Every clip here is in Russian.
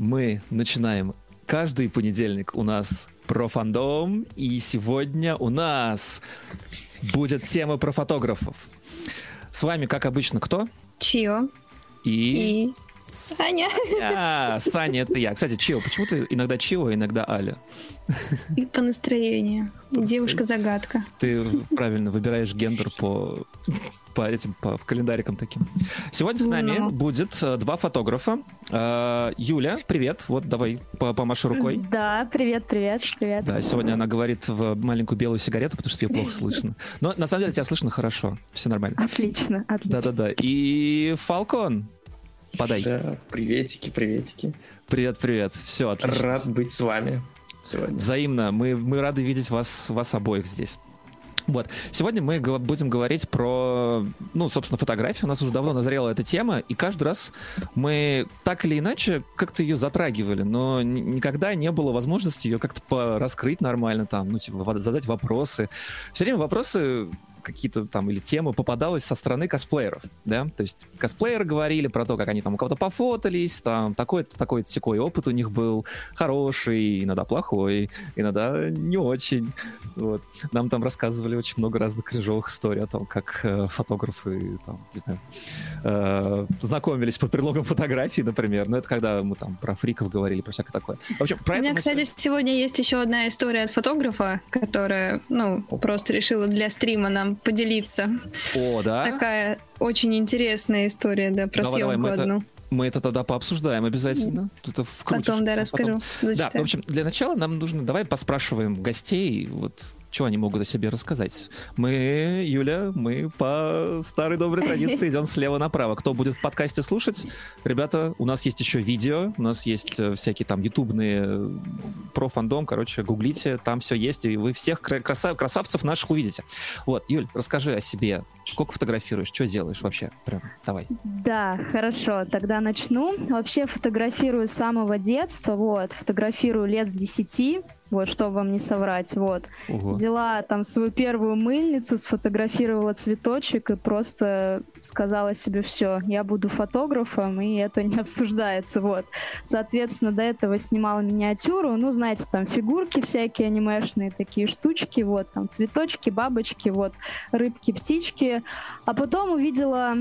Мы начинаем каждый понедельник у нас про фандом, и сегодня у нас будет тема про фотографов. С вами, как обычно, кто? Чио. И... И Саня. А, Саня, это я. Кстати, Чио, почему ты иногда Чио, а иногда Аля? И по настроению. Девушка-загадка. Ты правильно выбираешь гендер по по этим по календарикам таким. Сегодня с нами Ну. будет э, два фотографа. Э, Юля, привет. Вот давай по- помаши рукой. Да, привет, привет, привет. Да, сегодня она говорит в маленькую белую сигарету, потому что ее плохо слышно. Но на самом деле тебя слышно хорошо. Все нормально. Отлично, отлично. Да-да-да. И Фалкон. Подай. Да, приветики, приветики. Привет, привет. Все, отлично. Рад быть с вами сегодня. Взаимно. Мы, мы рады видеть вас, вас обоих здесь. Вот. Сегодня мы будем говорить про, ну, собственно, фотографию. У нас уже давно назрела эта тема, и каждый раз мы так или иначе как-то ее затрагивали, но никогда не было возможности ее как-то раскрыть нормально, там, ну, типа, задать вопросы. Все время вопросы какие-то там или темы попадалось со стороны косплееров, да, то есть косплееры говорили про то, как они там у кого-то пофотались, там такой-то, такой-то секой опыт у них был, хороший, иногда плохой, иногда не очень, вот. Нам там рассказывали очень много разных крыжовых историй о том, как э, фотографы там, не знаю, э, знакомились под предлогом фотографии, например, но это когда мы там про фриков говорили, про всякое такое. В общем, про У меня, кстати, сегодня есть еще одна история от фотографа, которая, ну, просто решила для стрима нам поделиться. О, да? Такая очень интересная история, да, про Давай, давай, съемку это одну. Мы это тогда пообсуждаем обязательно. Это вкрутишь. Потом, да, А расскажу. Да, зачитаю. в общем, для начала нам нужно, давай поспрашиваем гостей, вот что они могут о себе рассказать. Мы, Юля, мы по старой доброй традиции идем слева направо. Кто будет в подкасте слушать, ребята, у нас есть еще видео, у нас есть э, всякие там ютубные э, про фандом, короче, гуглите, там все есть, и вы всех кра- краса- красавцев наших увидите. Вот, Юль, расскажи о себе. Сколько фотографируешь, что делаешь вообще? Прям, давай. Да, хорошо, тогда начну. Вообще фотографирую с самого детства, вот, фотографирую лет с 10, вот, чтобы вам не соврать, вот. Ого. Взяла там свою первую мыльницу, сфотографировала цветочек и просто сказала себе, все, я буду фотографом, и это не обсуждается, вот. Соответственно, до этого снимала миниатюру, ну, знаете, там фигурки всякие анимешные, такие штучки, вот, там цветочки, бабочки, вот, рыбки, птички. А потом увидела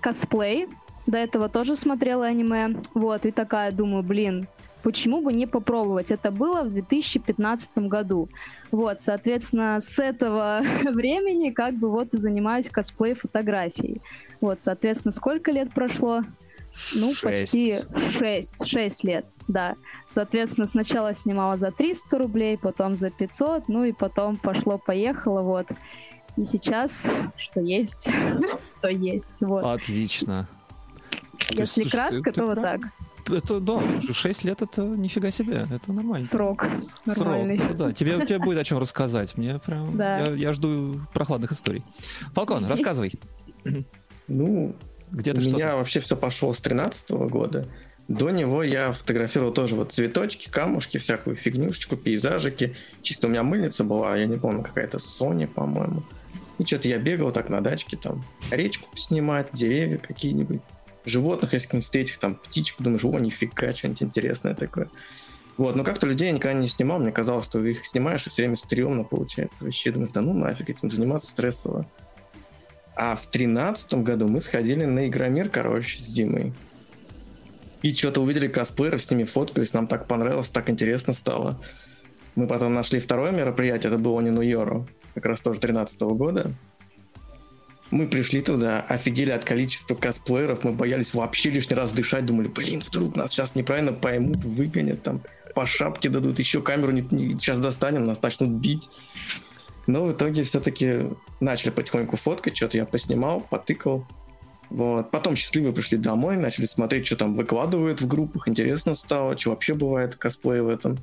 косплей, до этого тоже смотрела аниме, вот, и такая думаю, блин, почему бы не попробовать? Это было в 2015 году. Вот, соответственно, с этого времени как бы вот и занимаюсь косплей-фотографией. Вот, соответственно, сколько лет прошло? Ну, Шесть. почти 6, 6 лет, да. Соответственно, сначала снимала за 300 рублей, потом за 500, ну и потом пошло-поехало, вот. И сейчас, что есть, то есть, вот. Отлично. Если кратко, то вот так. Это да, 6 лет это нифига себе, это нормально. Срок Срок, нормальный. это да. Тебе, тебе будет о чем рассказать. Мне прям. Да. Я, я жду прохладных историй. Фалкон, рассказывай. Ну, Где у ты что? меня вообще все пошло с 13 года. До него я фотографировал тоже вот цветочки, камушки, всякую фигнюшечку, пейзажики. Чисто у меня мыльница была, я не помню, какая-то Sony, по-моему. И что-то я бегал так на дачке, там, речку снимать, деревья какие-нибудь, животных, если встретишь, там, птичку, думаешь, о, нифига, что-нибудь интересное такое. Вот, но как-то людей я никогда не снимал, мне казалось, что их снимаешь, и все время стрёмно получается. Вообще думаешь, да ну нафиг этим заниматься стрессово. А в тринадцатом году мы сходили на Игромир, короче, с Димой. И что-то увидели косплееров, с ними фоткались, нам так понравилось, так интересно стало. Мы потом нашли второе мероприятие, это было не Нью-Йору, как раз тоже 13 года. Мы пришли туда, офигели от количества косплееров, мы боялись вообще лишний раз дышать, думали, блин, вдруг нас сейчас неправильно поймут, выгонят, там, по шапке дадут, еще камеру не, не- сейчас достанем, нас начнут бить. Но в итоге все-таки начали потихоньку фоткать, что-то я поснимал, потыкал. Вот. Потом счастливые пришли домой, начали смотреть, что там выкладывают в группах, интересно стало, что вообще бывает косплей в этом.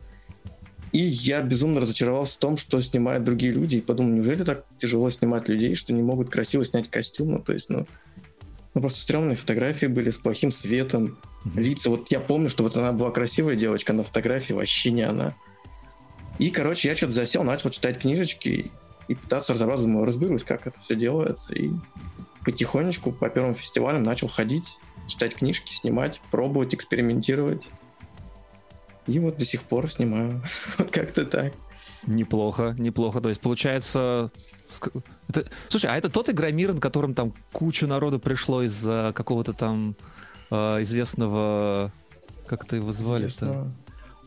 И я безумно разочаровался в том, что снимают другие люди, и подумал, неужели так тяжело снимать людей, что не могут красиво снять костюм, ну, то есть, ну, ну просто стрёмные фотографии были с плохим светом, Мгм. лица. Вот я помню, что вот она была красивая девочка, на фотографии вообще не она. И, короче, я что-то засел, начал читать книжечки и пытаться разобраться, думаю, разберусь, как это все делается. И потихонечку по первым фестивалям начал ходить, читать книжки, снимать, пробовать, экспериментировать. И вот до сих пор снимаю. Вот как-то так. Неплохо, неплохо. То есть получается... Это... Слушай, а это тот игромир, на котором там кучу народу пришло из-за какого-то там э, известного... Как ты его звали-то?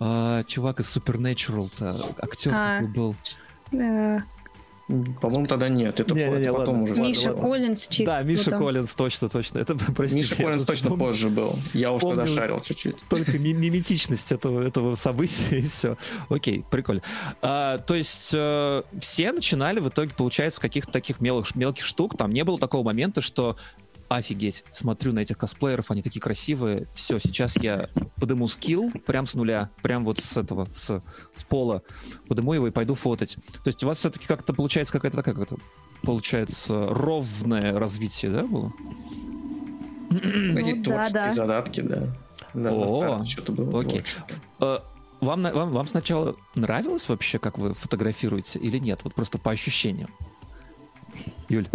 А, чувак из Supernatural-то, актер а, какой был. Э, по-моему, тогда нет. Это, не, не, не, потом ладно. уже. Миша ладно, Коллинз. Чик, да, Миша потом. Коллинз, точно, точно. Это, простите, Миша Коллинз точно помню, позже был. Я уж тогда шарил чуть-чуть. Только миметичность этого, этого события и все. Окей, прикольно. А, то есть э, все начинали в итоге, получается, каких-то таких мелких, мелких штук. Там не было такого момента, что офигеть, смотрю на этих косплееров, они такие красивые. Все, сейчас я подыму скилл прям с нуля, прям вот с этого, с, с пола, подыму его и пойду фотать. То есть у вас все-таки как-то получается какая-то такая, как-то получается ровное развитие, да, было? Ну, да, да. задатки, да. Да, О, что-то было. Окей. А, вам, вам, вам сначала нравилось вообще, как вы фотографируете или нет? Вот просто по ощущениям. Юль.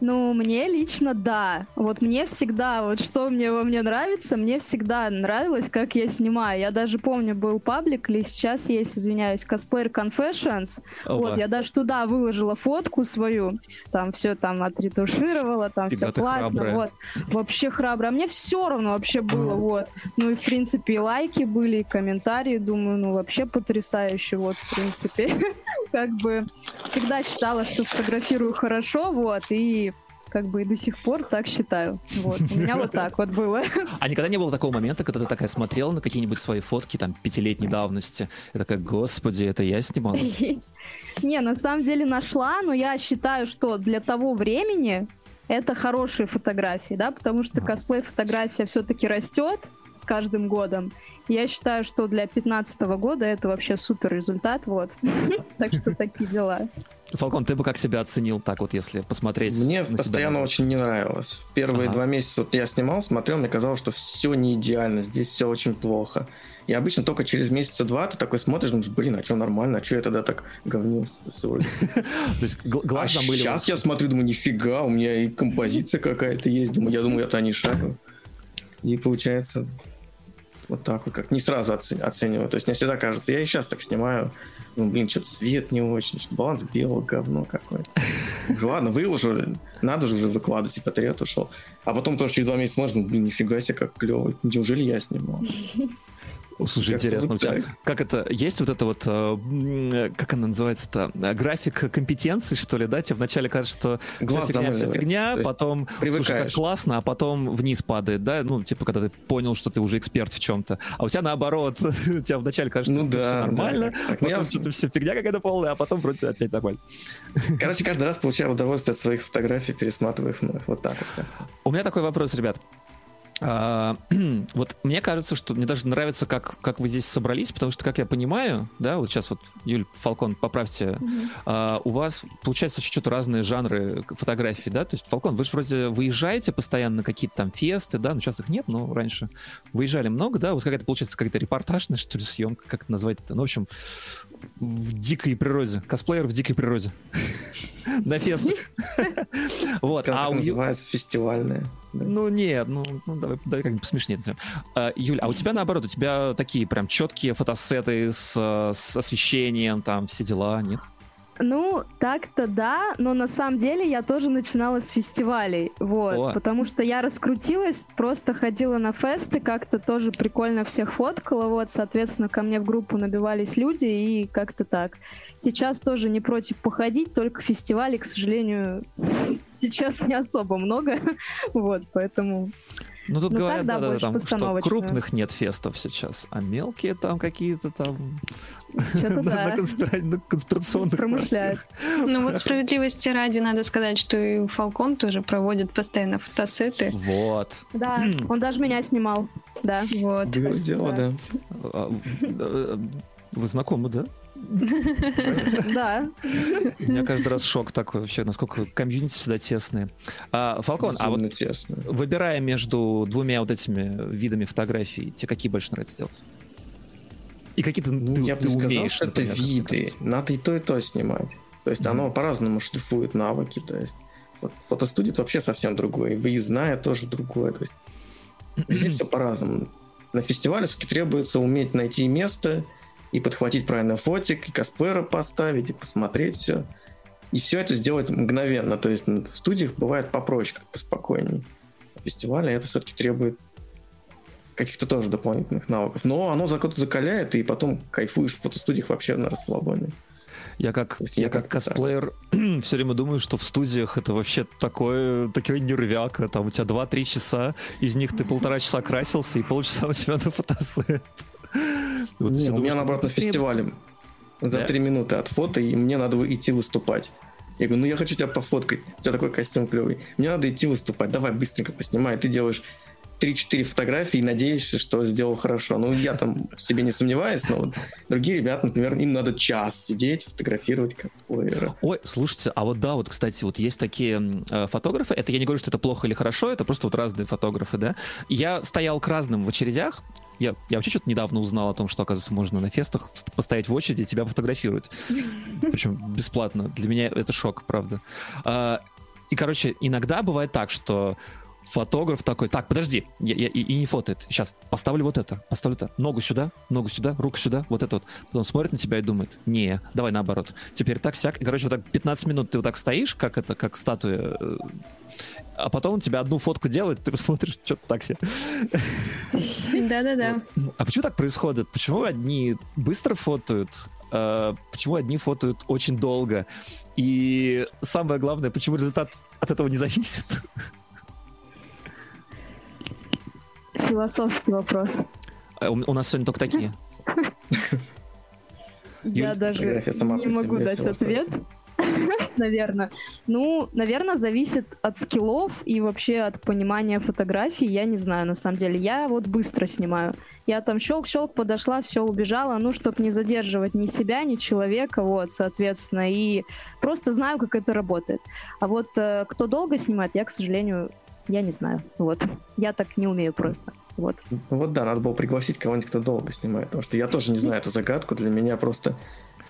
Ну, мне лично да. Вот мне всегда, вот что мне во мне нравится, мне всегда нравилось, как я снимаю. Я даже помню, был паблик, или сейчас есть, извиняюсь, Cosplayer Confessions. Опа. Вот, я даже туда выложила фотку свою, там все там отретушировала, там все классно, храбрая. вот. Вообще храбро. А мне все равно вообще было, вот. Ну и, в принципе, и лайки были, и комментарии, думаю, ну вообще потрясающе, вот, в принципе. Как бы всегда считала, что фотографирую хорошо, вот, и как бы и до сих пор так считаю. Вот. У меня вот так вот было. А никогда не было такого момента, когда ты такая смотрела на какие-нибудь свои фотки там пятилетней давности и такая, господи, это я снимала? Не, на самом деле нашла, но я считаю, что для того времени это хорошие фотографии, да, потому что косплей-фотография все-таки растет с каждым годом. Я считаю, что для 2015 года это вообще супер результат, вот. Так что такие дела. Фалкон, ты бы как себя оценил так вот, если посмотреть? Мне на постоянно себя очень не нравилось. Первые ага. два месяца вот я снимал, смотрел, мне казалось, что все не идеально, здесь все очень плохо. И обычно только через месяца два ты такой смотришь, думаешь, блин, а что нормально, а что я тогда так говнился То есть глаз а сейчас я смотрю, думаю, нифига, у меня и композиция какая-то есть, думаю, я думаю, это не шагу. И получается вот так вот, как не сразу оцениваю. То есть мне всегда кажется, я и сейчас так снимаю, ну, блин, что-то цвет не очень, что баланс белого, говно какое-то. Ладно, выложу, надо же уже выкладывать, типа трет ушел. А потом тоже через два месяца можно, блин, нифига себе, как клево. Неужели я снимал? Слушай, интересно, у тебя как это, есть вот это вот, э, как она называется-то, график компетенций, что ли, да? Тебе вначале кажется, что Глаз вся фигня, вся фигня, потом, слушай, как классно, а потом вниз падает, да? Ну, типа, когда ты понял, что ты уже эксперт в чем-то. А у тебя наоборот, у тебя вначале кажется, ну, что да, все нормально, да, потом я... что-то все фигня какая-то полная, а потом вроде опять нормально. Короче, каждый раз получаю удовольствие от своих фотографий, пересматривая их вновь. Вот так вот. У меня такой вопрос, ребят. А, вот мне кажется, что мне даже нравится, как, как вы здесь собрались, потому что, как я понимаю, да, вот сейчас вот, Юль, Фалкон, поправьте, mm-hmm. а, у вас, получается, что-то разные жанры фотографий, да, то есть, Фалкон, вы же вроде выезжаете постоянно на какие-то там фесты, да, ну сейчас их нет, но раньше выезжали много, да, вот какая-то, получается, какая-то репортажная, что ли, съемка, как это назвать-то, ну, в общем, в дикой природе, косплеер в дикой природе. На фестах. Вот. А называется? Фестивальная. Ну нет, ну, ну давай, давай как-нибудь посмешнее назовем. А, Юль, а у тебя наоборот, у тебя такие прям четкие фотосеты с, с освещением, там все дела, нет? Ну, так-то да, но на самом деле я тоже начинала с фестивалей, вот, О. потому что я раскрутилась, просто ходила на фесты, как-то тоже прикольно всех фоткала, вот, соответственно, ко мне в группу набивались люди и как-то так. Сейчас тоже не против походить, только фестивалей, к сожалению, сейчас не особо много, вот, поэтому... Ну тут ну, говорят, да, да, да, там, что крупных нет фестов сейчас, а мелкие там какие-то там на, конспира... на конспирационных Промышляют. Ну вот справедливости ради надо сказать, что и Фалкон тоже проводит постоянно фотосеты. Вот. Да, он даже меня снимал. Да. Вот. Дело, да. Вы знакомы, да? Да. У меня каждый раз шок такой вообще, насколько комьюнити всегда тесные. А, Фалкон, а вот выбирая между двумя вот этими видами фотографий, тебе какие больше нравится делать? И какие ты, ну, ты, я ты бы умеешь, сказал, например, это виды. Надо и то, и то снимать. То есть mm-hmm. оно по-разному шлифует навыки. То есть вот, фотостудия это вообще совсем другое. Выездная тоже другое. То есть здесь все по-разному. на фестивале все-таки требуется уметь найти место и подхватить правильно фотик, и косплеера поставить, и посмотреть все. И все это сделать мгновенно. То есть в студиях бывает попроще, как поспокойнее. На фестивале это все-таки требует каких-то тоже дополнительных навыков. Но оно закаляет, и потом кайфуешь в фотостудиях вообще на расслабоне. Я как, я, я как косплеер все время думаю, что в студиях это вообще такое, такой нервяк. Там у тебя 2-3 часа, из них ты полтора часа красился, и полчаса у тебя на фотосет. Вот Не, у меня наоборот на фестивале за три минуты от фото, и мне надо идти выступать. Я говорю, ну я хочу тебя пофоткать, у тебя такой костюм клевый. Мне надо идти выступать, давай быстренько поснимай. Ты делаешь 3-4 фотографии и надеешься, что сделал хорошо. Ну, я там в себе не сомневаюсь, но вот другие ребята, например, им надо час сидеть, фотографировать косплеера. Ой, слушайте, а вот да, вот, кстати, вот есть такие э, фотографы, это я не говорю, что это плохо или хорошо, это просто вот разные фотографы, да. Я стоял к разным в очередях, я, я вообще что-то недавно узнал о том, что, оказывается, можно на фестах постоять в очереди, тебя фотографируют. Причем бесплатно. Для меня это шок, правда. А, и, короче, иногда бывает так, что фотограф такой, так, подожди, я, я, и, и не фотоет. Сейчас поставлю вот это, поставлю это. Ногу сюда, ногу сюда, руку сюда, вот это вот. Потом смотрит на тебя и думает, не, давай наоборот. Теперь так, сяк. И, короче, вот так 15 минут ты вот так стоишь, как это, как статуя, э, а потом он тебя одну фотку делает, ты посмотришь, что-то так себе. Да-да-да. А почему так происходит? Почему одни быстро фотают, а почему одни фотают очень долго? И самое главное, почему результат от этого не зависит? Философский вопрос. А, у нас сегодня только такие. Я даже не могу дать ответ. наверное. Ну, наверное, зависит от скиллов и вообще от понимания фотографии. Я не знаю, на самом деле. Я вот быстро снимаю. Я там щелк-щелк подошла, все убежала, ну, чтобы не задерживать ни себя, ни человека, вот, соответственно, и просто знаю, как это работает. А вот э, кто долго снимает, я, к сожалению, я не знаю. Вот. Я так не умею просто. Вот. Ну вот да, надо было пригласить кого-нибудь, кто долго снимает, потому что я тоже не знаю эту загадку. Для меня просто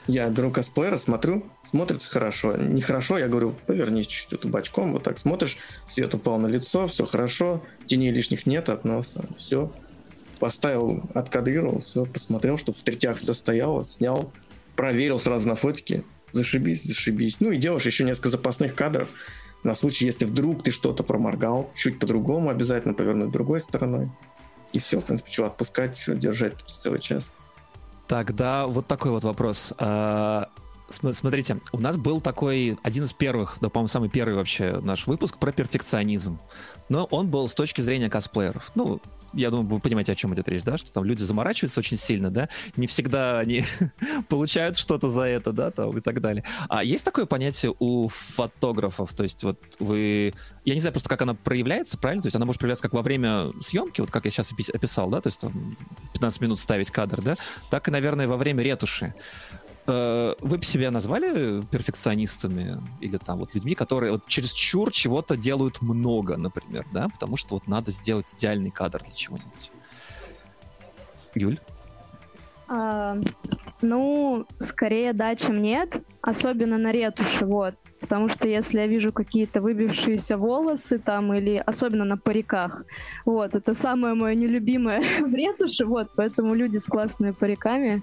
я беру косплеера, смотрю, смотрится хорошо. Нехорошо, я говорю, повернись чуть-чуть бочком, вот так смотришь, свет упал на лицо, все хорошо, теней лишних нет от носа, все. Поставил, откадрировал, все, посмотрел, чтобы в третьях все стояло, снял, проверил сразу на фотике, зашибись, зашибись. Ну и делаешь еще несколько запасных кадров, на случай, если вдруг ты что-то проморгал, чуть по-другому обязательно повернуть другой стороной. И все, в принципе, что отпускать, что держать целый час. Тогда вот такой вот вопрос. Смотрите, у нас был такой один из первых, да, по-моему, самый первый вообще наш выпуск про перфекционизм. Но он был с точки зрения косплееров. Ну, я думаю, вы понимаете, о чем идет речь, да, что там люди заморачиваются очень сильно, да, не всегда они получают что-то за это, да, там и так далее. А есть такое понятие у фотографов, то есть вот вы, я не знаю просто, как она проявляется, правильно, то есть она может проявляться как во время съемки, вот как я сейчас описал, да, то есть там 15 минут ставить кадр, да, так и, наверное, во время ретуши. Э, вы бы себя назвали перфекционистами или там вот людьми, которые вот через чур чего-то делают много, например, да, потому что вот надо сделать идеальный кадр для чего-нибудь. Юль? А, ну, скорее да, чем нет, особенно на ретуши, вот. Потому что если я вижу какие-то выбившиеся волосы там или особенно на париках, вот, это самое мое нелюбимое в ретуши, вот, поэтому люди с классными париками,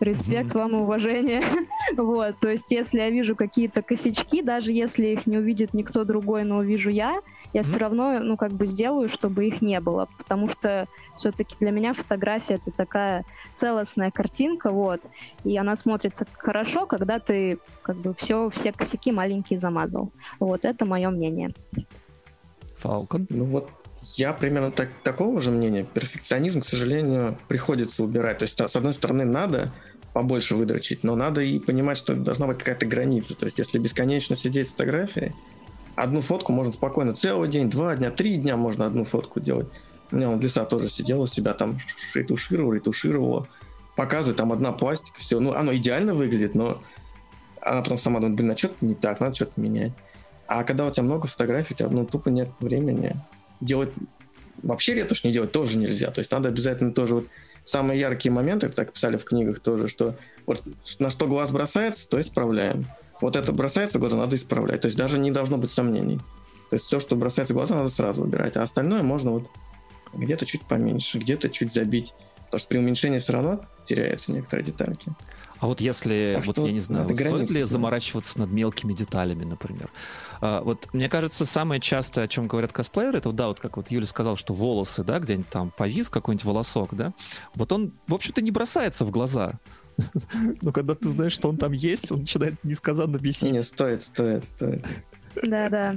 респект вам и уважение. вот, то есть, если я вижу какие-то косячки, даже если их не увидит никто другой, но увижу я, я все равно, ну, как бы сделаю, чтобы их не было, потому что все-таки для меня фотография это такая целостная картинка, вот, и она смотрится хорошо, когда ты, как бы, все, все косяки маленькие замазал. Вот, это мое мнение. Фалкон? Ну вот я примерно так, такого же мнения. Перфекционизм, к сожалению, приходится убирать. То есть, с одной стороны, надо побольше выдрочить, но надо и понимать, что должна быть какая-то граница. То есть, если бесконечно сидеть с фотографией, одну фотку можно спокойно целый день, два дня, три дня можно одну фотку делать. У меня он леса тоже сидел у себя там ретушировал, ретушировал, показывает, там одна пластика, все. Ну, оно идеально выглядит, но она потом сама думает, блин, а что-то не так, надо что-то менять. А когда у тебя много фотографий, у тебя ну, тупо нет времени делать... Вообще ретушь не делать тоже нельзя. То есть надо обязательно тоже вот самые яркие моменты, так писали в книгах тоже, что вот на что глаз бросается, то исправляем. Вот это бросается в глаза, надо исправлять. То есть даже не должно быть сомнений. То есть все, что бросается в глаза, надо сразу выбирать. А остальное можно вот где-то чуть поменьше, где-то чуть забить. Потому что при уменьшении все равно теряются некоторые детальки. А вот если, так вот я не знаю, вот стоит ли заморачиваться над мелкими деталями, например? А, вот мне кажется, самое частое, о чем говорят косплееры, это, да, вот как вот Юля сказал, что волосы, да, где-нибудь там повис какой-нибудь волосок, да, вот он, в общем-то, не бросается в глаза. Но когда ты знаешь, что он там есть, он начинает несказанно бесить. Не, стоит, стоит, стоит. Да-да.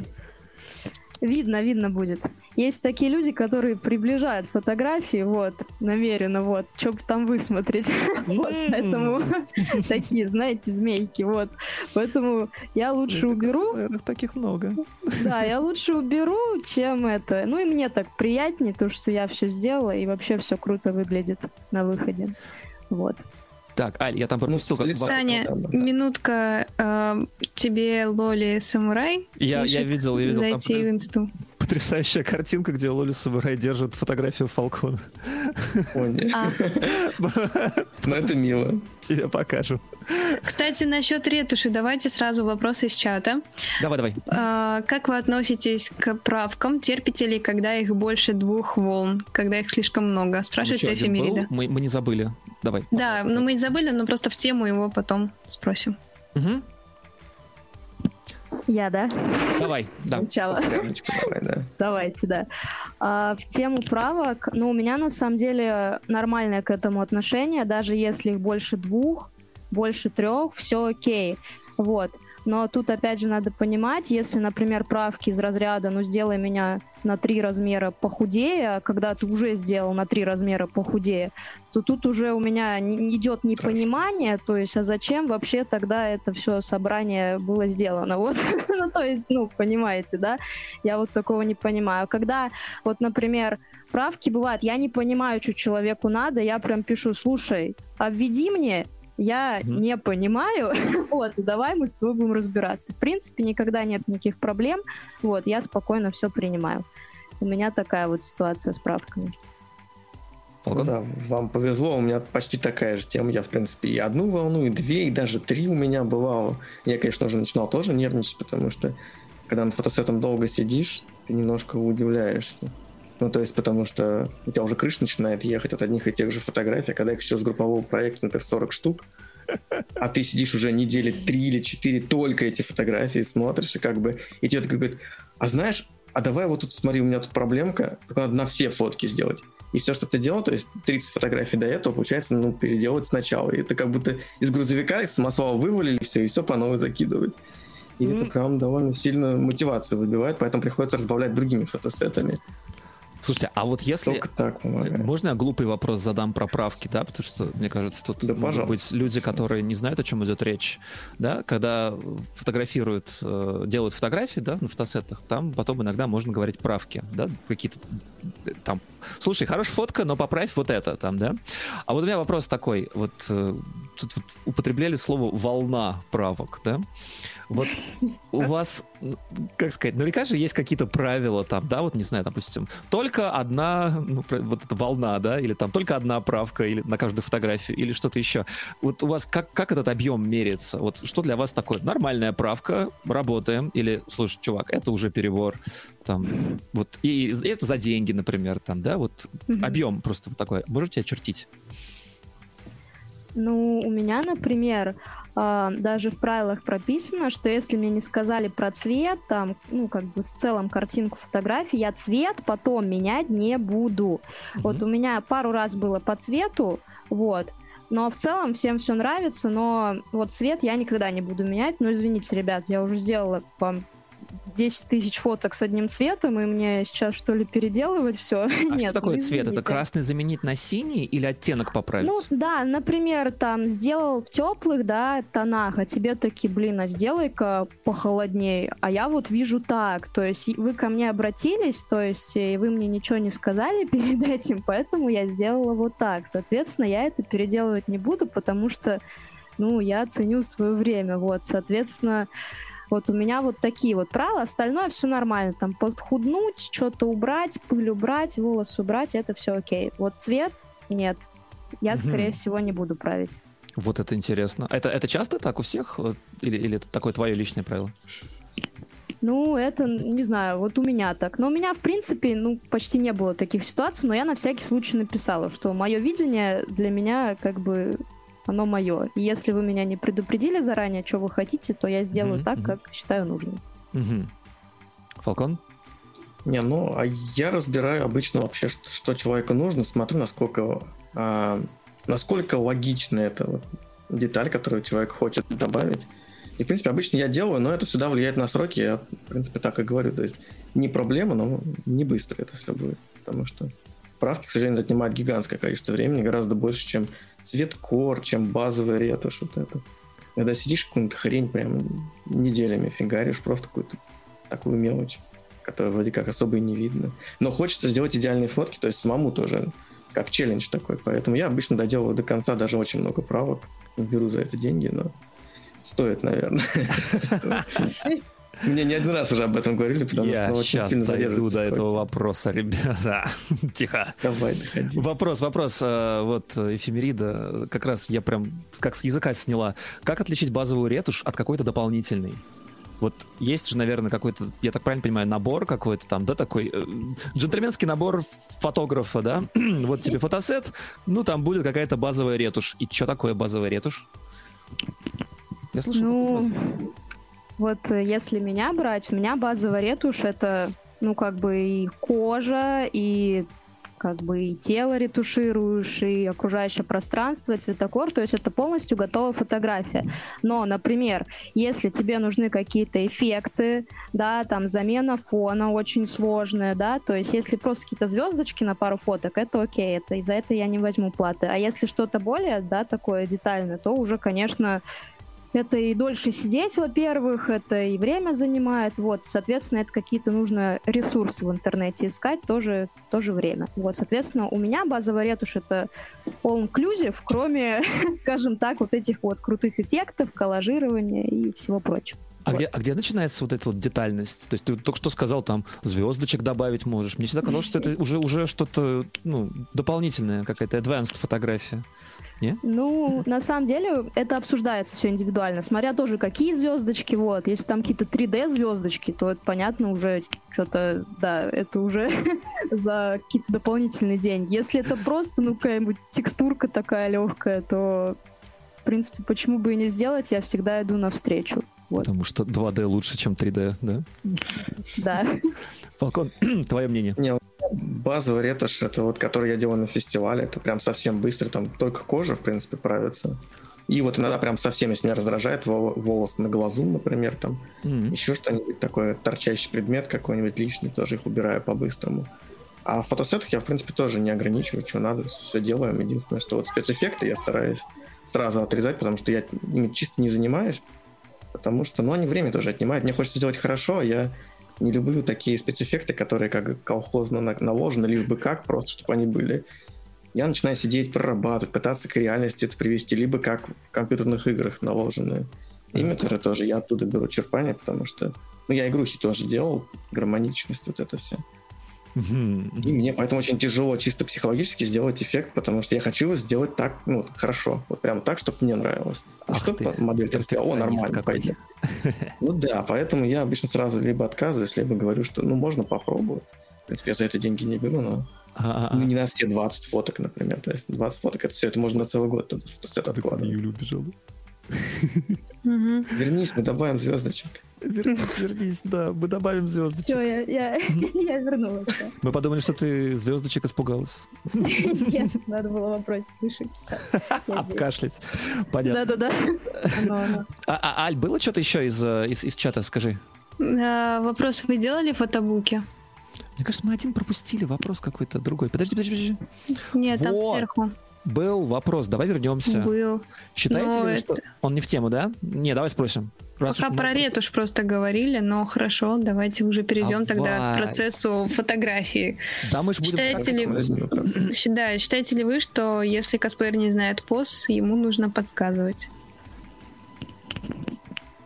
Видно, видно будет. Есть такие люди, которые приближают фотографии, вот, намеренно, вот, чтобы там высмотреть. вот, поэтому такие, знаете, змейки, вот. Поэтому я лучше уберу. Таких много. да, я лучше уберу, чем это. Ну и мне так приятнее, то, что я все сделала, и вообще все круто выглядит на выходе. Вот. Так, Аль, я там ну, пропустил. Ну, Саня, да, да. минутка. Э, тебе Лоли Самурай? Я, я видел, я видел. Зайти там... в инсту потрясающая картинка, где Лоли Самурай держит фотографию Фалкона. А. Ну, это мило. Тебе покажу. Кстати, насчет ретуши, давайте сразу вопросы из чата. Давай, давай. А, как вы относитесь к правкам? Терпите ли, когда их больше двух волн, когда их слишком много? Спрашивает Эфи Мерида. Мы, не забыли. Давай. Да, но ну, мы не забыли, но просто в тему его потом спросим. Угу. Я, да? Давай, да. Сначала. Давай, да. Давайте, да. А, в тему правок, ну, у меня на самом деле нормальное к этому отношение, даже если их больше двух, больше трех, все окей. Вот. Но тут опять же надо понимать, если, например, правки из разряда, ну сделай меня на три размера похудее, а когда ты уже сделал на три размера похудее, то тут уже у меня идет непонимание, то есть, а зачем вообще тогда это все собрание было сделано? Вот, ну то есть, ну, понимаете, да? Я вот такого не понимаю. Когда, вот, например, правки бывают, я не понимаю, что человеку надо, я прям пишу, слушай, обведи мне я mm-hmm. не понимаю, вот, давай мы с тобой будем разбираться. В принципе, никогда нет никаких проблем, вот, я спокойно все принимаю. У меня такая вот ситуация с правками. Ну, да, вам повезло, у меня почти такая же тема. Я, в принципе, и одну волну, и две, и даже три у меня бывало. Я, конечно же, начинал тоже нервничать, потому что когда на фотосетом долго сидишь, ты немножко удивляешься. Ну, то есть, потому что у тебя уже крыша начинает ехать от одних и тех же фотографий, а когда их еще с группового проекта, например, 40 штук, а ты сидишь уже недели три или четыре только эти фотографии смотришь, и как бы, и тебе такой говорит, а знаешь, а давай вот тут, смотри, у меня тут проблемка, только надо на все фотки сделать. И все, что ты делал, то есть 30 фотографий до этого, получается, ну, переделать сначала. И это как будто из грузовика, из самосвала вывалили все, и все по новой закидывать. И mm-hmm. это прям довольно сильно мотивацию выбивает, поэтому приходится разбавлять другими фотосетами. Слушайте, а вот если... Только так помогает. Можно я глупый вопрос задам про правки, да? Потому что, мне кажется, тут да, может быть люди, которые не знают, о чем идет речь, да? Когда фотографируют, э, делают фотографии, да, на фотосетах, там потом иногда можно говорить правки, да? Какие-то там... Слушай, хорошая фотка, но поправь вот это там, да? А вот у меня вопрос такой. Вот э, тут вот употребляли слово «волна правок», да? Вот у вас, как сказать, наверняка же есть какие-то правила там, да, вот не знаю, допустим, только одна, ну, вот эта волна, да, или там только одна правка или на каждую фотографию, или что-то еще. Вот у вас как, как этот объем меряется? Вот что для вас такое? Нормальная правка, работаем, или, слушай, чувак, это уже перебор, там, вот, и, и это за деньги, например, там, да, вот mm-hmm. объем просто вот такой. Можете очертить? Ну, у меня, например, э, даже в правилах прописано, что если мне не сказали про цвет, там, ну, как бы в целом картинку фотографии, я цвет потом менять не буду. Mm-hmm. Вот у меня пару раз было по цвету, вот, но в целом всем все нравится, но вот цвет я никогда не буду менять. Ну, извините, ребят, я уже сделала вам 10 тысяч фоток с одним цветом, и мне сейчас что ли переделывать все? А Нет, что такое цвет? Это красный заменить на синий или оттенок поправить? Ну да, например, там сделал в теплых, да, тонах, а тебе такие, блин, а сделай-ка похолоднее. А я вот вижу так, то есть вы ко мне обратились, то есть и вы мне ничего не сказали перед этим, поэтому я сделала вот так. Соответственно, я это переделывать не буду, потому что, ну, я ценю свое время, вот, соответственно, вот у меня вот такие вот правила, остальное все нормально. Там подхуднуть, что-то убрать, пыль убрать, волосы убрать, это все окей. Вот цвет нет. Я, скорее угу. всего, не буду править. Вот это интересно. Это, это часто так у всех? Или, или это такое твое личное правило? Ну, это, не знаю, вот у меня так. Но у меня, в принципе, ну, почти не было таких ситуаций, но я на всякий случай написала, что мое видение для меня, как бы, оно мое. И если вы меня не предупредили заранее, что вы хотите, то я сделаю mm-hmm. так, как считаю нужным. Mm-hmm. Фалкон? Не, ну, а я разбираю обычно вообще, что, что человеку нужно, смотрю, насколько, а, насколько логична эта вот деталь, которую человек хочет добавить. И, в принципе, обычно я делаю, но это всегда влияет на сроки. Я, в принципе, так и говорю. То есть не проблема, но не быстро это все будет. Потому что правки, к сожалению, отнимают гигантское количество времени, гораздо больше, чем цвет кор, чем базовый ретушь. Вот это. Когда сидишь какую-нибудь хрень прям неделями фигаришь, просто какую-то такую мелочь, которую вроде как особо и не видно. Но хочется сделать идеальные фотки, то есть самому тоже как челлендж такой. Поэтому я обычно доделываю до конца даже очень много правок. Беру за это деньги, но Стоит, наверное. Мне не один раз уже об этом говорили, потому Я что очень сильно дойду до этого вопроса, ребята. Тихо. Давай, доходи. Вопрос, вопрос. Э, вот эфемерида, как раз я прям как с языка сняла. Как отличить базовую ретушь от какой-то дополнительной? Вот есть же, наверное, какой-то, я так правильно понимаю, набор какой-то там, да, такой э, джентльменский набор фотографа, да? вот тебе фотосет, ну там будет какая-то базовая ретушь. И что такое базовая ретушь? Я слышал ну, вот э, если меня брать, у меня базовая ретушь это, ну, как бы и кожа, и как бы и тело ретушируешь, и окружающее пространство, цветокор, то есть это полностью готовая фотография. Но, например, если тебе нужны какие-то эффекты, да, там замена фона очень сложная, да, то есть если просто какие-то звездочки на пару фоток, это окей, это, и за это я не возьму платы. А если что-то более, да, такое детальное, то уже, конечно, это и дольше сидеть, во-первых, это и время занимает, вот, соответственно, это какие-то нужно ресурсы в интернете искать, тоже, тоже время. Вот, соответственно, у меня базовая ретушь это all inclusive, кроме, скажем так, вот этих вот крутых эффектов, коллажирования и всего прочего. А, вот. где, а где начинается вот эта вот детальность? То есть ты только что сказал, там, звездочек добавить можешь. Мне всегда казалось, что это уже, уже что-то, ну, дополнительное, какая-то advanced фотография. Не? Ну, на самом деле, это обсуждается все индивидуально. Смотря тоже, какие звездочки, вот. Если там какие-то 3D звездочки, то это, понятно, уже что-то, да, это уже за какие-то дополнительные деньги. Если это просто, ну, какая-нибудь текстурка такая легкая, то, в принципе, почему бы и не сделать, я всегда иду навстречу. Вот. Потому что 2D лучше, чем 3D, да? Да. Фалкон, твое мнение? Не, базовый ретушь, это вот, который я делаю на фестивале, это прям совсем быстро, там только кожа, в принципе, правится. И вот иногда прям совсем, если меня раздражает волос на глазу, например, там, mm-hmm. еще что-нибудь такое, торчащий предмет какой-нибудь лишний, тоже их убираю по-быстрому. А в фотосетах я, в принципе, тоже не ограничиваю, что надо, все делаем. Единственное, что вот спецэффекты я стараюсь сразу отрезать, потому что я ими чисто не занимаюсь, потому что, ну, они время тоже отнимают. Мне хочется сделать хорошо, а я не люблю такие спецэффекты, которые как колхозно наложены, лишь бы как, просто чтобы они были. Я начинаю сидеть, прорабатывать, пытаться к реальности это привести, либо как в компьютерных играх наложенные. Имитеры тоже я оттуда беру черпание, потому что ну, я игрухи тоже делал, гармоничность, вот это все. И мне поэтому очень тяжело чисто психологически сделать эффект, потому что я хочу его сделать так, ну, хорошо. Вот прям так, чтобы мне нравилось. А чтобы модель сказала, о, нормально, пойдет. Ну да, поэтому я обычно сразу либо отказываюсь, либо говорю, что ну можно попробовать. В принципе, я за это деньги не беру, но ну, не на все 20 фоток, например. То есть 20 фоток, это все, это можно на целый год тут все откладывать. Юля убежала. Вернись, мы добавим звездочек. Вернись, вернись, да, мы добавим звездочек. Все, я, я, я вернулась. Мы подумали, что ты звездочек испугалась. Нет, надо было вопросик решить. Обкашлять. Понятно. Да-да-да. А, а, Аль, было что-то еще из, э, из, из чата, скажи? А, вопрос, вы делали фотобуки? Мне кажется, мы один пропустили вопрос какой-то другой. Подожди, подожди, подожди. Нет, там сверху. Был вопрос, давай вернемся. Был. Считаете но ли, это... что он не в тему, да? Не, давай спросим. Раз Пока про ретушь просто говорили, но хорошо, давайте уже перейдем давай. тогда к процессу фотографии. Да, мы же будем... Считаете ли... Да, считаете ли вы, что если косплеер не знает поз, ему нужно подсказывать?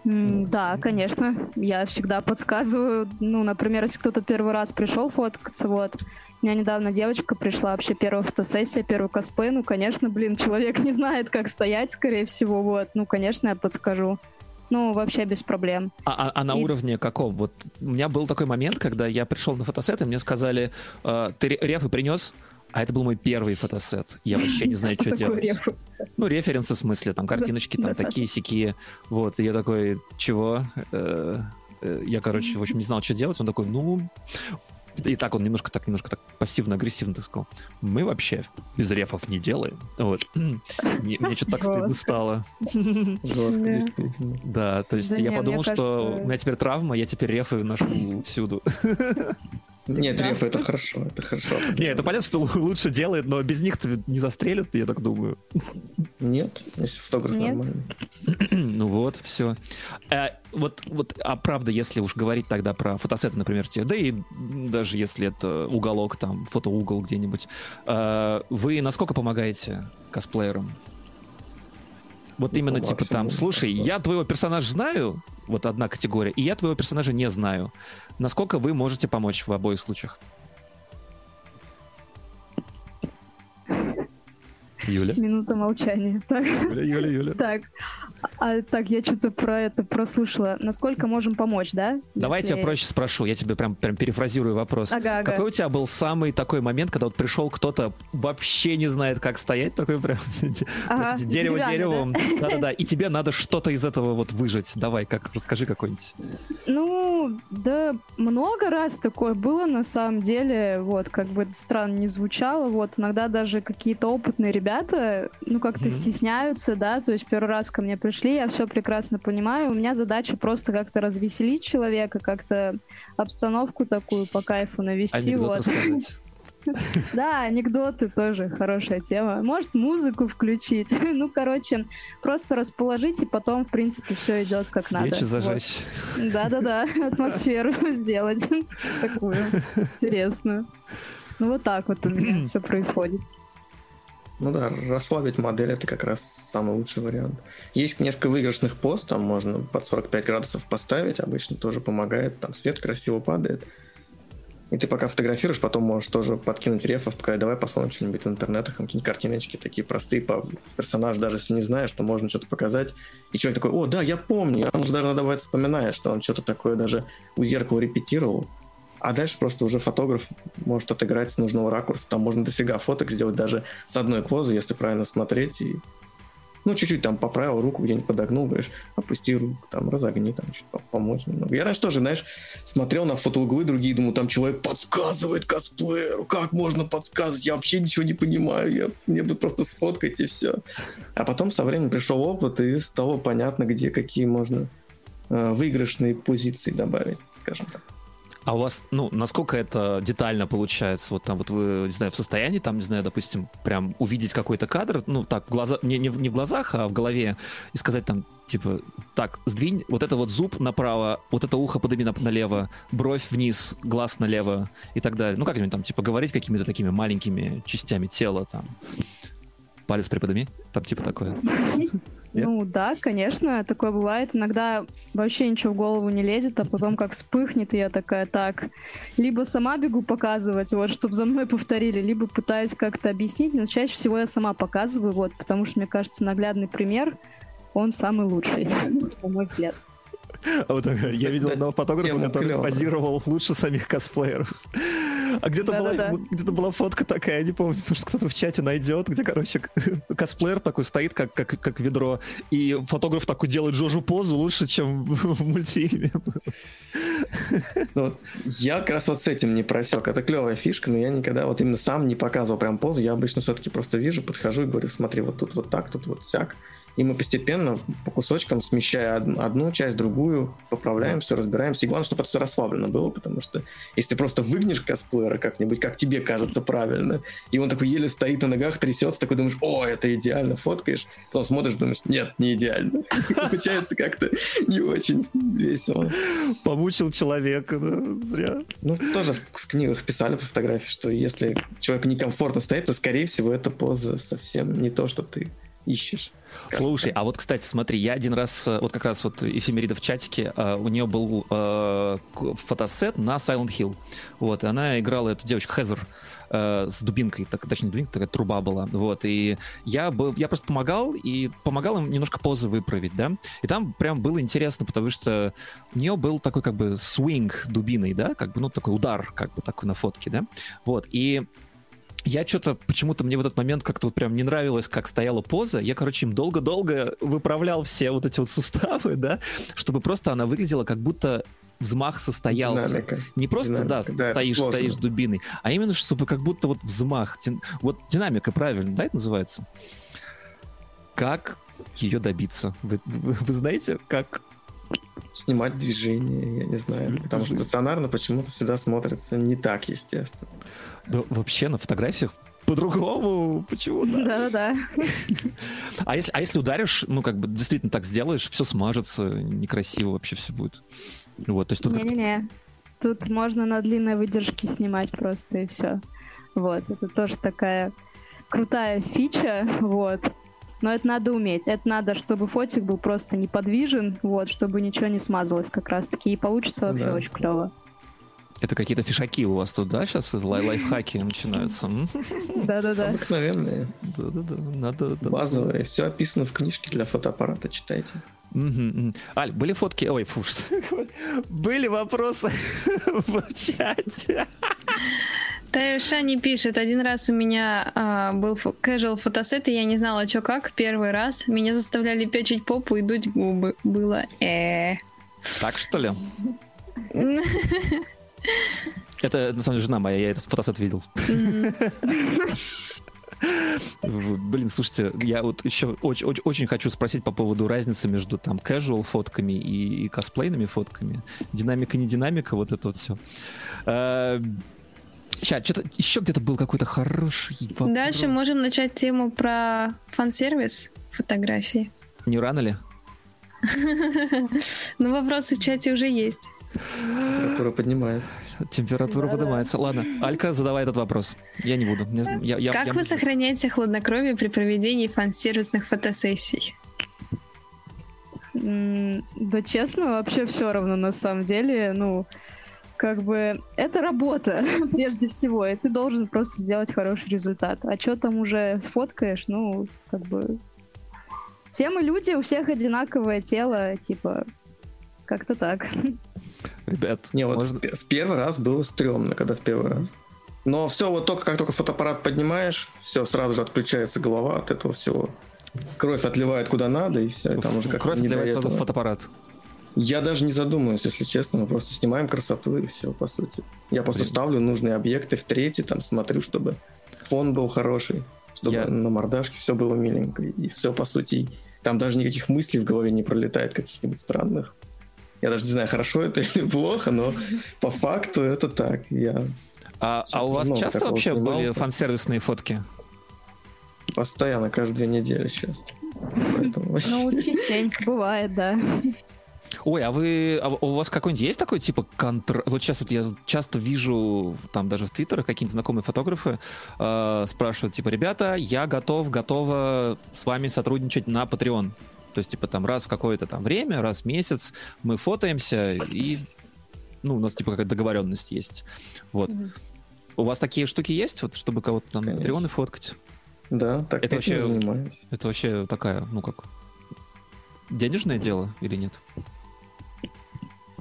Да, конечно. Я всегда подсказываю. Ну, например, если кто-то первый раз пришел фоткаться, вот, у меня недавно девочка пришла, вообще первая фотосессия, первый косплей. Ну, конечно, блин, человек не знает, как стоять, скорее всего, вот. Ну, конечно, я подскажу. Ну, вообще без проблем. А, а, а на и... уровне каком? Вот у меня был такой момент, когда я пришел на фотосет, и мне сказали, э, ты рефы принес? А это был мой первый фотосет. Я вообще не знаю, что, что делать. Реф? Ну, референсы в смысле, там картиночки там такие сякие. Вот, и я такой, чего? Э, э, я, короче, в общем, не знал, что делать. Он такой, ну, и так он немножко так, немножко так пассивно-агрессивно так сказал. Мы вообще без рефов не делаем. Вот. Мне, мне что-то так стыдно стало. Да, то есть я подумал, что у меня теперь травма, я теперь рефы ношу всюду. Нет, реф, это хорошо, это хорошо. Не, это понятно, что лучше делает, но без них-то не застрелят, я так думаю. Нет, если фотограф Нет. нормальный. ну вот, все. А, вот, вот, а правда, если уж говорить тогда про фотосеты, например, те, да и даже если это уголок, там, фотоугол где-нибудь, а, вы насколько помогаете косплеерам? Вот ну, именно типа там, слушай, я твоего персонажа знаю, вот одна категория, и я твоего персонажа не знаю. Насколько вы можете помочь в обоих случаях? Юля. Минута молчания. Так. Юля, Юля, Юля. Так, а, так, я что-то про это прослушала. Насколько можем помочь, да? Давайте Если... я проще спрошу. Я тебе прям, прям перефразирую вопрос. Ага, ага. Какой у тебя был самый такой момент, когда вот пришел кто-то вообще не знает, как стоять, такой прям ага, дерево деревом. Да-да-да. И тебе надо что-то из этого вот выжать. Давай, как расскажи какой-нибудь. Ну, да, много раз такое было на самом деле. Вот, как бы странно не звучало. Вот, иногда даже какие-то опытные ребята, ну, как-то mm-hmm. стесняются, да, то есть первый раз ко мне пришли, я все прекрасно понимаю. У меня задача просто как-то развеселить человека, как-то обстановку такую по кайфу навести. Анекдот вот. Да, анекдоты тоже хорошая тема. Может, музыку включить. Ну, короче, просто расположить, и потом, в принципе, все идет как Свечи надо. зажечь. Да-да-да, атмосферу сделать такую интересную. Ну, вот так вот у меня все происходит. Ну да, расслабить модель это как раз самый лучший вариант. Есть несколько выигрышных пост, там можно под 45 градусов поставить, обычно тоже помогает, там свет красиво падает. И ты пока фотографируешь, потом можешь тоже подкинуть рефов, пока давай посмотрим что-нибудь в интернетах, какие-нибудь картиночки такие простые по персонажу, даже если не знаешь, что можно что-то показать. И человек такой, о, да, я помню, он уже даже надо бывает вспоминает, что он что-то такое даже у зеркала репетировал. А дальше просто уже фотограф может отыграть с нужного ракурса. Там можно дофига фоток сделать даже с одной позы, если правильно смотреть. И... Ну, чуть-чуть там поправил руку, где-нибудь подогнул, говоришь, опусти руку, там, разогни, там, что-то помочь немного. Я раньше тоже, знаешь, смотрел на фотоуглы другие, думаю, там человек подсказывает косплееру, как можно подсказывать, я вообще ничего не понимаю, я, мне бы просто сфоткать и все. А потом со временем пришел опыт, и стало понятно, где какие можно э, выигрышные позиции добавить, скажем так. А у вас, ну, насколько это детально получается? Вот там вот вы, не знаю, в состоянии, там, не знаю, допустим, прям увидеть какой-то кадр, ну, так, в глаза, не, не, не в глазах, а в голове, и сказать там, типа, так, сдвинь вот это вот зуб направо, вот это ухо подними на, налево, бровь вниз, глаз налево и так далее. Ну, как-нибудь там, типа, говорить какими-то такими маленькими частями тела, там, палец приподними, там, типа, такое. Ну да, конечно, такое бывает. Иногда вообще ничего в голову не лезет, а потом как вспыхнет, и я такая, так, либо сама бегу показывать, вот, чтобы за мной повторили, либо пытаюсь как-то объяснить, но чаще всего я сама показываю, вот, потому что, мне кажется, наглядный пример, он самый лучший, на мой взгляд. А вот, я видел одного фотографа, который позировал лучше самих косплееров. А где-то была, где-то была фотка такая, я не помню, может кто-то в чате найдет, где, короче, косплеер такой стоит, как, как, как ведро, и фотограф такой делает Джожу позу лучше, чем в мультфильме. Ну, я как раз вот с этим не просек. Это клевая фишка, но я никогда вот именно сам не показывал прям позу. Я обычно все-таки просто вижу, подхожу и говорю, смотри, вот тут вот так, тут вот всяк и мы постепенно по кусочкам, смещая одну часть, другую, поправляем все, разбираемся. И главное, чтобы это все расслаблено было, потому что если ты просто выгнешь косплеера как-нибудь, как тебе кажется правильно, и он такой еле стоит на ногах, трясется, такой думаешь, о, это идеально, фоткаешь, потом смотришь, думаешь, нет, не идеально. Получается как-то не очень весело. Помучил человека, да, зря. Ну, тоже в книгах писали по фотографии, что если человек некомфортно стоит, то, скорее всего, эта поза совсем не то, что ты ищешь. Слушай, а вот, кстати, смотри, я один раз, э, вот как раз вот эфемерида в чатике, э, у нее был э, фотосет на Silent Hill. Вот, и она играла эту девочку Хезер э, с дубинкой, так, точнее, дубинка такая труба была. Вот, и я, был, я просто помогал, и помогал им немножко позы выправить, да. И там прям было интересно, потому что у нее был такой как бы свинг дубиной, да, как бы, ну, такой удар, как бы такой на фотке, да. Вот, и я что-то почему-то мне в этот момент как-то вот прям не нравилось, как стояла поза. Я, короче, им долго-долго выправлял все вот эти вот суставы, да, чтобы просто она выглядела как будто взмах состоялся. Динамика. Не просто, Динамика. да, да стоишь, стоишь дубиной, а именно, чтобы как будто вот взмах. Вот динамика, правильно, да, это называется? Как ее добиться? Вы, вы, вы знаете, как снимать движение, я не знаю. Снимать потому движение. что стационарно почему-то всегда смотрится не так, естественно. Да, вообще на фотографиях по-другому почему-то. Да-да-да. А если, а если ударишь, ну, как бы действительно так сделаешь, все смажется, некрасиво вообще все будет. Вот, то есть тут Не-не-не. Тут можно на длинной выдержке снимать просто и все. Вот, это тоже такая крутая фича, вот. Но это надо уметь. Это надо, чтобы фотик был просто неподвижен, вот, чтобы ничего не смазалось как раз-таки. И получится вообще да. очень клево. Это какие-то фишаки у вас тут, да, сейчас лай лайфхаки начинаются? Да-да-да. Обыкновенные. Да-да-да. Надо, Базовые. Все описано в книжке для фотоаппарата, читайте. Аль, были фотки... Ой, фу, что... Были вопросы в чате. Шани пишет, один раз у меня а, был casual фотосет, и я не знала, что как. Первый раз меня заставляли печить попу и дуть губы. Было э Так что ли? Это, на самом деле, жена моя, я этот фотосет видел. Блин, слушайте, я вот еще очень, очень, очень хочу спросить по поводу разницы между там casual фотками и, и косплейными фотками. Динамика, не динамика, вот это вот все. Сейчас, что-то еще где-то был какой-то хороший вопрос. Дальше можем начать тему про фан-сервис фотографии. Не рано ли? Ну, вопросы в чате уже есть. Температура поднимается. Температура да, поднимается. Да. Ладно, Алька, задавай этот вопрос. Я не буду. Я, я, как я... вы сохраняете хладнокровие при проведении фан-сервисных фотосессий? Да честно, вообще все равно на самом деле. Ну, как бы это работа прежде всего, и ты должен просто сделать хороший результат. А что там уже сфоткаешь, ну, как бы... Все мы люди, у всех одинаковое тело, типа, как-то так. Ребят, не, вот можно... в первый раз было стрёмно, когда в первый раз. Но все, вот только как только фотоаппарат поднимаешь, все, сразу же отключается голова от этого всего. Кровь отливает куда надо, и все, и там уже как Кровь отливает сразу в фотоаппарат. Я даже не задумываюсь, если честно, мы просто снимаем красоту и все, по сути. Я просто Блин. ставлю нужные объекты в третий, там смотрю, чтобы фон был хороший, чтобы я... на мордашке все было миленько, и все, по сути, там даже никаких мыслей в голове не пролетает, каких-нибудь странных. Я даже не знаю, хорошо это или плохо, но по факту это так. Я а, а у вас часто вообще снимал, были фан-сервисные фотки? Постоянно, каждые две недели сейчас. Ну, частенько бывает, да. Ой, а вы, а у вас какой-нибудь есть такой типа контр... Вот сейчас вот я часто вижу, там даже в Твиттерах какие-нибудь знакомые фотографы э, спрашивают, типа, ребята, я готов, готова с вами сотрудничать на Patreon. То есть, типа, там раз в какое-то там время, раз в месяц мы фотоемся, и, ну, у нас, типа, какая-то договоренность есть. Вот. Mm-hmm. У вас такие штуки есть, вот, чтобы кого-то там на Патреоны фоткать? Да, так это вообще, занимаюсь. Это вообще такая, ну как, денежное дело или нет?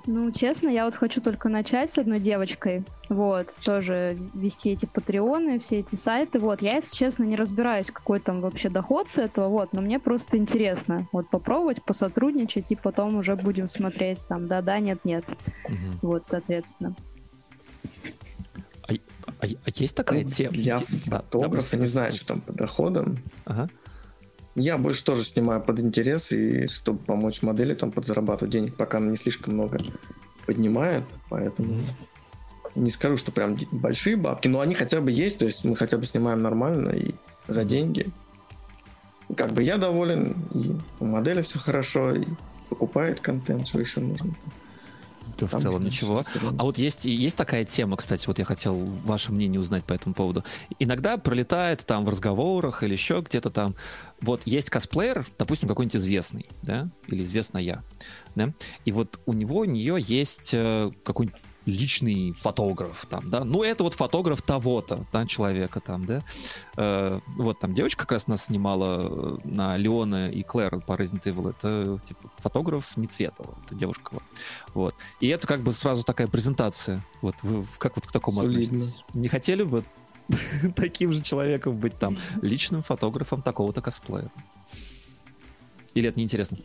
Ну, честно, я вот хочу только начать с одной девочкой, вот, тоже вести эти патреоны, все эти сайты, вот. Я, если честно, не разбираюсь, какой там вообще доход с этого, вот, но мне просто интересно, вот, попробовать, посотрудничать, и потом уже будем смотреть, там, да-да, нет-нет, угу. вот, соответственно. А, а, а есть такая ну, тема? Я фотограф, да, не знаю, что там по доходам. Ага. Я больше тоже снимаю под интерес, и чтобы помочь модели там подзарабатывать денег, пока она не слишком много поднимает, поэтому не скажу, что прям большие бабки, но они хотя бы есть, то есть мы хотя бы снимаем нормально и за деньги. Как бы я доволен, и у модели все хорошо, и покупает контент, что еще нужно. В Там целом ничего. А вот есть, есть такая тема, кстати, вот я хотел ваше мнение узнать по этому поводу. Иногда пролетает там в разговорах или еще где-то там, вот есть косплеер, допустим, какой-нибудь известный, да, или известная, да, и вот у него, у нее есть э, какой-нибудь личный фотограф там, да, ну это вот фотограф того-то, да, человека там, да, Э, вот там девочка как раз нас снимала э, на Леона и Клэр по Resident Evil, это типа фотограф не Цветова, это девушка, вот. вот. И это как бы сразу такая презентация, вот, вы как вот к такому Солидно. относитесь? Не хотели бы таким же человеком быть там личным фотографом такого-то косплея? Или это неинтересно?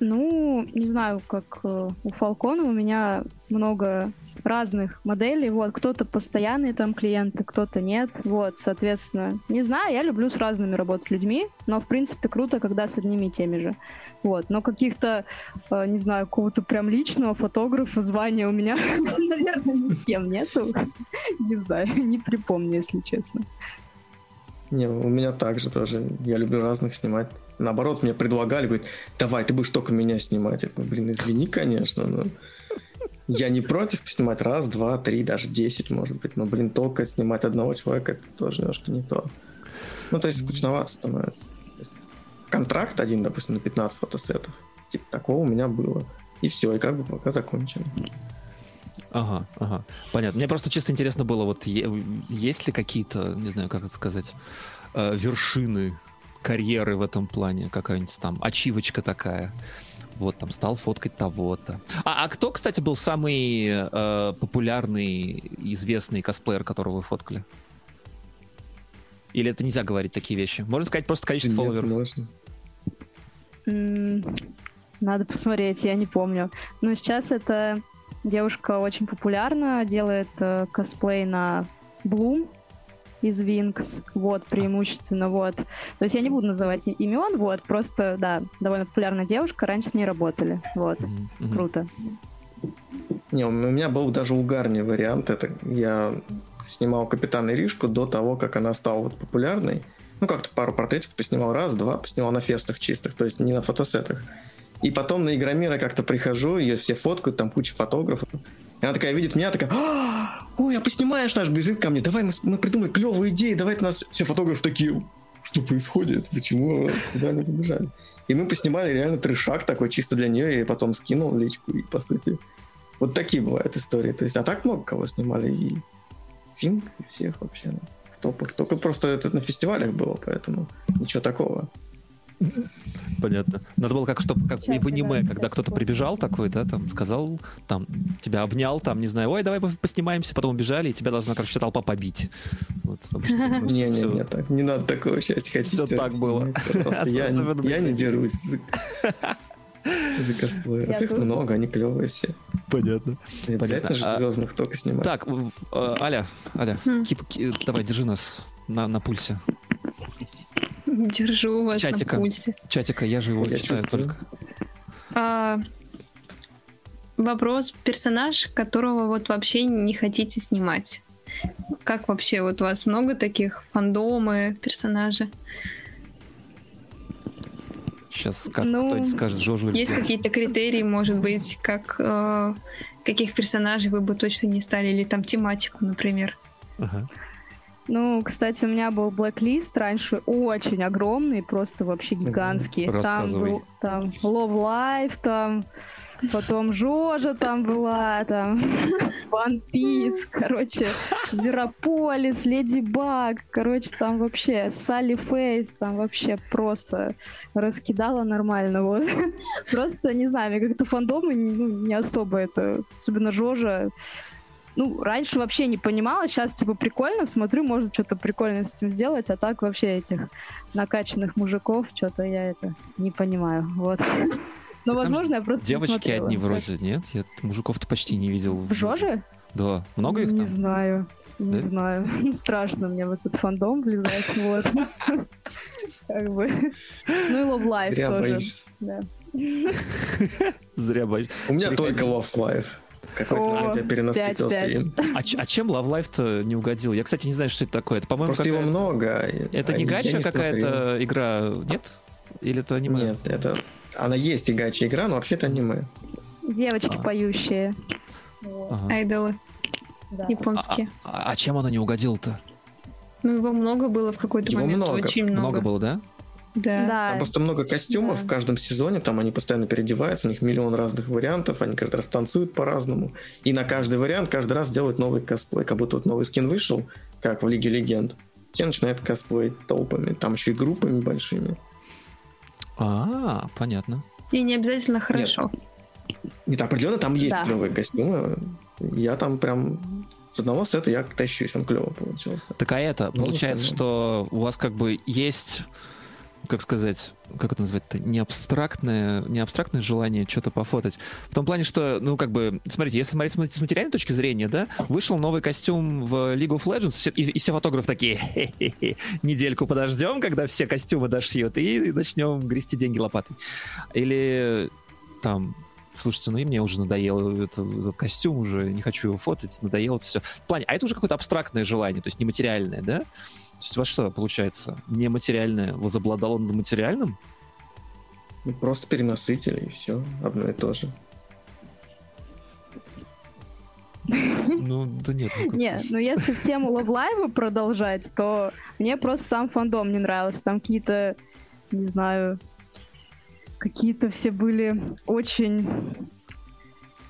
Ну, не знаю, как э, у Фалкона у меня много разных моделей. Вот, кто-то постоянные там клиенты, кто-то нет. Вот, соответственно, не знаю, я люблю с разными работать людьми, но, в принципе, круто, когда с одними и теми же. Вот, но каких-то, э, не знаю, какого-то прям личного фотографа, звания у меня, наверное, ни с кем нету. Не знаю, не припомню, если честно. Не, у меня также тоже. Я люблю разных снимать. Наоборот, мне предлагали, говорят, давай, ты будешь только меня снимать. Я говорю, блин, извини, конечно, но я не против снимать раз, два, три, даже десять, может быть, но, блин, только снимать одного человека, это тоже немножко не то. Ну, то есть скучновато становится. Контракт один, допустим, на 15 фотосетов. Типа такого у меня было. И все, и как бы пока закончено. Ага, ага. Понятно. Мне просто чисто интересно было, вот есть ли какие-то, не знаю, как это сказать, э, вершины карьеры в этом плане, какая-нибудь там ачивочка такая. Вот там стал фоткать того-то. А, а кто, кстати, был самый э, популярный, известный косплеер, которого вы фоткали? Или это нельзя говорить такие вещи? Можно сказать просто количество Нет, фолловеров. можно. Надо посмотреть, я не помню. Но сейчас эта девушка очень популярна, делает э, косплей на Bloom из Винкс, вот, преимущественно, вот. То есть я не буду называть имен, вот, просто, да, довольно популярная девушка, раньше с ней работали, вот, мгм. круто. Не, у меня был даже угарный вариант. Это я снимал Капитана Иришку до того, как она стала вот популярной. Ну, как-то пару портретиков поснимал раз, два, поснимал на фестах чистых, то есть не на фотосетах. И потом на Игромира как-то прихожу, ее все фоткают, там куча фотографов. И она такая видит меня, такая, «А, ой, а поснимаешь наш, бежит ко мне, давай мы, мы придумаем клевые идеи, давай у нас все фотографы такие, что происходит, почему куда они побежали. И мы поснимали реально трешак такой чисто для нее, и потом скинул в личку, и по сути вот такие бывают истории. То есть, а так много кого снимали, и Финк, и всех вообще. ну, Кто, только просто это на фестивалях было, поэтому ничего такого. Понятно. Надо было как, чтобы, как и Часто, в аниме, да, когда кто-то прибежал такой, да, там, сказал, там, тебя обнял, там, не знаю, ой, давай по- поснимаемся, потом убежали, и тебя должна, короче, толпа побить. Вот, Не, не, не, так, не надо такого счастья. Хотите, Всё так было. Я, не дерусь за, за косплееров. Я Их много, они клевые все. Понятно. Обязательно же А- звездных только снимать. Так, э, Аля, Аля, Хм. кип- давай, держи нас на, на пульсе. Держу вас Чатика. на пульсе. Чатика, я же его Я читаю чувствую. только. А, вопрос персонаж, которого вот вообще не хотите снимать. Как вообще вот у вас много таких фандомы персонажей? Сейчас как Ну, кто-нибудь скажет Жожу Есть какие-то критерии, может быть, как э, каких персонажей вы бы точно не стали, или там тематику, например. Ага. Ну, кстати, у меня был блэк-лист раньше очень огромный, просто вообще гигантский. Там был там Love Life, там потом Жожа там была, там One Piece, короче, Зверополис, Леди Баг, короче, там вообще Салли Фейс, там вообще просто раскидала нормально, вот. Просто, не знаю, мне как-то фандомы ну, не особо это, особенно Жожа, ну, раньше вообще не понимала, сейчас, типа, прикольно, смотрю, может что-то прикольное с этим сделать, а так вообще этих накачанных мужиков, что-то я это не понимаю, вот. Но, там возможно, я просто не Девочки одни вроде, нет? Я мужиков-то почти не видел. В Жоже? Да. Много их Не там? знаю. Не Да? знаю. Страшно мне в этот фандом влезать, вот. Как бы. Ну и Love Life Зря тоже. боишься. Да. Зря боюсь. У меня только Love Life. Какой О, у тебя перенасытился пять, пять. фильм. А, ч- а чем Love Life-то не угодил? Я, кстати, не знаю, что это такое. Это, по-моему, Просто его много. Это а не гача какая-то игра, нет? Или это аниме? Нет, это... Она есть и гача игра, но вообще-то аниме. Девочки А. поющие. Ага. Айдолы Да. японские. А, а чем оно не угодил-то? Ну, его много было в какой-то момент. много. Очень много. Много было, да? Да. Да. Там просто много костюмов Да. в каждом сезоне, там они постоянно переодеваются, у них миллион разных вариантов, они каждый раз танцуют по-разному. И на каждый вариант каждый раз делают новый косплей, как будто вот новый скин вышел, как в Лиге Легенд. Все начинают косплей толпами, там еще и группами большими. А, понятно. И не обязательно хорошо. Нет, определенно там есть Да. клевые костюмы. Я там прям с одного сета я тащусь, он клево получился. Так а это, Ну, получается, ну. что у вас как бы есть, как сказать, как это назвать-то, не абстрактное, не абстрактное желание что-то пофотать. В том плане, что, ну, как бы, смотрите, если смотреть с материальной точки зрения, да, вышел новый костюм в League of Legends, и, и все фотографы такие, «Хе-хе-хе, недельку подождем, когда все костюмы дошьют, и начнем грести деньги лопатой. Или там, слушайте, ну и мне уже надоело этот, этот костюм, уже не хочу его фотать, надоело это все. В плане, а это уже какое-то абстрактное желание, то есть нематериальное, да? То есть у вас что получается? Нематериальное возобладало над материальным? Ну, Просто перенасытили, и все, одно и то же. Ну, да нет. ну Не, ну если тему Love Live продолжать, то мне просто сам фандом не нравился. Там какие-то, не знаю, какие-то все были очень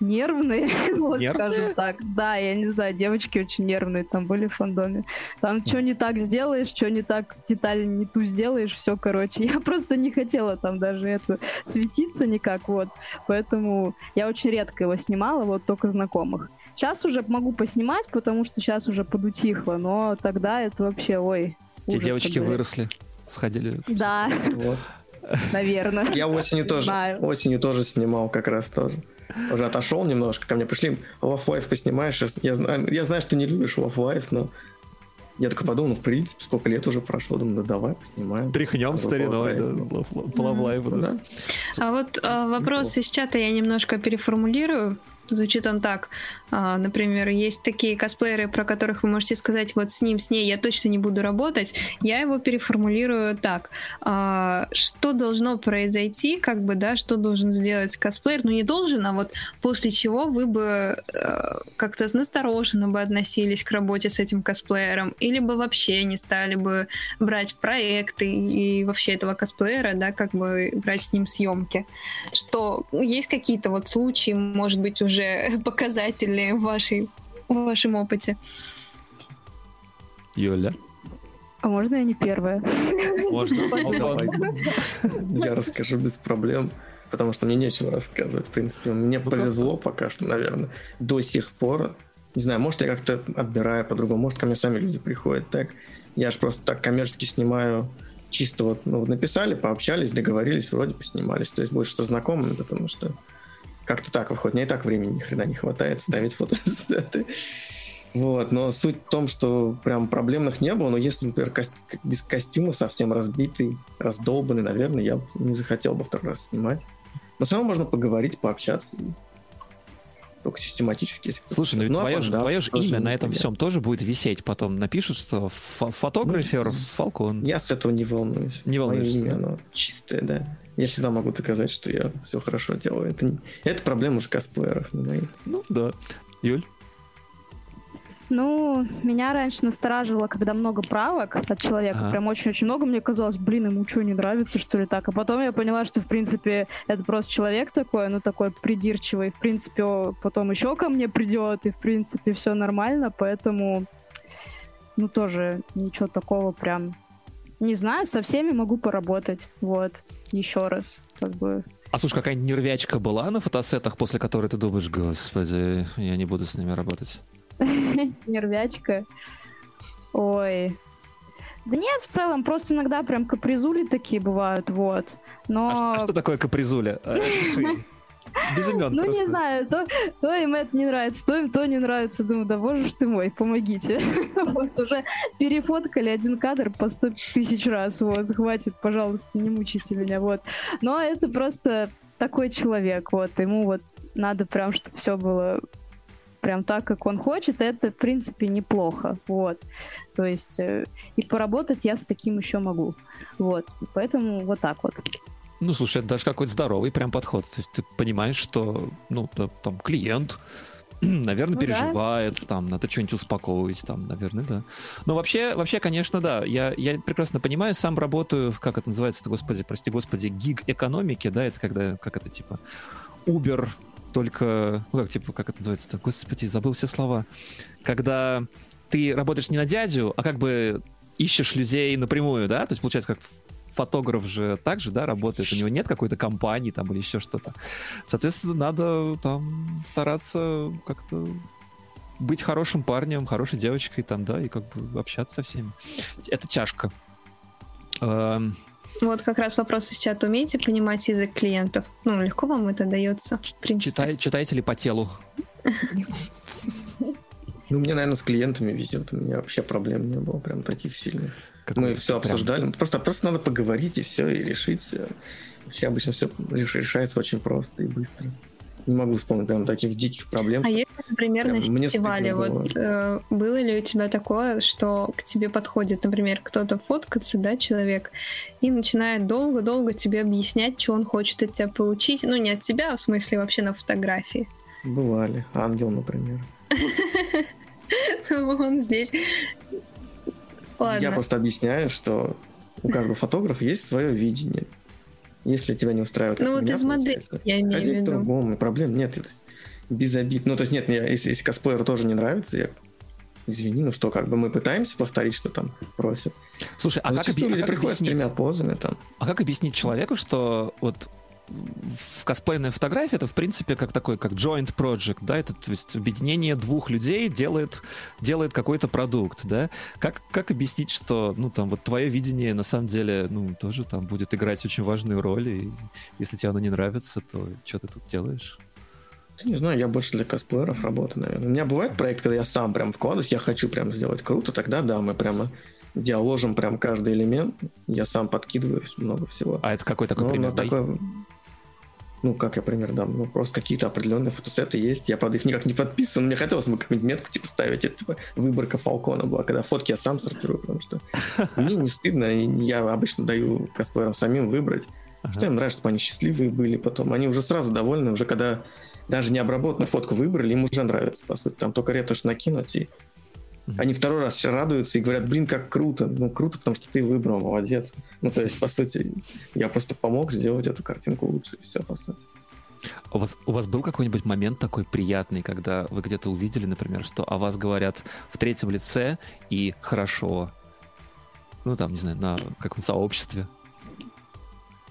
нервные, вот скажем так. Да, я не знаю, девочки очень нервные там были в фандоме. Там что не так сделаешь, что не так деталь не ту сделаешь, все, короче. Я просто не хотела там даже это светиться никак, вот. Поэтому я очень редко его снимала, вот только знакомых. Сейчас уже могу поснимать, потому что сейчас уже подутихло, но тогда это вообще, ой, Те девочки выросли, сходили. Да. Наверное. Я осенью тоже, Знаю. осенью тоже снимал как раз тоже. Уже отошел немножко, ко мне пришли, Half-Life поснимаешь, я знаю, я знаю, что ты не любишь Half-Life, но я только подумал, ну, в принципе, сколько лет уже прошло, думаю, ну давай поснимаем. Тряхнем По стариной, да, Love Ну да. да. А вот а, вопрос из чата я немножко переформулирую. Звучит он так. А, например, есть такие косплееры, про которых вы можете сказать, вот с ним, с ней я точно не буду работать. Я его переформулирую так. А, что должно произойти, как бы, да, что должен сделать косплеер? Ну, не должен, а вот после чего вы бы э, как-то настороженно бы относились к работе с этим косплеером, или бы вообще не стали бы брать проекты и вообще этого косплеера, да, как бы брать с ним съемки. Что есть какие-то вот случаи, может быть, уже показательные в, вашей, в вашем опыте? Юля, А можно я не первая? можно? Давай. Я расскажу без проблем, потому что мне нечего рассказывать. В принципе, мне Ну, повезло пока что, наверное, до сих пор. Не знаю, может, я как-то отбираю по-другому, может, ко мне сами люди приходят так. Я же просто так коммерчески снимаю чисто вот, ну, написали, пообщались, договорились, вроде поснимались. То есть больше со знакомыми, потому что как-то так выходит. Мне и так времени ни хрена не хватает ставить фотосеты. Вот, но суть в том, что прям проблемных не было, но если, например, кос- без костюма совсем разбитый, раздолбанный, наверное, я не захотел бы второй раз снимать. Но все равно можно поговорить, пообщаться. Только систематически. Слушай, ну ведь а твое же, да, твое же имя на этом всем тоже будет висеть потом. Напишут, что фо- фотографер Ну, Фалкон. Я с этого не волнуюсь. Не Мое волнуешься, имя, да? оно чистое, да. Я всегда могу доказать, что я все хорошо делаю. Это, это проблема уж косплееров, не моих. Ну да. Юль? Ну, меня раньше настораживало, когда много правок от человека, Ага. прям очень-очень много, мне казалось, блин, ему что, не нравится, что ли, так? А потом я поняла, что, в принципе, это просто человек такой, ну, такой придирчивый, в принципе, потом еще ко мне придет, и, в принципе, все нормально, поэтому, ну, тоже ничего такого прям... Не знаю, со всеми могу поработать, вот, еще раз, как бы... А слушай, какая-нибудь нервячка была на фотосетах, после которой ты думаешь, господи, я не буду с ними работать? Нервячка. Ой. Да нет, в целом, просто иногда прям капризули такие бывают, вот. Но... А, а что такое капризуля? А. Без имен Ну, просто. не знаю, то, то им это не нравится, то им то не нравится. Думаю, да боже ж ты мой, помогите. Вот уже перефоткали один кадр по 100 тысяч раз. Вот, хватит, пожалуйста, не мучите меня. Вот. Но это просто такой человек. Вот, ему вот надо прям, чтобы все было прям так, как он хочет. Это, в принципе, неплохо. Вот. То есть, э, и поработать я с таким еще могу. Вот. Поэтому вот так вот. Ну, слушай, это даже какой-то здоровый прям подход. То есть ты понимаешь, что, ну, там, клиент, наверное, ну, переживает, да. там, надо что-нибудь успокоить, там, наверное, да. Но вообще, вообще, конечно, да, я, я прекрасно понимаю, сам работаю в, как это называется, господи, прости господи, гиг-экономики, да, это когда, как это, типа, Uber только, ну, как, типа, как это называется-то, господи, забыл все слова. Когда ты работаешь не на дядю, а как бы ищешь людей напрямую, да, то есть получается как фотограф же также, да, работает, у него нет какой-то компании там или еще что-то. Соответственно, надо там стараться как-то быть хорошим парнем, хорошей девочкой там, да, и как бы общаться со всеми. Это тяжко. Вот как раз вопрос из чата. Умеете понимать язык клиентов? Ну, легко вам это дается, в принципе. Читай, читаете ли по телу? Ну, мне, наверное, с клиентами везет. У меня вообще проблем не было прям таких сильных. Как мы все прям... обсуждали. Просто, просто надо поговорить и все, и решить. Вообще обычно все решается очень просто и быстро. Не могу вспомнить прям таких диких проблем. А если, например, прям на фестивале, вот э, было ли у тебя такое, что к тебе подходит, например, кто-то фоткаться, да, человек, и начинает долго-долго тебе объяснять, что он хочет от тебя получить, ну не от тебя, а в смысле вообще на фотографии? Бывали. Ангел, например. Он здесь. Ладно. Я просто объясняю, что у каждого фотографа есть свое видение. Если тебя не устраивает, ну вот из модели я имею в виду. другому, проблем нет. То есть, без обид. Ну, то есть, нет, если, если косплееру тоже не нравится, я извини, ну что, как бы мы пытаемся повторить, что там просят. Слушай, а как, объ... а как объяснить? с тремя позами там. А как объяснить человеку, что вот в косплейная фотография это в принципе как такой как joint project, да, это то есть объединение двух людей делает делает какой-то продукт, да. Как как объяснить, что ну там вот твое видение на самом деле ну тоже там будет играть очень важную роль, и если тебе оно не нравится, то что ты тут делаешь? Не знаю, я больше для косплееров работаю, наверное. У меня бывает проект, когда я сам прям вкладываюсь, я хочу прям сделать круто, тогда да, мы прямо диаложим прям каждый элемент, я сам подкидываю много всего. А это какой такой Но пример? Такой, ну, как я пример дам? Ну, просто какие-то определенные фотосеты есть. Я, правда, их никак не подписан. Мне хотелось бы какую-нибудь метку типа ставить. Это типа выборка Фалкона была, когда фотки я сам сортирую, потому что мне не стыдно. Я обычно даю косплеерам самим выбрать. Что им нравится, чтобы они счастливые были потом. Они уже сразу довольны, уже когда даже не обработанную фотку выбрали, им уже нравится, по сути. Там только ретушь накинуть, и они второй раз радуются и говорят, блин, как круто. Ну, круто, потому что ты выбрал, молодец. Ну, то есть, по сути, я просто помог сделать эту картинку лучше, и все, по сути. У вас, у вас был какой-нибудь момент такой приятный, когда вы где-то увидели, например, что о вас говорят в третьем лице и хорошо? Ну, там, не знаю, на каком сообществе.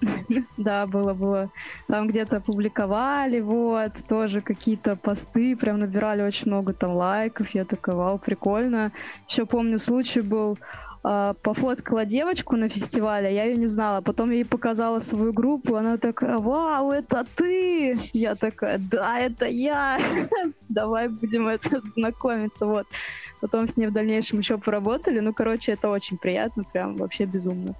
Да, было, было. Там где-то публиковали, вот, тоже какие-то посты, прям набирали очень много там лайков, я такая, вау, прикольно. Еще помню, случай был, э, пофоткала девочку на фестивале, я ее не знала, потом ей показала свою группу, она такая, вау, это ты! Я такая, да, это я! Давай будем это знакомиться, вот. Потом с ней в дальнейшем еще поработали, ну, короче, это очень приятно, прям вообще безумно.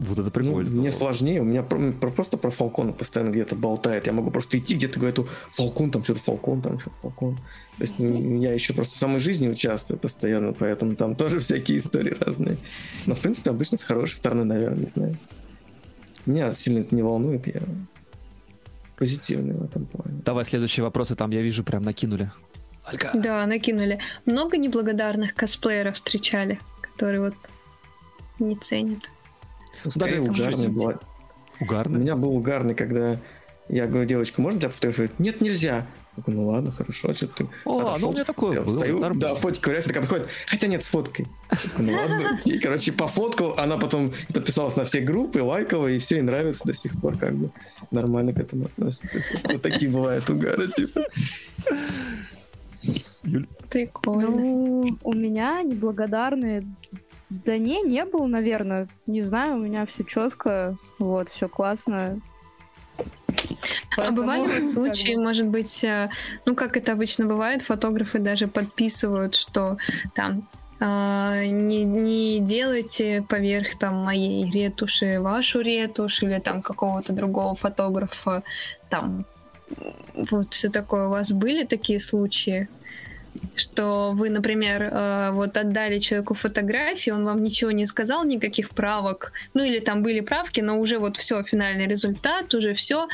Вот это прикольно. Ну, мне сложнее, у меня про, про, просто про Фалкона постоянно где-то болтает. Я могу просто идти где-то говорить, Фалкон, там что-то Фалкон, там что-то Фалкон. То есть я еще просто в самой жизни участвую постоянно, поэтому там тоже всякие истории разные. Но, в принципе, обычно с хорошей стороны, наверное, не знаю. Меня сильно это не волнует, я позитивный в этом плане. Давай следующие вопросы там, я вижу, прям накинули. Алька. Да, накинули. Много неблагодарных косплееров встречали, которые вот не ценят. Даже угарный был. Угарный? У меня был угарный, когда я говорю, девочка, можно тебя фотографировать? Нет, нельзя. Я говорю, ну ладно, хорошо, что ты. О, ну у меня такое было. Стою, да, фотик ковыряется, такая подходит, хотя нет, с фоткой. Ну ладно, и, короче, пофоткал, она потом подписалась на все группы, лайкала, и все, и нравится до сих пор, как бы нормально к этому относится. Вот такие бывают угары, типа. Прикольно. Ну, у меня неблагодарные да не, не был, наверное. Не знаю, у меня все четко, вот, все классно. Поэтому, а бывали случаи, как бы... может быть, э, ну как это обычно бывает, фотографы даже подписывают, что там Uh, не, не делайте поверх там моей ретуши вашу ретушь или там какого-то другого фотографа там вот все такое. У вас были такие случаи? Что вы, например, э, вот отдали человеку фотографию, он вам ничего не сказал, никаких правок, ну или там были правки, но уже вот все, финальный результат, уже все,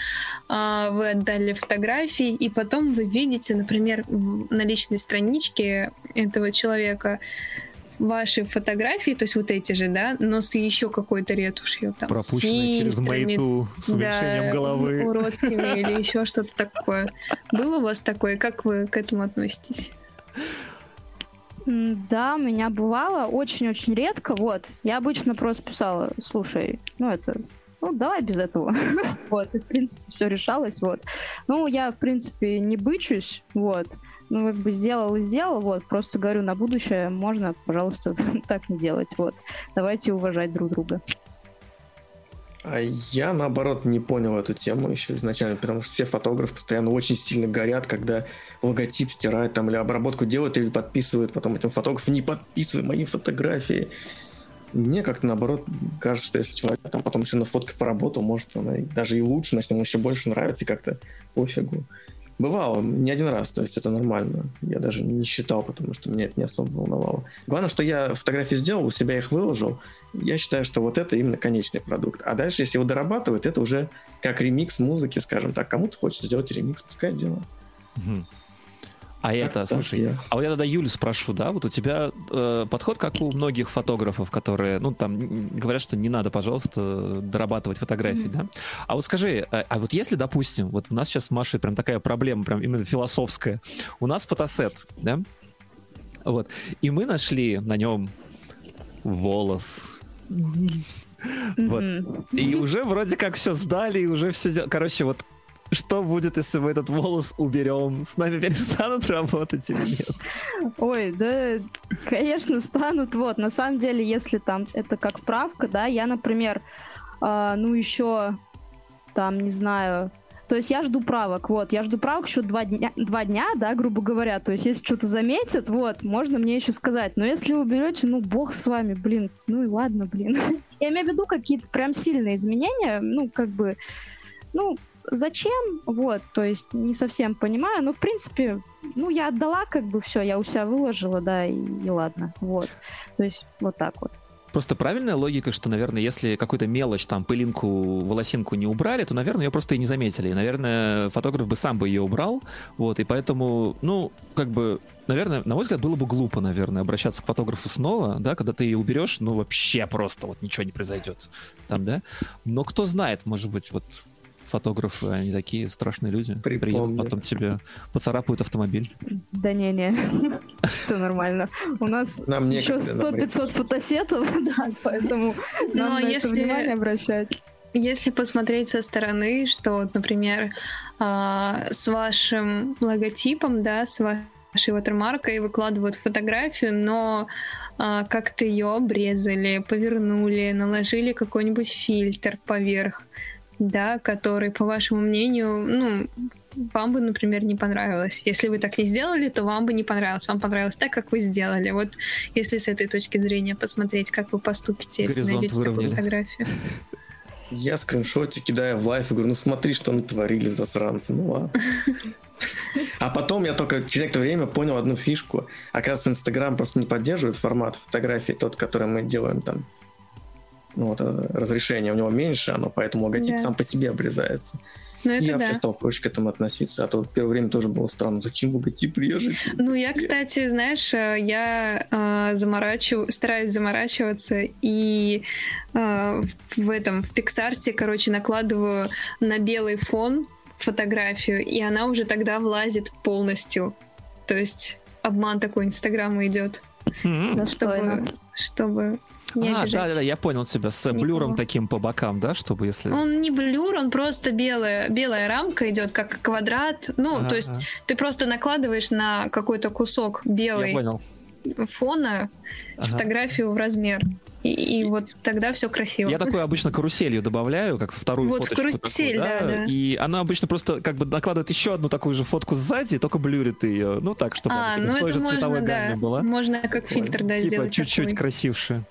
а, вы отдали фотографии, и потом вы видите, например, на личной страничке этого человека ваши фотографии, то есть вот эти же, да, но с еще какой-то ретушью. Там, Пропущенные через мейту, с уменьшением да, головы. уродскими или еще что-то такое. Было у вас такое? Как вы к этому относитесь? Да, у меня бывало очень-очень редко. Вот, я обычно просто писала, слушай, ну это, ну давай без этого. вот, и в принципе все решалось, вот. Ну, я, в принципе, не бычусь, вот. Ну, как бы сделал и сделал, вот. Просто говорю, на будущее можно, пожалуйста, так не делать, вот. Давайте уважать друг друга. А я, наоборот, не понял эту тему еще изначально, потому что все фотографы постоянно очень сильно горят, когда логотип стирают там или обработку делают или подписывают, потом этим фотограф не подписывай мои фотографии. Мне как-то наоборот кажется, что если человек там потом еще на фотке поработал, может, она даже и лучше, значит, ему еще больше нравится, и как-то пофигу. Бывало, не один раз, то есть это нормально. Я даже не считал, потому что меня это не особо волновало. Главное, что я фотографии сделал, у себя их выложил. Я считаю, что вот это именно конечный продукт. А дальше, если его дорабатывают, это уже как ремикс музыки, скажем так. Кому-то хочется сделать ремикс, пускай делает. Угу. А как это, слушай, я. а вот я тогда Юлю спрошу, да, вот у тебя э, подход, как у многих фотографов, которые, ну, там, говорят, что не надо, пожалуйста, дорабатывать фотографии, mm-hmm. да? А вот скажи, а, а вот если, допустим, вот у нас сейчас с Машей прям такая проблема, прям именно философская, у нас фотосет, да, вот, и мы нашли на нем волос, вот. И уже вроде как все сдали, и уже все сделали. Короче, вот что будет, если мы этот волос уберем? С нами перестанут работать или нет? Ой, да, конечно, станут. Вот, на самом деле, если там это как справка, да, я, например, э, ну еще там, не знаю, то есть я жду правок, вот, я жду правок еще два дня, два дня, да, грубо говоря, то есть если что-то заметят, вот, можно мне еще сказать, но если вы берете, ну, бог с вами, блин, ну и ладно, блин. Я имею в виду какие-то прям сильные изменения, ну, как бы, ну, зачем, вот, то есть не совсем понимаю, но в принципе, ну, я отдала как бы все, я у себя выложила, да, и, и ладно, вот, то есть вот так вот. Просто правильная логика, что, наверное, если какую-то мелочь, там, пылинку, волосинку не убрали, то, наверное, ее просто и не заметили. И, наверное, фотограф бы сам бы ее убрал, вот, и поэтому, ну, как бы, наверное, на мой взгляд, было бы глупо, наверное, обращаться к фотографу снова, да, когда ты ее уберешь, ну, вообще просто вот ничего не произойдет там, да. Но кто знает, может быть, вот фотографы, они такие страшные люди. Приедут, потом тебе поцарапают автомобиль. Да не-не, все нормально. У нас нам еще 100-500 фотосетов, да, поэтому нам на это внимание обращать. Если посмотреть со стороны, что, например, а, с вашим логотипом, да, с вашей ватермаркой выкладывают фотографию, но а, как-то ее обрезали, повернули, наложили какой-нибудь фильтр поверх, да, который, по вашему мнению, ну, вам бы, например, не понравилось. Если вы так не сделали, то вам бы не понравилось. Вам понравилось так, как вы сделали. Вот если с этой точки зрения посмотреть, как вы поступите, если Горизонт найдете выровняли. такую фотографию. Я скриншоте кидаю в лайф и говорю, ну смотри, что натворили засранцы, ну ладно. А потом я только через некоторое время понял одну фишку. Оказывается, Инстаграм просто не поддерживает формат фотографии, тот, который мы делаем там ну, вот, э, разрешение у него меньше, оно поэтому логотип да. сам по себе обрезается. Ну, это я да. вообще стал проще к этому относиться. А то в первое время тоже было странно, зачем логотип режет? Ну, я, кстати, знаешь, э, я э, заморачиваю, стараюсь заморачиваться и э, в этом, в Пиксарте, короче, накладываю на белый фон фотографию, и она уже тогда влазит полностью. То есть обман такой Инстаграма идет. Mm-hmm. Чтобы, чтобы не а, обижать. да, да, я понял тебя с Никого. блюром таким по бокам, да, чтобы если. Он не блюр, он просто белая, белая рамка идет как квадрат. Ну, а то есть ты просто накладываешь на какой-то кусок белый я понял. фона ага. фотографию в размер. И, и вот тогда все красиво. Я такой обычно каруселью добавляю, как вторую вот фоточку. Вот карусель, такую, да, да. И она обычно просто как бы накладывает еще одну такую же фотку сзади, только блюрит ее. Ну так, чтобы а, она типа, ну в той же можно, цветовой да. гамме была. Можно как фильтр, да, типа, сделать. чуть-чуть красивше.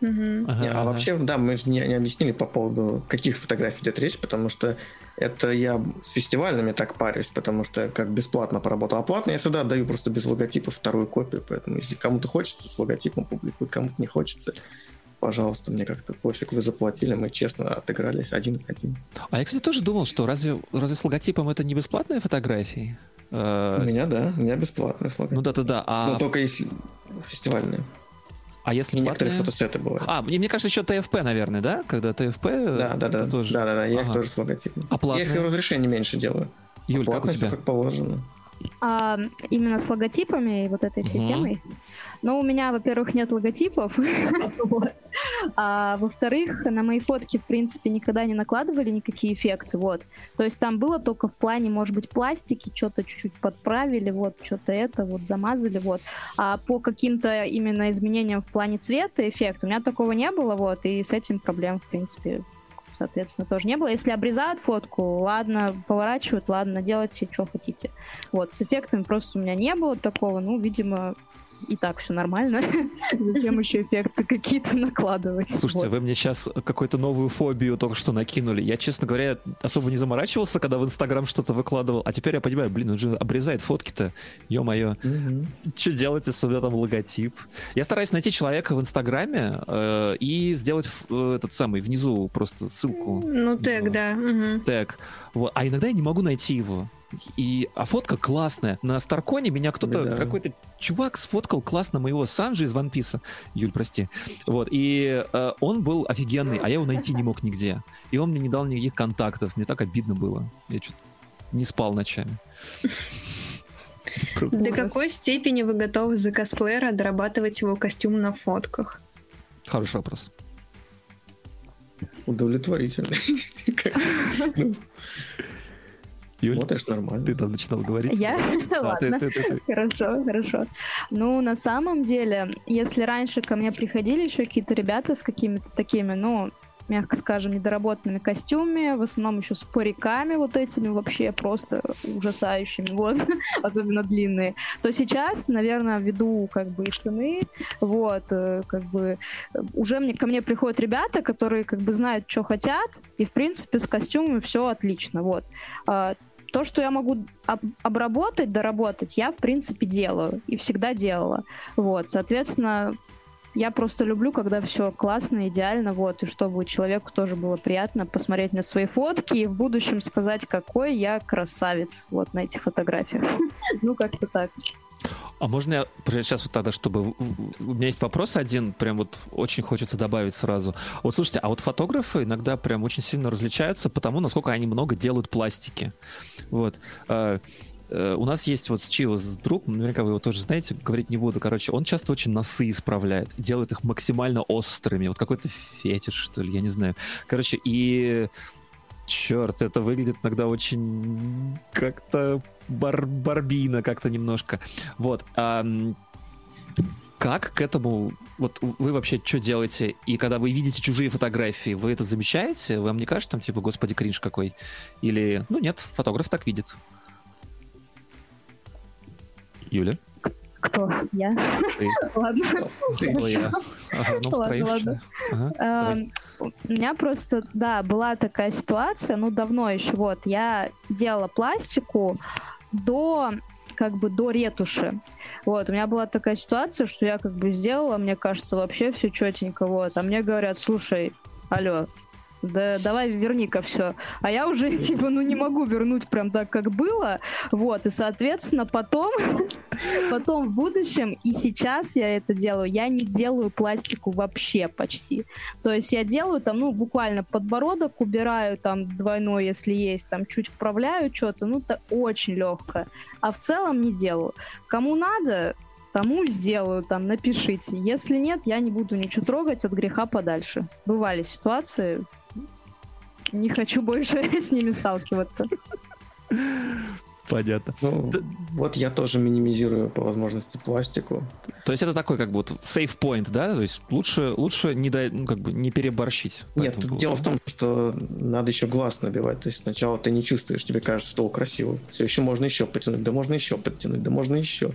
Мгм. Ага, Не, а ага. вообще, да, мы же не, не объяснили по поводу каких фотографий идет речь, потому что это я с фестивальными так парюсь, потому что как бесплатно поработал. А платно я всегда отдаю просто без логотипа вторую копию, поэтому если кому-то хочется с логотипом публикуй, кому-то не хочется, пожалуйста, мне как-то пофиг, вы заплатили, мы честно отыгрались один к один. А я, кстати, тоже думал, что разве, разве с логотипом это не бесплатные фотографии? Э, У меня, да, у меня бесплатно с логотипом. Ну да-да-да. А, Ну, только если фестивальные. А если И некоторые платные? фотосеты бывают. А, мне, мне кажется, еще ТФП, наверное, да? Когда ТФП, да, да, да, это тоже... да, да, да, я их Ага. тоже с логотипом. А Я платные? их и разрешение меньше делаю. Юль, а как у тебя? как положено. А, именно с логотипами и вот этой всей Мгм. темой. Ну, у меня, во-первых, нет логотипов. А во-вторых, на мои фотки, в принципе, никогда не накладывали никакие эффекты. Вот. То есть там было только в плане, может быть, пластики, что-то чуть-чуть подправили, вот, что-то это, вот, замазали, вот. А по каким-то именно изменениям в плане цвета эффект у меня такого не было, вот, и с этим проблем, в принципе, соответственно, тоже не было. Если обрезают фотку, ладно, поворачивают, ладно, делайте, что хотите. Вот, с эффектом просто у меня не было такого, ну, видимо, и так все нормально. Зачем еще эффекты какие-то накладывать? Слушайте, Вот. вы мне сейчас какую-то новую фобию только что накинули. Я, честно говоря, особо не заморачивался, когда в Инстаграм что-то выкладывал. А теперь я понимаю, блин, он же обрезает фотки-то. Ё-моё. Что делать, если у меня там логотип? Я стараюсь найти человека в Инстаграме э, и сделать ф- э, этот самый внизу просто ссылку. Ну, тег, да. мгм. тег. Вот. А иногда я не могу найти его. И, а фотка классная. На Старконе меня кто-то, Да. какой-то чувак сфоткал классно моего Санджи из One Piece. Юль, прости. Вот. И э, он был офигенный, а я его найти не мог нигде. И он мне не дал никаких контактов. Мне так обидно было. Я что-то не спал ночами. До какой степени вы готовы за косплеера дорабатывать его костюм на фотках? Хороший вопрос. Удовлетворительно. Юль, Смотришь нормально. ты там начинал говорить? Я? Ладно. ты- ты- ты. Хорошо, хорошо. Ну, на самом деле, если раньше ко мне приходили еще какие-то ребята с какими-то такими, ну, мягко скажем, недоработанными костюмами, в основном еще с париками вот этими вообще просто ужасающими, вот, особенно длинные, то сейчас, наверное, ввиду как бы и цены, вот, э, как бы э, уже мне, ко мне приходят ребята, которые как бы знают, что хотят, и, в принципе, с костюмами все отлично, вот. А, то, что я могу об- обработать, доработать, я, в принципе, делаю. И всегда делала. Вот, соответственно, я просто люблю, когда все классно, идеально, вот, и чтобы человеку тоже было приятно посмотреть на свои фотки и в будущем сказать, какой я красавец, вот, на этих фотографиях. Ну, как-то так. А можно я сейчас вот тогда, чтобы... У меня есть вопрос один, прям вот очень хочется добавить сразу. Вот слушайте, а вот фотографы иногда прям очень сильно различаются по тому, насколько они много делают пластики. Вот. Э, У нас есть вот с Чио с друг, наверняка вы его тоже знаете, говорить не буду. Короче, он часто очень носы исправляет, делает их максимально острыми. Вот какой-то фетиш, что ли, я не знаю. Короче, и черт, это выглядит иногда очень как-то бар барбина, как-то немножко. Вот. ам, как к этому... Вот вы вообще что делаете? И когда вы видите чужие фотографии, вы это замечаете? Вам не кажется, там, типа, господи, кринж какой? Или, ну нет, фотограф так видит. Юля? Кто? Я? Ты? Ладно. О, я. Ага, ну, Ладно, ладно. Ага. Эм, У меня просто, да, была такая ситуация, ну, давно еще, вот, я делала пластику до как бы до ретуши. Вот, у меня была такая ситуация, что я как бы сделала, мне кажется, вообще все четенько, вот, а мне говорят, слушай, алло, да давай верни-ка все. А я уже, типа, ну не могу вернуть прям так, как было. Вот, и, соответственно, потом, потом в будущем, и сейчас я это делаю, я не делаю пластику вообще почти. То есть я делаю там, ну, буквально подбородок убираю, там, двойной, если есть, там, чуть вправляю что-то, ну, это очень легкое. А в целом не делаю. Кому надо, тому сделаю, там, напишите. Если нет, я не буду ничего трогать от греха подальше. Бывали ситуации, не хочу больше с ними сталкиваться. Понятно. Ну, Да. вот я тоже минимизирую по возможности пластику. То есть это такой как бы вот save point, да? То есть лучше, лучше не, дай, ну, как бы не переборщить. Нет, тут дело в том, что надо еще глаз набивать. То есть сначала ты не чувствуешь, тебе кажется, что о, красиво. Все еще можно еще потянуть, да можно еще подтянуть, да можно еще.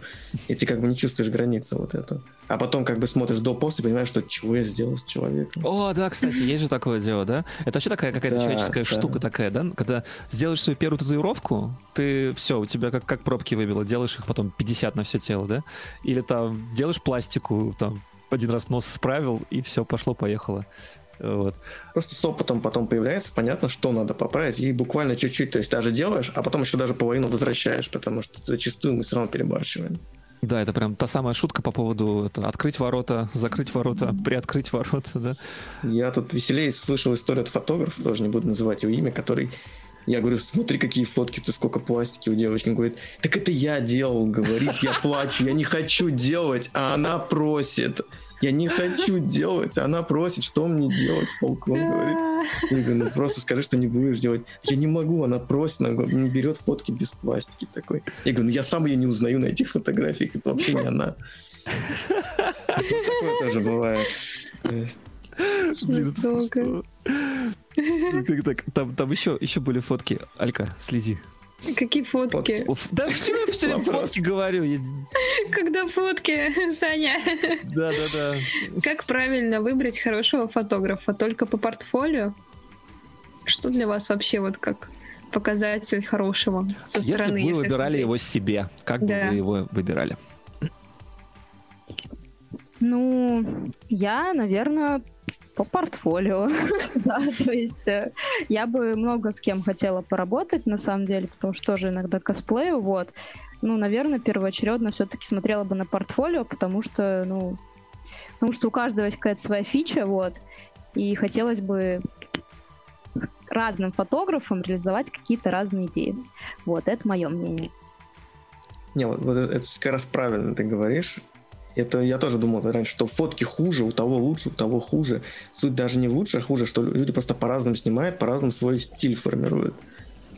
И ты как бы не чувствуешь границы вот этого. А потом как бы смотришь до после, понимаешь, что чего я сделал с человеком. О, да, кстати, есть же такое дело, да? Это вообще такая какая-то Да, человеческая да. штука такая, да? Когда сделаешь свою первую татуировку, ты все, у тебя как, как пробки выбило, делаешь их потом 50 на все тело, да? Или там делаешь пластику, там один раз нос справил, и все, пошло-поехало. Вот. Просто с опытом потом появляется, понятно, что надо поправить, и буквально чуть-чуть, то есть даже делаешь, а потом еще даже половину возвращаешь, потому что зачастую мы все равно перебарщиваем. Да, это прям та самая шутка по поводу это, открыть ворота, закрыть ворота, приоткрыть ворота, да? Я тут веселее слышал историю от фотографа, тоже не буду называть его имя, который я говорю, смотри, какие фотки, ты сколько пластики у девочки. Он говорит, так это я делал, говорит, я плачу, я не хочу делать, а она просит. Я не хочу делать, она просит, что мне делать, полк, он говорит. Я говорю, ну просто скажи, что не будешь делать. Я не могу, она просит, она говорит, не берет фотки без пластики такой. Я говорю, ну я сам ее не узнаю на этих фотографиях, это вообще не она. Такое тоже бывает. Блин, это Жестоко. смешно. Так? Там, там еще, еще были фотки. Алька, следи. Какие фотки? Уф, Да все, все фотки говорю. Когда фотки, Саня? Да, да, да. Как правильно выбрать хорошего фотографа? Только по портфолио? Что для вас вообще вот как показатель хорошего со Если бы стороны? вы выбирали смотреть? его себе, как бы Да. вы его выбирали? Ну, я, наверное, по портфолио. да, то есть э, я бы много с кем хотела поработать, на самом деле, потому что тоже иногда косплею, вот. Ну, наверное, первоочередно все-таки смотрела бы на портфолио, потому что, ну, потому что у каждого есть какая-то своя фича, вот, и хотелось бы с разным фотографам реализовать какие-то разные идеи. Вот, это мое мнение. Не, вот, вот это как раз правильно ты говоришь. Это я тоже думал раньше, что фотки хуже, у того лучше, у того хуже. Суть даже не лучше, а хуже, что люди просто по-разному снимают, по-разному свой стиль формируют.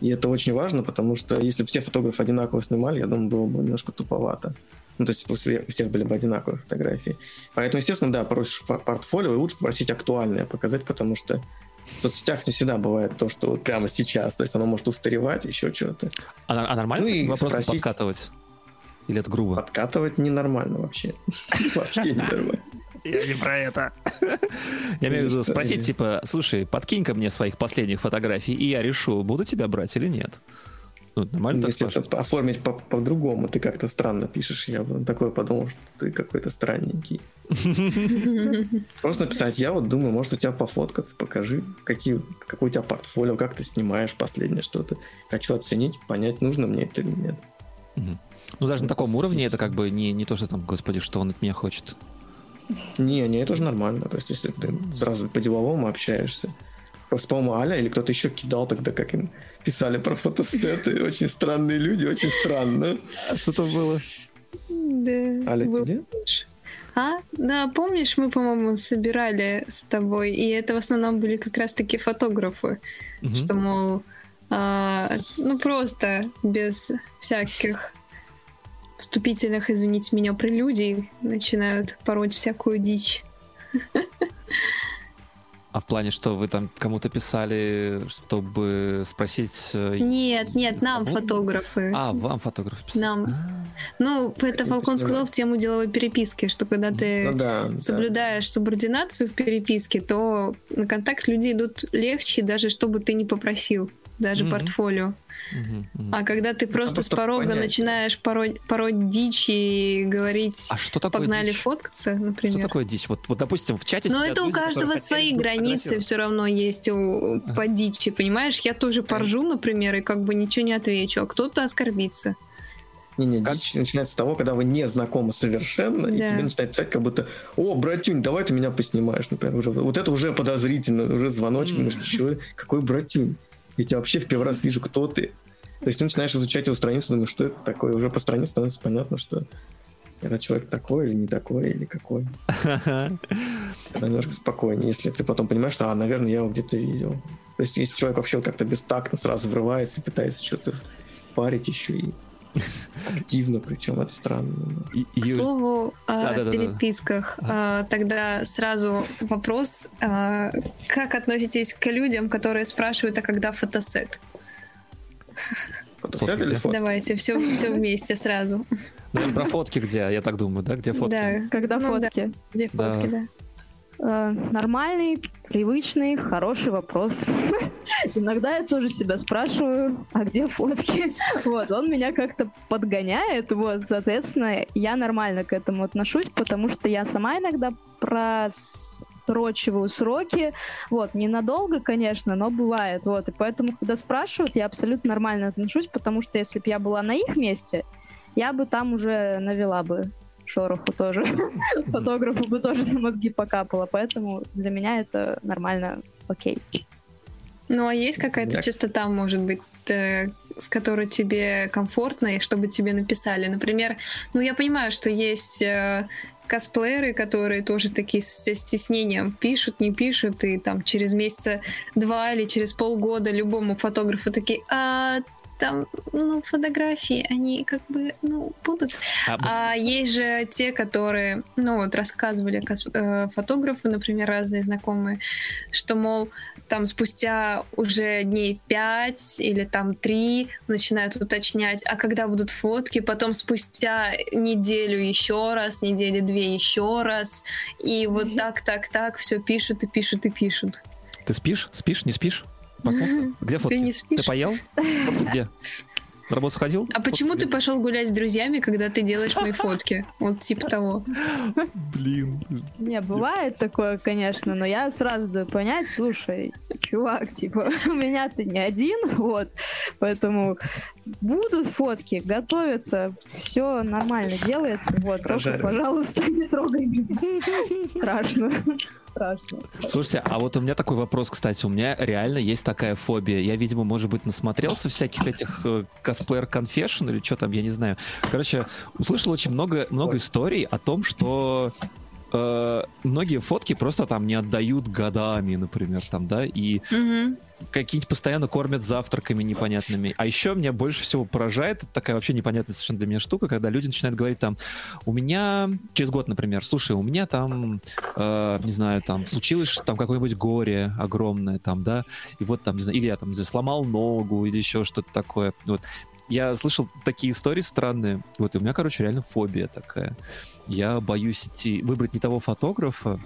И это очень важно, потому что если бы все фотографы одинаково снимали, я думаю, было бы немножко туповато. Ну, то есть у всех были бы одинаковые фотографии. Поэтому, естественно, да, просишь пор- портфолио, и лучше попросить актуальное показать, потому что в соцсетях не всегда бывает то, что вот прямо сейчас. То есть оно может устаревать, еще что-то. А, а нормально Ну и вопросы спросить- подкатывать? Или это грубо? Подкатывать ненормально вообще. Вообще ненормально. Я не про это. Я имею в виду спросить, типа, слушай, подкинь-ка мне своих последних фотографий, и я решу, буду тебя брать или нет. Ну, нормально так Если это оформить по- по-другому, ты как-то странно пишешь. Я бы такое подумал, что ты какой-то странненький. Просто написать, я вот думаю, может у тебя пофоткаться, покажи, какие, какой у тебя портфолио, как ты снимаешь последнее что-то. Хочу оценить, понять, нужно мне это или нет. Ну, даже на таком уровне это как бы не, не то, что там, господи, что он от меня хочет. Не, не, это же нормально. То есть, если ты сразу по-деловому общаешься. Просто, по-моему, Аля или кто-то еще кидал тогда, как им писали про фотосеты. Очень странные люди, очень странно. А что там было? Да. Аля, был- тебе? А, да, помнишь, мы, по-моему, собирали с тобой, и это в основном были как раз-таки фотографы, что, мол, а, ну просто без всяких вступительных, извините меня, прелюдий начинают пороть всякую дичь. А в плане, что вы там кому-то писали, чтобы спросить... э, Нет, нет, нам фотографы. А, вам фотограф писал. Нам. А, Ну, это Фалкон сказал в тему деловой переписки, что когда ты Ну да. да. соблюдаешь субординацию в переписке, то на контакт люди идут легче, даже чтобы ты не попросил, даже Мгм. портфолио. мгм, мгм. А когда ты просто с просто порога понять. начинаешь пороть, пороть дичь и говорить А что такое «погнали дичь? фоткаться», Что например. такое дичь? Вот, вот, допустим, в чате Но это у люди, которые каждого свои границы все равно есть у, по дичи, понимаешь? Я тоже поржу, например, и как бы ничего не отвечу, а кто-то оскорбится. Не-не, Как? дичь начинается с того, когда вы не знакомы совершенно, и Да. тебе начинают писать, как будто, о, братюнь, давай ты меня поснимаешь, например. Уже, вот это уже подозрительно, уже звоночек, чё, какой братюнь? Я тебя вообще в первый раз вижу, кто ты. То есть ты начинаешь изучать его страницу, думаешь, что это такое. Уже по странице становится понятно, что этот человек такой или не такой, или какой. Тогда немножко спокойнее, если ты потом понимаешь, что, а, наверное, я его где-то видел. То есть если человек вообще как-то бестактно сразу врывается и пытается что-то парить еще и активно, причем это странно. И- К слову о Да-да-да-да. переписках, а, тогда сразу вопрос, а, как относитесь к людям, которые спрашивают, а когда фотосет? Фотосет или фото? Давайте, все, все вместе сразу. Наверное, про фотки где, я так думаю, да? Где фотки? Да, Когда Ну да. фотки? где фотки, да. Э, нормальный, привычный, хороший вопрос. Иногда я тоже себя спрашиваю, а где фотки? Вот, он меня как-то подгоняет, вот, соответственно, я нормально к этому отношусь, потому что я сама иногда просрочиваю сроки, вот, ненадолго, конечно, но бывает, вот, и поэтому, когда спрашивают, я абсолютно нормально отношусь, потому что если бы я была на их месте, я бы там уже навела бы шороху тоже. Фотографу бы тоже на мозги покапало, поэтому для меня это нормально, окей. Ну, а есть какая-то Я- частота, может быть, э, с которой тебе комфортно, и чтобы тебе написали? Например, ну, я понимаю, что есть э, косплееры, которые тоже такие со стеснением пишут, не пишут, и там через месяца два или через полгода любому фотографу такие, а там, ну, фотографии, они как бы, ну, будут. А, А есть же те, которые, ну вот рассказывали э, фотографы, например, разные знакомые, что, мол, там спустя уже дней пять или там три начинают уточнять, а когда будут фотки, потом спустя неделю еще раз, недели две еще раз, и вот так, так, так все пишут и пишут и пишут. Ты спишь? Спишь? Не спишь? Проснулся? Где фотки? Ты не Ты спишь? поел? Фотки где? На работу сходил? А почему Фотки ты где? пошел гулять с друзьями, когда ты делаешь мои фотки? Вот типа того. Блин. Не, бывает такое, конечно, но я сразу даю понять, слушай, чувак, типа, у меня ты не один, вот, поэтому будут фотки, готовятся, все нормально делается, вот, только, пожалуйста, не трогай меня. Страшно. Страшно. Слушайте, а вот у меня такой вопрос, кстати. У меня реально есть такая фобия. Я, видимо, может быть, насмотрелся всяких этих э, косплеер конфешн или что там, я не знаю. Короче, услышал очень много, много историй о том, что э, многие фотки просто там не отдают годами, например, там, да, и Мгм. какие-нибудь постоянно кормят завтраками непонятными. А еще меня больше всего поражает такая вообще непонятная совершенно для меня штука, когда люди начинают говорить там, у меня через год, например, слушай, у меня там, э, не знаю, там случилось там какое-нибудь горе огромное там, да, и вот там, не знаю, или я там, не знаю, сломал ногу или еще что-то такое. Вот. Я слышал такие истории странные. Вот, и у меня, короче, реально фобия такая. Я боюсь идти, выбрать не того фотографа,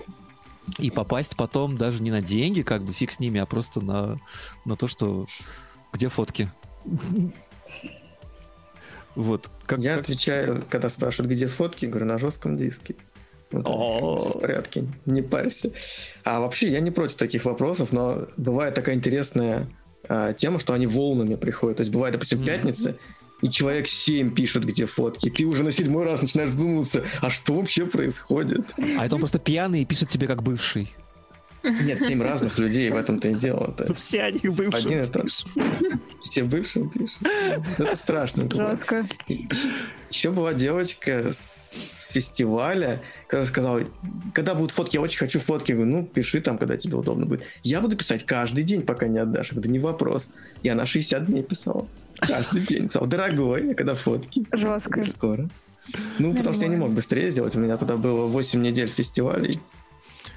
и попасть потом даже не на деньги, как бы фиг с ними, а просто на, на то, что где фотки. Вот. Как, Я как- отвечаю, когда спрашивают, где фотки, говорю, на жестком диске. Вот в порядке, не парься. А вообще, я не против таких вопросов, но бывает такая интересная а, тема, что они волнами приходят. То есть бывает, допустим, пятница, и человек 7 пишет, где фотки. Ты уже на седьмой раз начинаешь задумываться, а что вообще происходит? А это он просто пьяный и пишет тебе как бывший. Нет, 7 разных людей, в этом-то и дело. Ну, все они бывшие. Один пишут. Все бывшим пишут. Это страшно. Жестко. Еще была девочка с фестиваля, сказала, когда будут фотки, я очень хочу фотки. Я говорю, ну, пиши там, когда тебе удобно будет. Я буду писать каждый день, пока не отдашь. Это не вопрос. И она 60 дней писала. Каждый день писала, дорогой, когда фотки? Жестко. Скоро. Ну, потому что я не мог быстрее сделать. У меня тогда было 8 недель фестивалей.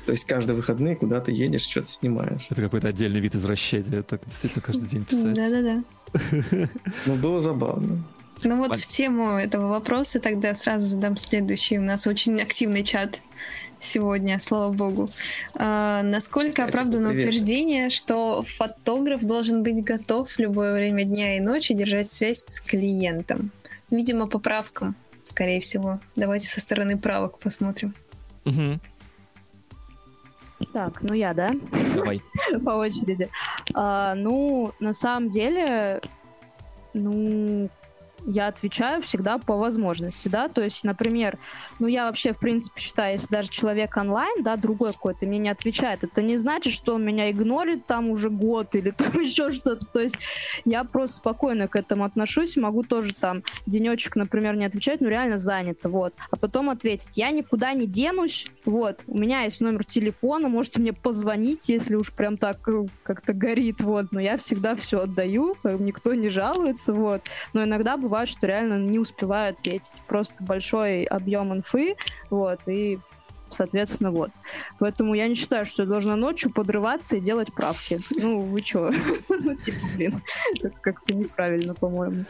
То есть каждые выходные куда-то едешь, что-то снимаешь. Это какой-то отдельный вид извращения. Так действительно каждый день писать. Да-да-да. Ну, было забавно. Ну вот в тему этого вопроса тогда сразу задам следующий. У нас очень активный чат сегодня, слава богу. А, насколько Это оправдано привет. утверждение, что фотограф должен быть готов в любое время дня и ночи держать связь с клиентом? Видимо, по правкам, скорее всего. Давайте со стороны правок посмотрим. Мгм. Так, ну я, да? Давай. по очереди. А, ну, на самом деле, ну, я отвечаю всегда по возможности, да, то есть, например, ну, я вообще, в принципе, считаю, если даже человек онлайн, да, другой какой-то мне не отвечает, это не значит, что он меня игнорит там уже год или там еще что-то, то есть я просто спокойно к этому отношусь, могу тоже там денечек, например, не отвечать, ну, реально занято, вот, а потом ответить, я никуда не денусь, вот, у меня есть номер телефона, можете мне позвонить, если уж прям так э, как-то горит, вот, но я всегда все отдаю, никто не жалуется, вот, но иногда бывает, что реально не успеваю ответить, просто большой объем инфы, вот, и Соответственно, вот. Поэтому я не считаю, что я должна ночью подрываться и делать правки. Ну, вы чё? Ну, типа, блин, это как-то неправильно, по-моему.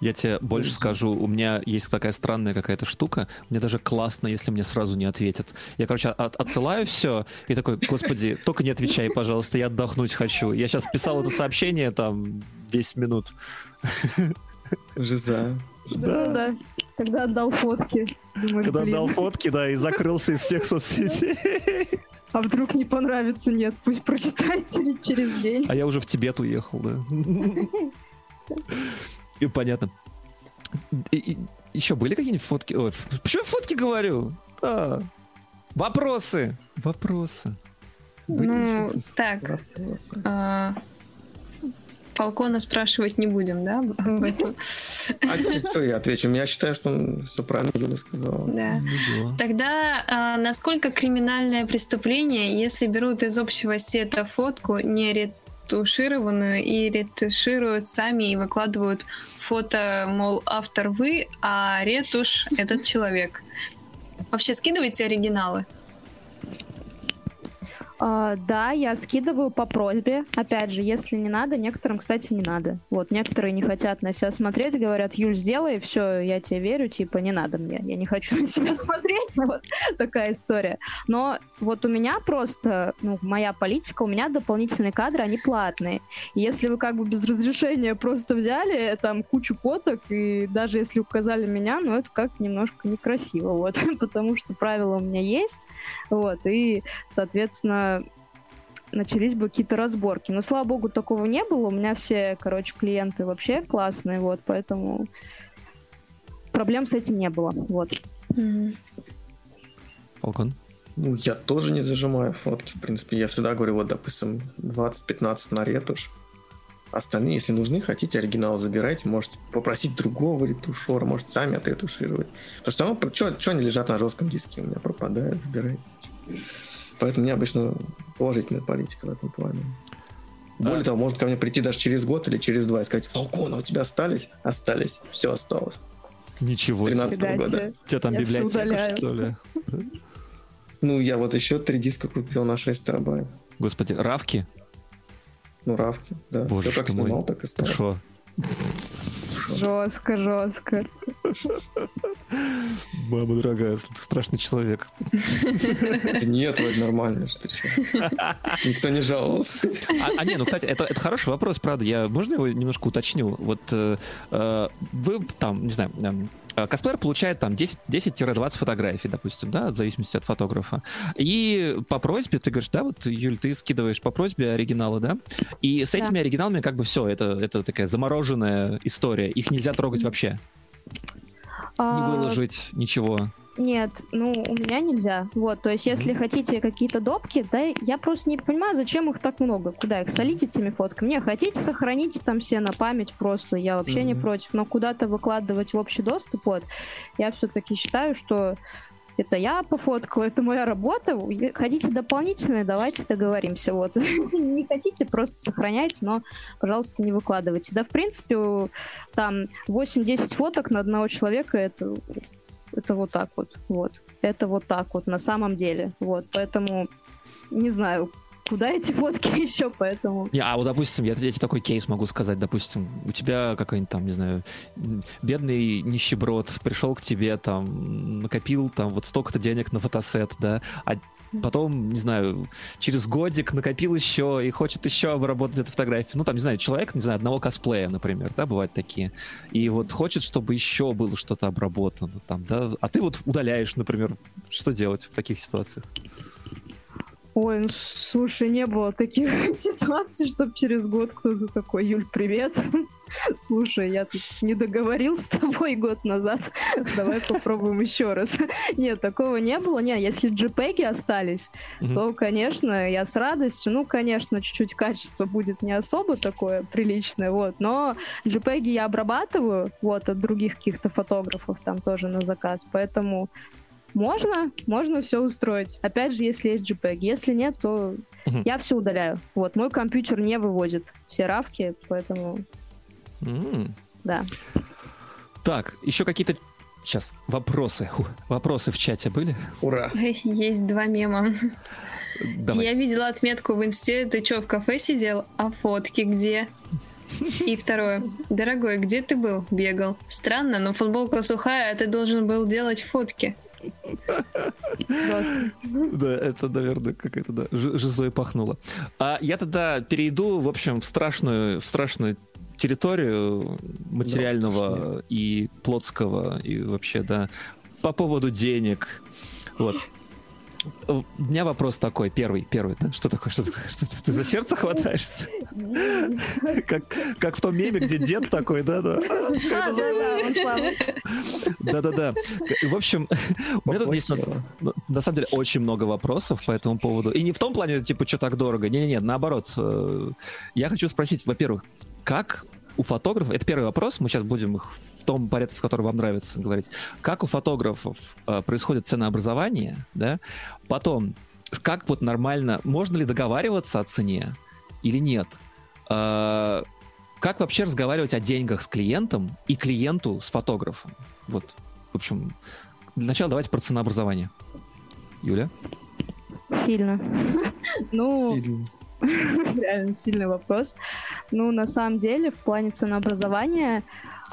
Я тебе больше скажу, у меня есть такая странная какая-то штука, мне даже классно, если мне сразу не ответят. Я, короче, от, отсылаю все и такой, господи, только не отвечай, пожалуйста, я отдохнуть хочу. Я сейчас писал это сообщение, там, 10 минут. Жиза. Да, да. Когда отдал фотки. Думаю, Когда блин, отдал фотки, да, и закрылся из всех соцсетей. А вдруг не понравится? Нет, пусть прочитает через, через день. А я уже в Тибет уехал, да. И понятно. И- и еще были какие-нибудь фотки? Ой, почему я фотки говорю? Да. Вопросы. Вопросы. Были Ну, так, а, Фалкона спрашивать не будем, да, об этом? А что я отвечу? Я считаю, что все правильно Юля сказала. Да. Ну да. Тогда а, насколько криминальное преступление, если берут из общего сета фотку, не ретушированную, и ретушируют сами и выкладывают фото, мол, автор вы, а ретушь этот человек? Вообще скидывайте оригиналы. А, да, я скидываю по просьбе. Опять же, если не надо, некоторым, кстати, не надо. Вот, некоторые не хотят на себя смотреть, говорят, Юль, сделай, все, я тебе верю, типа, не надо мне, я не хочу на себя смотреть, вот такая история. Но вот у меня просто, ну, моя политика, у меня дополнительные кадры, они платные. И если вы как бы без разрешения просто взяли там кучу фоток, и даже если указали меня, ну, это как немножко некрасиво, вот, потому что правила у меня есть, вот, и, соответственно, начались бы какие-то разборки. Но, слава богу, такого не было. У меня все, короче, клиенты вообще классные, вот, поэтому проблем с этим не было, вот. Фалкон. Ну, я тоже не зажимаю фотки. В принципе, я всегда говорю, вот, допустим, 20-15 на ретушь. Остальные, если нужны, хотите оригинал, забирайте. Можете попросить другого ретушера, может, сами отретушировать. Потому что что они лежат на жестком диске, у меня пропадают, забирайте. Поэтому у меня обычно положительная политика в этом плане. Более Да. того, может ко мне прийти даже через год или через два и сказать, Фалкона, у тебя остались? Остались. Все осталось. Ничего себе. 13 Фига года. У тебя там Я библиотека, что ли? Ну, я вот еще три диска купил на 6 терабайт. Господи, равки? Ну, равки, да. Боже Все как ты мой. снимал, так и Ты стал. шо? Жестко, жестко. Мама дорогая, страшный человек. Нет, вроде нормально. Никто не жаловался. А, а не, ну, кстати, это, это хороший вопрос, правда. Я, можно его немножко уточню? Вот э, э, вы там, не знаю, эм, косплеер получает там 10 10-20 фотографий, допустим, да, в зависимости от фотографа. И по просьбе, ты говоришь, да, вот, Юль, ты скидываешь по просьбе оригиналы, да? И с Да. этими оригиналами как бы все, это, это такая замороженная история. Их нельзя трогать вообще. Не А, выложить, ничего. Нет, ну, у меня нельзя. Вот, то есть, если хотите какие-то допки, да, я просто не понимаю, зачем их так много. Куда их солить этими фотками? Не, хотите сохранить там все на память просто, я вообще не против. Но куда-то выкладывать в общий доступ, вот, я все-таки считаю, что это я пофоткала, это моя работа. Хотите дополнительные, давайте договоримся. Вот. Не хотите, просто сохраняйте, но, пожалуйста, не выкладывайте. Да, в принципе, там 8-10 фоток на одного человека это это вот так вот, вот. Это вот так вот на самом деле, вот. Поэтому не знаю, куда эти фотки еще, поэтому. Не, а вот, допустим, я, я тебе такой кейс могу сказать, допустим, у тебя какой-нибудь там, не знаю, бедный нищеброд пришел к тебе, там, накопил там вот столько-то денег на фотосет, да, а потом, не знаю, через годик накопил еще и хочет еще обработать эту фотографию. Ну, там, не знаю, человек, не знаю, одного косплея, например, да, бывают такие. И вот хочет, чтобы еще было что-то обработано там, да, а ты вот удаляешь, например, что делать в таких ситуациях? Ой, ну слушай, не было таких ситуаций, чтобы через год кто-то такой, Юль, привет. Слушай, я тут не договорил с тобой год назад. Давай попробуем еще раз. Нет, такого не было. Не, если JPEG остались, Мгм. то, конечно, я с радостью. Ну, конечно, чуть-чуть качество будет не особо такое приличное, вот. Но JPEG я обрабатываю, вот, от других каких-то фотографов там тоже на заказ. Поэтому можно, можно все устроить. Опять же, если есть JPEG. Если нет, то я все удаляю. Вот, мой компьютер не выводит все равки, поэтому, да. Так, еще какие-то сейчас вопросы. Фу, вопросы в чате были? Ура. Есть два мема. Давай. Я видела отметку в инсте, ты что, в кафе сидел? А фотки где? И второе. Дорогой, где ты был? Бегал. Странно, но футболка сухая, а ты должен был делать фотки. Да, это, наверное, какая-то, да, жизой пахнуло. А я тогда перейду, в общем, в страшную, в страшную территорию материального да, и плотского, и вообще, да, по поводу денег. Вот. У меня вопрос такой, первый, первый, да? Что такое, что такое? Что ты, ты за сердце хватаешься? Как, как в том меме, где дед такой, да, да. Да, да, да. В общем, у меня тут есть на, на самом деле очень много вопросов по этому поводу. И не в том плане, типа, что так дорого. Не-не-не, наоборот. Э, я хочу спросить, во-первых, как у фотографов, это первый вопрос, мы сейчас будем их том порядке, в котором вам нравится говорить, как у фотографов э, происходит ценообразование, да, потом, как вот нормально, можно ли договариваться о цене или нет, э, как вообще разговаривать о деньгах с клиентом и клиенту с фотографом, вот, в общем, для начала давайте про ценообразование. Юля? Сильно. Ну, реально сильный вопрос. Ну, на самом деле, в плане ценообразования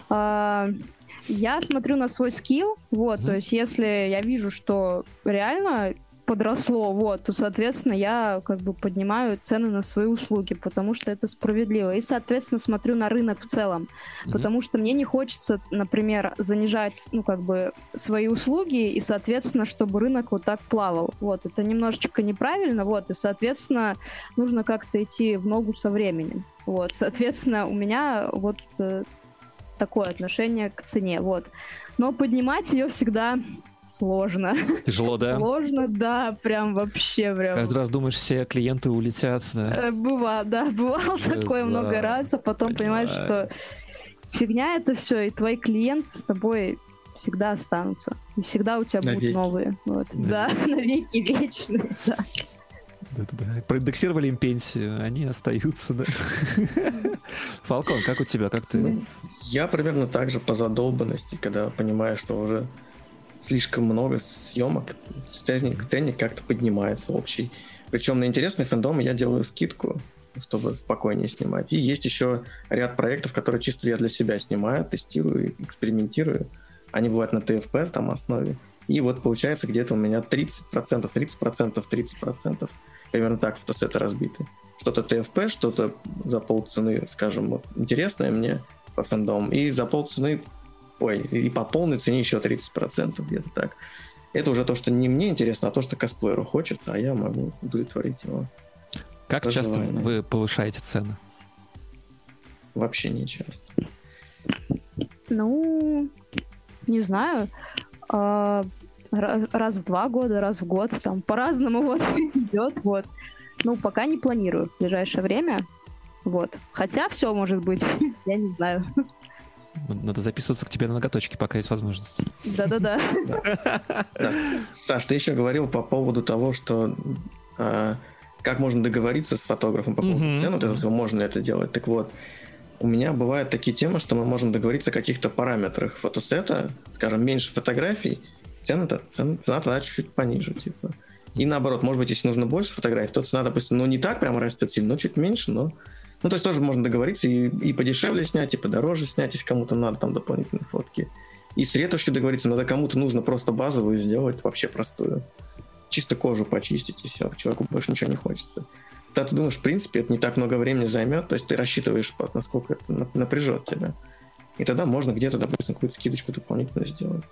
я смотрю на свой скилл, вот, mm-hmm. то есть если я вижу, что реально подросло, вот, то, соответственно, я как бы поднимаю цены на свои услуги, потому что это справедливо. И, соответственно, смотрю на рынок в целом, mm-hmm. потому что мне не хочется, например, занижать, ну, как бы, свои услуги, и, соответственно, чтобы рынок вот так плавал. Вот, это немножечко неправильно, вот, и, соответственно, нужно как-то идти в ногу со временем. Вот, соответственно, у меня вот э, такое отношение к цене, вот. Но поднимать ее всегда сложно. Тяжело, да? Сложно, да, прям вообще прям. Каждый раз думаешь, все клиенты улетят. Да. Э, бывало, да, бывало такое много раз, а потом понимаешь, что фигня это все, и твой клиент с тобой всегда останутся. И всегда у тебя будут новые. Вот. Да, навеки вечные, да. Да-да-да. Проиндексировали им пенсию, они остаются, да. Фалкон, как у тебя, как ты? Я примерно так же по задолбанности, когда понимаю, что уже слишком много съемок, ценник, ценник как-то поднимается общий. Причем на интересные фэндомы я делаю скидку, чтобы спокойнее снимать. И есть еще ряд проектов, которые чисто я для себя снимаю, тестирую, экспериментирую. Они бывают на TFP там основе. И вот получается где-то у меня 30%, 30%, 30%. Примерно так фотосеты разбиты. Что-то TFP, что-то за полцены, скажем, вот, интересное мне по фэндом, и за полцены ой, и по полной цене еще 30% где-то так. Это уже то, что не мне интересно, а то, что косплееру хочется, а я могу удовлетворить его. Как часто вы повышаете цены? Вообще не часто. Ну, не знаю. Раз, раз в два года, раз в год, там по-разному вот идет, вот. Ну, пока не планирую в ближайшее время. Вот. Хотя все может быть, я не знаю. Надо записываться к тебе на ноготочки, пока есть возможность. Да-да-да. Саш, ты еще говорил по поводу того, что а, как можно договориться с фотографом по поводу цены, вот это можно это делать. Так вот, у меня бывают такие темы, что мы можем договориться о каких-то параметрах фотосета, скажем, меньше фотографий, цена-то, цена, цена тогда чуть-чуть пониже, типа. И наоборот, может быть, если нужно больше фотографий, то цена, допустим, ну не так прямо растет сильно, но чуть меньше, но ну, то есть тоже можно договориться и, и подешевле снять, и подороже снять, если кому-то надо там дополнительные фотки. И с ретушки договориться, надо кому-то нужно просто базовую сделать, вообще простую. Чисто кожу почистить, и все, человеку больше ничего не хочется. Тогда ты думаешь, в принципе, это не так много времени займет, то есть ты рассчитываешь, насколько это напряжет тебя. И тогда можно где-то, допустим, какую-то скидочку дополнительно сделать.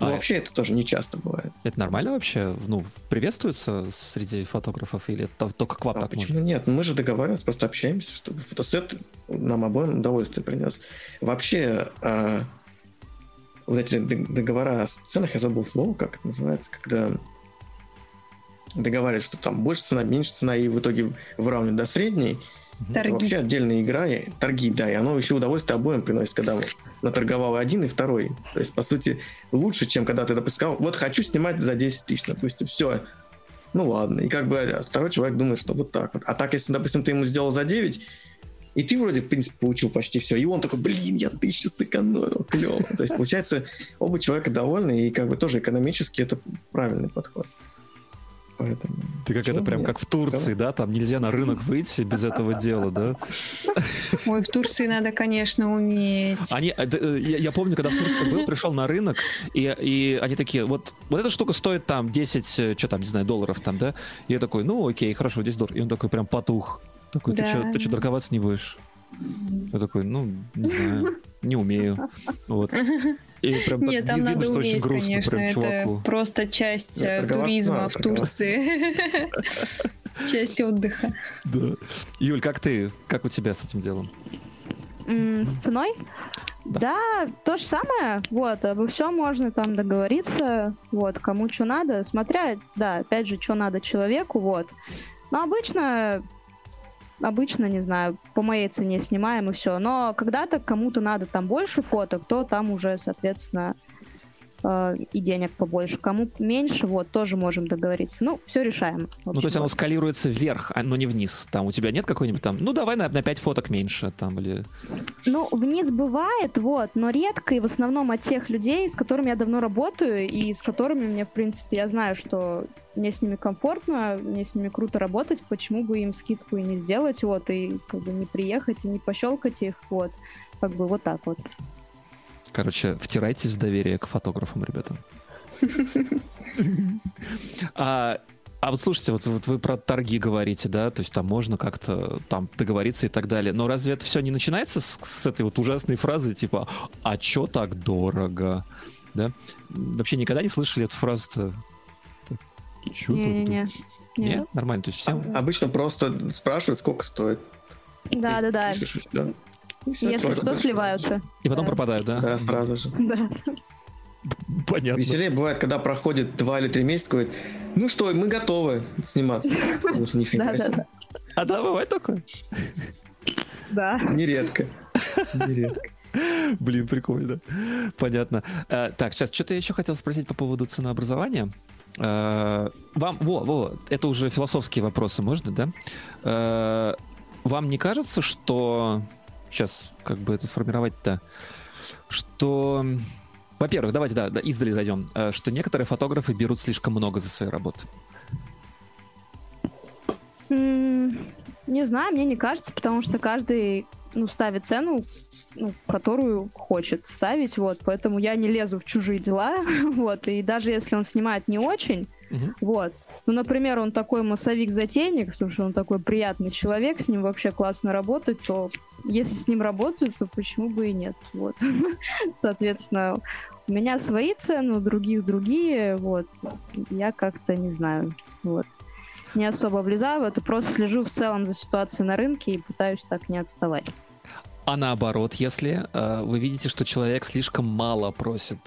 Но а вообще это тоже не часто бывает. Это нормально вообще? Ну, приветствуется среди фотографов или это только к вам а так почему можно? нет? Мы же договариваемся, просто общаемся, чтобы фотосет нам обоим удовольствие принес. Вообще, а, вот эти договора о ценах, я забыл слово, как это называется, когда договаривались, что там больше цена, меньше цена, и в итоге выравнивают до средней, Торги. Вообще отдельная игра, и, торги, да, и оно еще удовольствие обоим приносит, когда наторговал один и второй. То есть, по сути, лучше, чем когда ты, допустим, сказал, вот хочу снимать за 10 тысяч, допустим, все, ну ладно. И как бы а второй человек думает, что вот так вот. А так, если, допустим, ты ему сделал за 9, и ты вроде, в принципе, получил почти все. И он такой, блин, я тысячу сэкономил, клево. То есть, получается, оба человека довольны, и как бы тоже экономически это правильный подход. Поэтому... Ты как это прям как в Турции, да? Там нельзя на рынок выйти без этого дела, да? Ой, в Турции надо, конечно, уметь. Они, э, э, я, я помню, когда в Турции был, пришел на рынок, и, и они такие, вот, вот эта штука стоит там 10, э, что там, не знаю, долларов там, да? И я такой, ну окей, хорошо, 10 долларов. И он такой прям потух. Такой, ты Да. что, ты что, торговаться не будешь? Я такой, ну, не знаю, не умею. Вот. И прям так Нет, там видно, надо что очень уметь, грустно конечно. прям Это чуваку. просто часть Да, э, торговаться туризма надо, в. Турции. Часть отдыха. Да. Юль, как ты? Как у тебя с этим делом? С ценой? Да. Да. то же самое. Вот, обо всем можно там договориться. Вот, кому что надо. Смотря, да, опять же, что надо человеку, вот. Но обычно, обычно, не знаю, по моей цене снимаем и все. Но когда-то кому-то надо там больше фоток, то там уже, соответственно, э, и денег побольше. Кому меньше, вот, тоже можем договориться. Ну, все решаем. Ну, то есть оно скалируется вверх, а- но не вниз. Там у тебя нет какой-нибудь там, ну, давай на, на 5 фоток меньше, там, или... Ну, вниз бывает, вот, но редко и в основном от тех людей, с которыми я давно работаю и с которыми мне, в принципе, я знаю, что мне с ними комфортно, мне с ними круто работать, почему бы им скидку и не сделать, вот, и как бы не приехать и не пощелкать их, вот, как бы вот так вот. Короче, втирайтесь в доверие к фотографам, ребята. А, а вот слушайте, вот, вот вы про торги говорите, да, то есть там можно как-то там договориться и так далее. Но разве это все не начинается с, с этой вот ужасной фразы типа «А чё так дорого?» Да? Вообще никогда не слышали эту фразу-то? Чё так Не-не-не. дорого? Нет? Нет. Нормально, то есть всем... А- Обычно просто спрашивают, сколько стоит. Да-да-да. Пишешь, и всё. И всё, Если что, дальше. сливаются. И потом да. пропадают, да? Да, сразу же. Да. Понятно. Веселее бывает, когда проходит два или три месяца, говорит, ну что, мы готовы сниматься. Нифига себе. Да-да-да. А да, бывает такое? Да. Нередко. Нередко. Блин, прикольно. Понятно. Э, так, сейчас, что-то я еще хотел спросить по поводу ценообразования. Э, вам, во, во, это уже философские вопросы, можно, да? Э, вам не кажется, что... Сейчас, как бы это сформировать-то? Что... Во-первых, давайте, да, да, издали зайдем. Э, что некоторые фотографы берут слишком много за свои работы. М, Не знаю, мне не кажется, потому что каждый ну, ставит цену, ну, которую хочет ставить, вот, поэтому я не лезу в чужие дела, вот, и даже если он снимает не очень, Мгм. вот, ну, например, он такой массовик-затейник, потому что он такой приятный человек, с ним вообще классно работать, то если с ним работают, то почему бы и нет, вот. Соответственно, у меня свои цены, у других другие, вот, я как-то не знаю, вот не особо влезаю это, просто слежу в целом за ситуацией на рынке и пытаюсь так не отставать. А наоборот, если э, вы видите, что человек слишком мало просит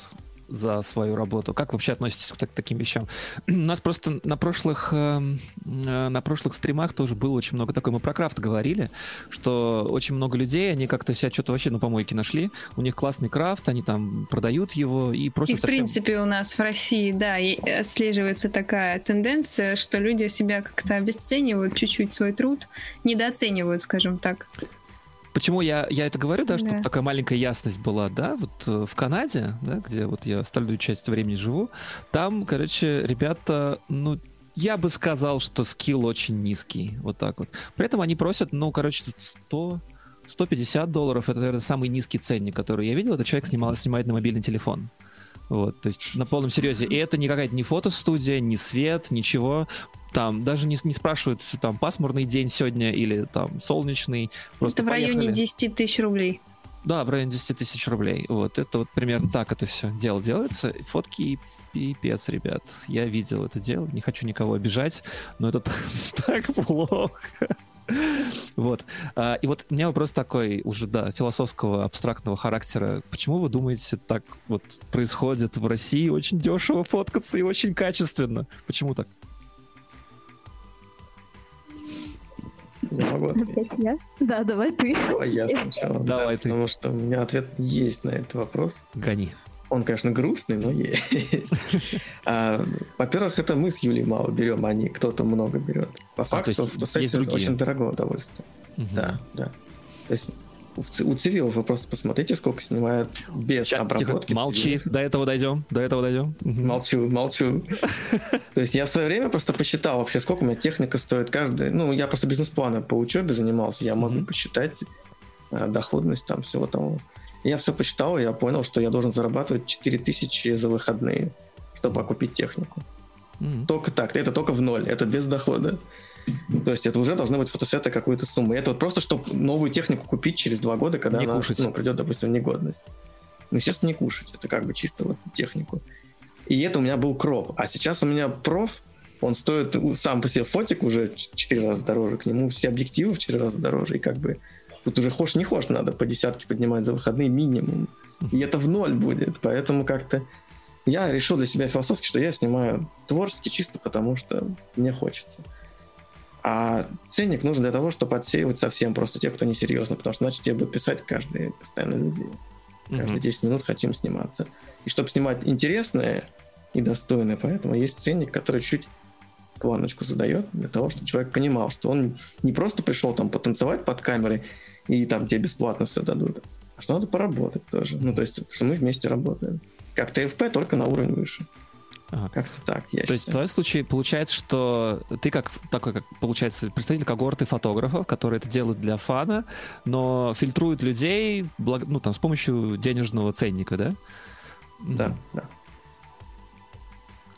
за свою работу, как вообще относитесь к так- таким вещам? У нас просто на прошлых эм, э, на прошлых стримах тоже было очень много такой. Мы про крафт говорили, что очень много людей, они как-то себя что-то вообще на помойке нашли. У них классный крафт, они там продают его и просят И, в совсем- принципе, у нас в России, да, отслеживается такая тенденция, что люди себя как-то обесценивают чуть-чуть свой труд, недооценивают, скажем так. Почему я, я это говорю, да, чтобы Да. такая маленькая ясность была, да, вот э, в Канаде, да, где вот я остальную часть времени живу, там, короче, ребята, ну, я бы сказал, что скилл очень низкий, вот так вот. При этом они просят, ну, короче, тут 100, 150 долларов, это, наверное, самый низкий ценник, который я видел, это человек снимал, снимает на мобильный телефон. Вот, то есть на полном серьезе. И это не какая-то не фотостудия, не свет, ничего. Там даже не, не спрашивают, там пасмурный день сегодня или там солнечный. Просто это в районе поехали. 10 тысяч рублей. Да, в районе 10 тысяч рублей. Вот, это вот примерно так это все дело делается. Фотки и пипец, ребят. Я видел это дело, не хочу никого обижать, но это так, так плохо. Вот. А, И вот у меня вопрос такой, уже, да, философского, абстрактного характера. Почему вы думаете, так вот происходит в России очень дешево фоткаться и очень качественно? Почему так? Я могу ответить. Опять я? Да, давай ты. Давай я сначала. Давай да, ты. Потому что у меня ответ есть на этот вопрос. Гони. Он, конечно, грустный, но есть. А, Во-первых, это мы с Юлей мало берем, а не кто-то много берет. По А, есть факту, есть фотосессия другие. очень дорогое удовольствие. Да, да. То есть у цивилов вы просто посмотрите, сколько снимают без Сейчас, обработки. Тихо, молчи, до этого дойдем, до этого дойдем. Молчу, молчу. То есть я в свое время просто посчитал вообще, сколько у меня техника стоит каждый. Ну, я просто бизнес-планы по учебе занимался, я могу посчитать э, доходность там всего того. Я все посчитал, и я понял, что я должен зарабатывать 4000 за выходные, чтобы окупить технику. Только так, это только в ноль, это без дохода. То есть это уже должны быть фотосеты какой-то суммы. Это вот просто, чтобы новую технику купить через два года, когда не она кушать. Ну, придет, допустим, в негодность. Ну, естественно, не кушать. Это как бы чисто вот технику. И это у меня был кроп. А сейчас у меня проф, он стоит сам по себе фотик уже 4 раза дороже, к нему все объективы в 4 раза дороже, и как бы тут уже хошь не хошь надо по десятке поднимать за выходные минимум. И это в ноль будет, поэтому как-то я решил для себя философски, что я снимаю творчески чисто потому, что мне хочется. А ценник нужен для того, чтобы отсеивать совсем просто тех, кто несерьезно, потому что иначе тебе будут писать каждые постоянно люди. Каждые mm-hmm. 10 минут хотим сниматься. И чтобы снимать интересное и достойное, поэтому есть ценник, который чуть планочку задает для того, чтобы человек понимал, что он не просто пришел там потанцевать под камерой и там тебе бесплатно все дадут, а что надо поработать тоже. Ну, то есть, что мы вместе работаем. Как ТФП, только на уровень выше. Ага. Как-то так, я То считаю. есть в твоем случае получается, что ты как такой, как получается, представитель когорты фотографов, которые это делают для фана, но фильтруют людей благ... ну, там, с помощью денежного ценника, да? Да, да.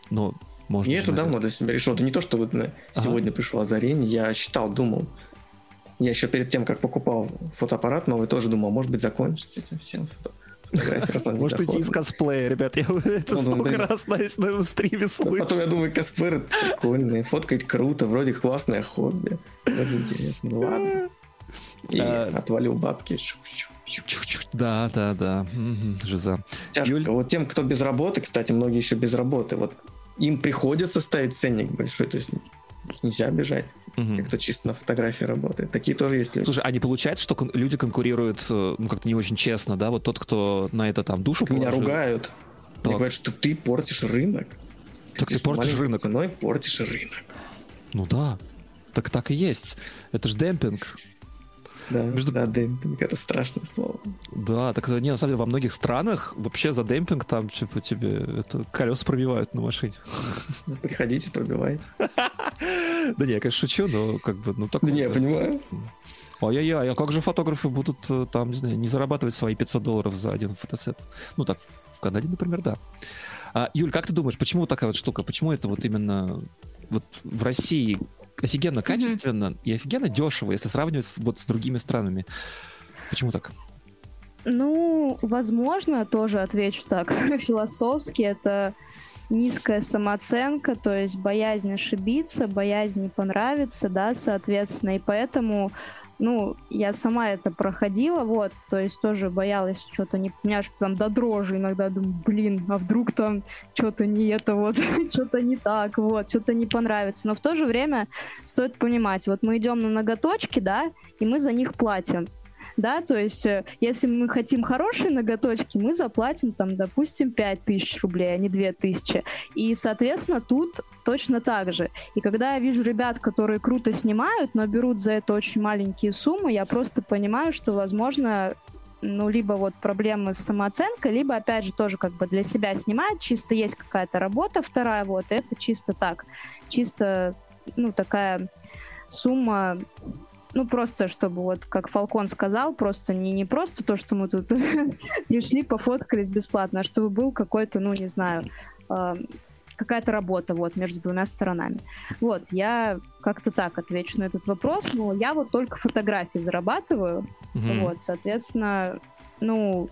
Ну, можно. Я это давно для себя решил. Это не то, что вот на ага. сегодня пришло озарение. Я считал, думал. Я еще перед тем, как покупал фотоаппарат новый, тоже думал, может быть, закончится этим всем фото может уйти из косплея, ребят. Я это ну, столько раз на стриме слышу. Потом я думаю, косплей прикольный, фоткать круто, вроде классное хобби. Вроде интересно. Ну ладно. И а, отвалил бабки. Да, да, да. Жиза. Тяжко. Вот тем, кто без работы, кстати, многие еще без работы, вот им приходится ставить ценник большой, то есть нельзя бежать. Угу. Кто чисто на фотографии работает. Такие тоже есть люди. Слушай, а не получается, что кон- люди конкурируют, э, ну, как-то не очень честно, да? Вот тот, кто на это там душу так Меня ругают. Так. Мне говорят, что ты портишь рынок. Так ты, ты портишь рынок. Ценой портишь рынок. Ну да. Так так и есть. Это же демпинг. Да, Между... да, демпинг это страшное слово. Да, так не, на самом деле во многих странах вообще за демпинг там типа тебе это колеса пробивают на машине. Ну, приходите, пробивайте. Да не, я, конечно, шучу, но как бы, ну так. Да не, я понимаю. Ай-яй-яй, а как же фотографы будут э, там, не знаю, не зарабатывать свои 500 долларов за один фотосет? Ну так, в Канаде, например, да. А, Юль, как ты думаешь, почему такая вот штука? Почему это вот именно вот в России офигенно качественно mm-hmm. и офигенно дешево, если сравнивать с, вот с другими странами. Почему так? Ну, возможно, тоже отвечу так философски, это низкая самооценка, то есть боязнь ошибиться, боязнь не понравиться, да, соответственно, и поэтому ну, я сама это проходила, вот, то есть тоже боялась что-то не... Аж там до дрожи иногда думаю, блин, а вдруг там что-то не это вот, что-то не так, вот, что-то не понравится. Но в то же время стоит понимать, вот мы идем на ноготочки, да, и мы за них платим да, то есть э, если мы хотим хорошие ноготочки, мы заплатим там, допустим, 5000 рублей, а не 2000. И, соответственно, тут точно так же. И когда я вижу ребят, которые круто снимают, но берут за это очень маленькие суммы, я просто понимаю, что, возможно, ну, либо вот проблемы с самооценкой, либо, опять же, тоже как бы для себя снимать, чисто есть какая-то работа вторая, вот, это чисто так, чисто, ну, такая сумма ну, просто чтобы, вот, как Фалкон сказал, просто не, не просто то, что мы тут пришли, пофоткались бесплатно, а чтобы был какой-то, ну, не знаю, э, какая-то работа вот между двумя сторонами. Вот, я как-то так отвечу на этот вопрос, но я вот только фотографии зарабатываю, mm-hmm. вот, соответственно, ну,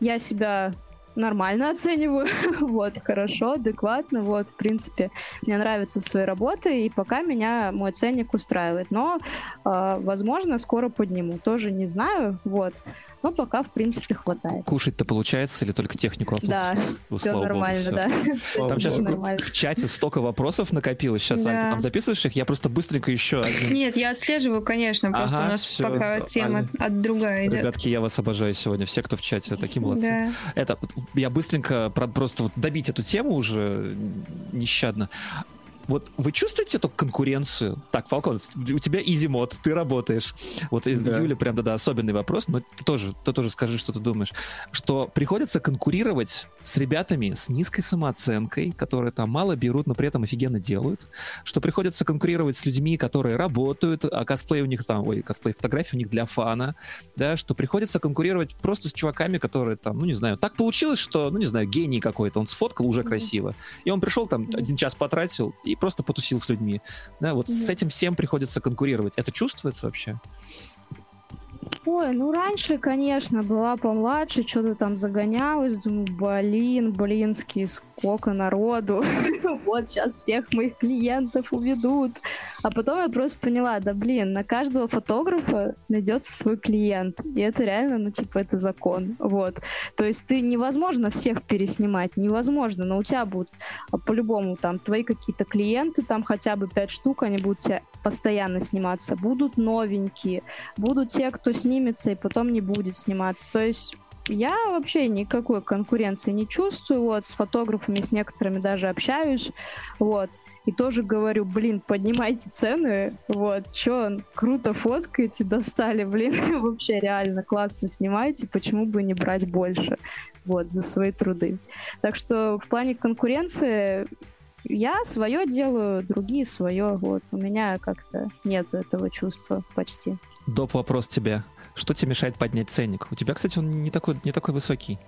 я себя нормально оцениваю, вот, хорошо, адекватно, вот, в принципе, мне нравятся свои работы, и пока меня мой ценник устраивает, но, э, возможно, скоро подниму, тоже не знаю, вот, но пока, в принципе, хватает. Кушать-то получается или только технику оплатить? Да, ну, все нормально, Богу, все. да. Там сейчас нормально. в чате столько вопросов накопилось. Сейчас, да. Ань, ты там записываешь их? Я просто быстренько еще... Один... Нет, я отслеживаю, конечно, просто ага, у нас все. пока тема Аня. от другая идет. Ребятки, я вас обожаю сегодня, все, кто в чате, такие молодцы. Да. Это, я быстренько просто вот добить эту тему уже нещадно. Вот вы чувствуете эту конкуренцию? Так, Фалкон, у тебя изи мод, ты работаешь. Вот да. Юля прям, да-да, особенный вопрос, но ты тоже, ты тоже скажи, что ты думаешь. Что приходится конкурировать с ребятами с низкой самооценкой, которые там мало берут, но при этом офигенно делают. Что приходится конкурировать с людьми, которые работают, а косплей у них там, ой, косплей фотографии у них для фана, да, что приходится конкурировать просто с чуваками, которые там, ну не знаю, так получилось, что, ну не знаю, гений какой-то, он сфоткал уже красиво, и он пришел там один час потратил и просто потусил с людьми. Да, вот mm-hmm. с этим всем приходится конкурировать. Это чувствуется вообще? Ой, ну раньше, конечно, была помладше, что-то там загонялась, думаю, блин, блинский, сколько народу. вот сейчас всех моих клиентов уведут. А потом я просто поняла, да блин, на каждого фотографа найдется свой клиент. И это реально, ну типа, это закон. Вот. То есть ты невозможно всех переснимать, невозможно, но у тебя будут а, по-любому там твои какие-то клиенты, там хотя бы пять штук, они будут тебя постоянно сниматься. Будут новенькие, будут те, кто снимется и потом не будет сниматься. То есть я вообще никакой конкуренции не чувствую, вот, с фотографами, с некоторыми даже общаюсь, вот, и тоже говорю, блин, поднимайте цены, вот, чё, круто фоткаете, достали, блин, вообще реально классно снимаете, почему бы не брать больше, вот, за свои труды. Так что в плане конкуренции я свое делаю, другие свое. Вот у меня как-то нет этого чувства почти. Доп вопрос тебе. Что тебе мешает поднять ценник? У тебя, кстати, он не такой, не такой высокий.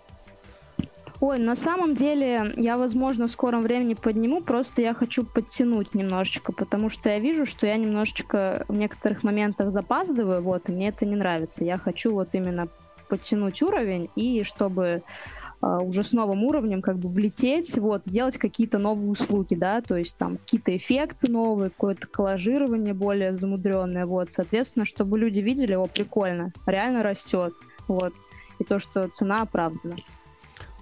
Ой, на самом деле я, возможно, в скором времени подниму, просто я хочу подтянуть немножечко, потому что я вижу, что я немножечко в некоторых моментах запаздываю, вот, и мне это не нравится. Я хочу вот именно подтянуть уровень, и чтобы уже с новым уровнем как бы влететь, вот, делать какие-то новые услуги, да, то есть там какие-то эффекты новые, какое-то коллажирование более замудренное, вот, соответственно, чтобы люди видели, о, прикольно, реально растет, вот, и то, что цена оправдана.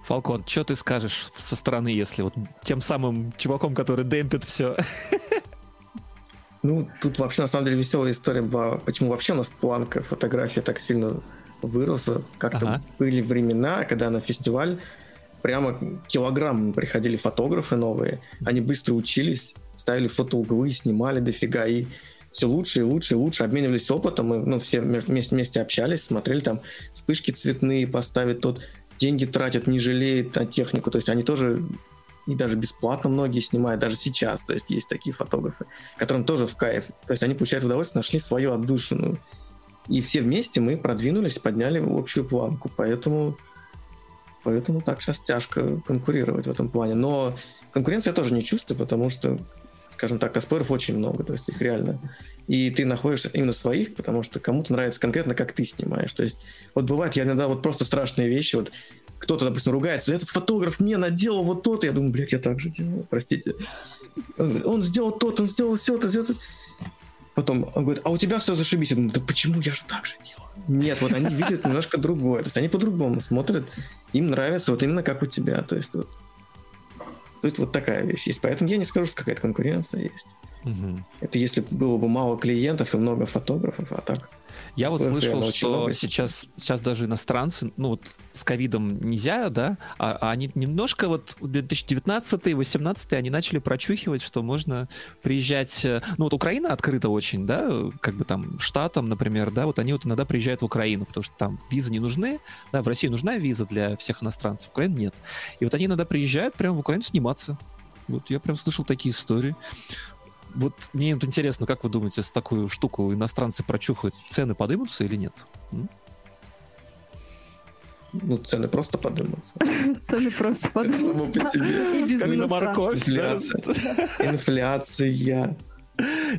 Фалкон, что ты скажешь со стороны, если вот тем самым чуваком, который демпит все? Ну, тут вообще на самом деле веселая история была, почему вообще у нас планка фотографии так сильно выросла. Как-то ага. были времена, когда на фестиваль прямо килограмм приходили фотографы новые, они быстро учились, ставили фотоуглы, снимали дофига, и все лучше и лучше и лучше, обменивались опытом, мы ну, все вместе, вместе общались, смотрели там вспышки цветные поставить, тот деньги тратят, не жалеет на технику, то есть они тоже и даже бесплатно многие снимают, даже сейчас, то есть есть такие фотографы, которым тоже в кайф, то есть они получают удовольствие, нашли свою отдушину, и все вместе мы продвинулись, подняли общую планку. Поэтому, поэтому так сейчас тяжко конкурировать в этом плане. Но конкуренции я тоже не чувствую, потому что, скажем так, косплееров очень много, то есть их реально. И ты находишь именно своих, потому что кому-то нравится конкретно, как ты снимаешь. То есть вот бывает, я иногда вот просто страшные вещи, вот кто-то, допустим, ругается, этот фотограф мне наделал вот то-то, я думаю, блядь, я так же делаю, простите. Он, сделал то он сделал все-то, все-то. Потом он говорит, а у тебя все зашибись. Я думаю, да почему я же так же делаю? Нет, вот они видят немножко другое. То есть они по-другому смотрят, им нравится вот именно как у тебя. То есть вот, тут вот такая вещь есть. Поэтому я не скажу, что какая-то конкуренция есть. Угу. Это если было бы мало клиентов и много фотографов, а так я вот слышал, что сейчас, сейчас даже иностранцы, ну вот с ковидом нельзя, да, а, а они немножко вот 2019-2018 они начали прочухивать, что можно приезжать, э, ну вот Украина открыта очень, да, как бы там штатам, например, да, вот они вот иногда приезжают в Украину, потому что там визы не нужны, да, в России нужна виза для всех иностранцев, в Украине нет. И вот они иногда приезжают прямо в Украину сниматься. Вот я прям слышал такие истории. Вот мне вот интересно, как вы думаете, с такую штуку иностранцы прочухают, цены подымутся или нет? Ну, цены просто подымутся. Цены просто подымутся. И без Инфляция. Инфляция.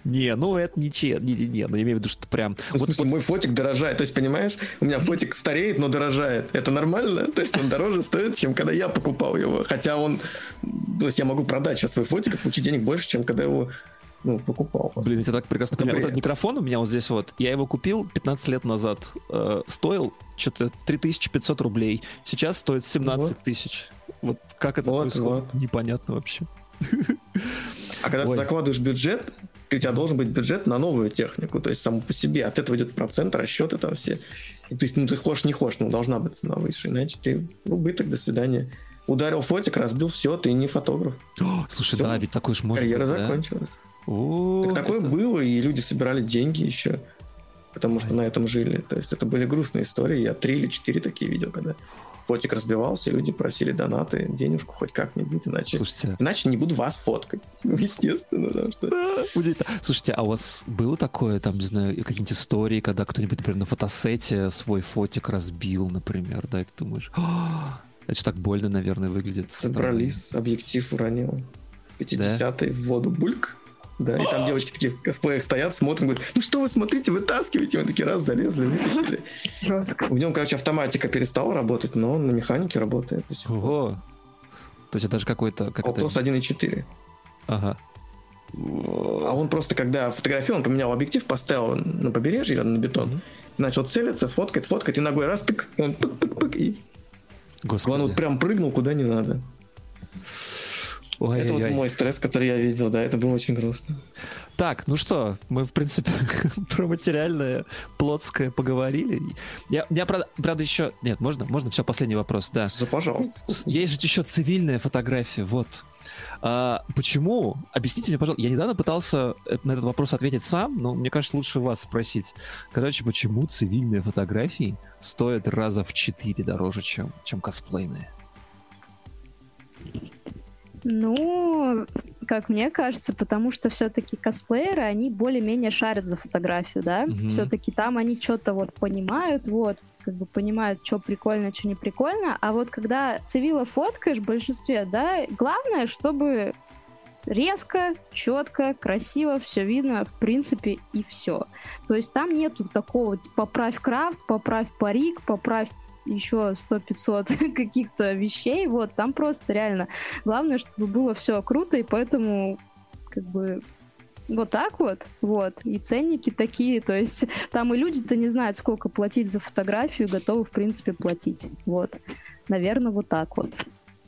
Не, ну это ничего, не, не, не, ну я имею в виду, что прям... Ну, вот, смысле, вот... мой фотик дорожает, то есть, понимаешь, у меня фотик стареет, но дорожает. Это нормально? То есть он дороже стоит, чем когда я покупал его. Хотя он... То есть я могу продать сейчас свой фотик и получить денег больше, чем когда его ну, покупал. Блин, я так прекрасно понимаю. Вот этот микрофон у меня вот здесь вот, я его купил 15 лет назад. Э, стоил что-то 3500 рублей. Сейчас стоит 17 тысяч. Вот. как это вот, происходит, вот. непонятно вообще. А когда Ой. ты закладываешь бюджет, у тебя должен быть бюджет на новую технику, то есть само по себе. От этого идет процент, расчеты там все. И, то есть, ну, ты хочешь, не хочешь, ну, должна быть цена выше, иначе ты убыток, до свидания. Ударил фотик, разбил, все, ты не фотограф. О, слушай, Всё. да, ведь такой же может Карьера быть, да? О, Так такое это- было, и люди собирали деньги еще, потому что Ой. на этом жили. То есть это были грустные истории. Я три или четыре такие видел, когда фотик разбивался, люди просили донаты, денежку хоть как-нибудь, иначе... Слушайте, Иначе не буду вас фоткать. Ну, естественно, что... Да, удивительно. Слушайте, а у вас было такое, там, не знаю, какие-нибудь истории, когда кто-нибудь, например, на фотосете свой фотик разбил, например, да, и ты думаешь, «А, это же так больно, наверное, выглядит. со стороны». Собрались, объектив уронил. 50-й в воду бульк. Да, и там девочки такие в косплеях стоят, смотрят, говорят, ну что вы смотрите, вытаскивайте. Мы такие раз залезли, вытащили. В нем, короче, автоматика перестала работать, но он на механике работает. Ого. То есть это даже какой-то... Как это... Алтрос 1.4. Ага. А он просто, когда фотографировал, он поменял объектив, поставил на побережье, на бетон, начал целиться, фоткать, фоткать, и ногой раз, тык, он пык-пык-пык, и Господи. он вот прям прыгнул куда не надо. Это вот Ой-ой-ой. мой стресс, который я видел, да, это было очень грустно. Так, ну что, мы, в принципе, про материальное, плотское поговорили. Я, я правда, правда, еще... Нет, можно? Можно? Все, последний вопрос, да. За пожалуйста. Есть же еще цивильная фотография, вот. А, почему? Объясните мне, пожалуйста. Я недавно пытался э- на этот вопрос ответить сам, но мне кажется, лучше вас спросить. Короче, почему цивильные фотографии стоят раза в четыре дороже, чем, чем косплейные? Ну, как мне кажется, потому что все-таки косплееры, они более-менее шарят за фотографию, да? Мгм. Все-таки там они что-то вот понимают, вот, как бы понимают, что прикольно, что не прикольно. А вот когда цивила фоткаешь в большинстве, да, главное, чтобы резко, четко, красиво, все видно, в принципе, и все. То есть там нету такого, типа, поправь крафт, поправь парик, поправь еще 100-500 каких-то вещей, вот, там просто реально Главное, чтобы было все круто, и поэтому как бы вот так вот, вот, и ценники такие, то есть там и люди-то не знают, сколько платить за фотографию, готовы, в принципе, платить, вот. Наверное, вот так вот.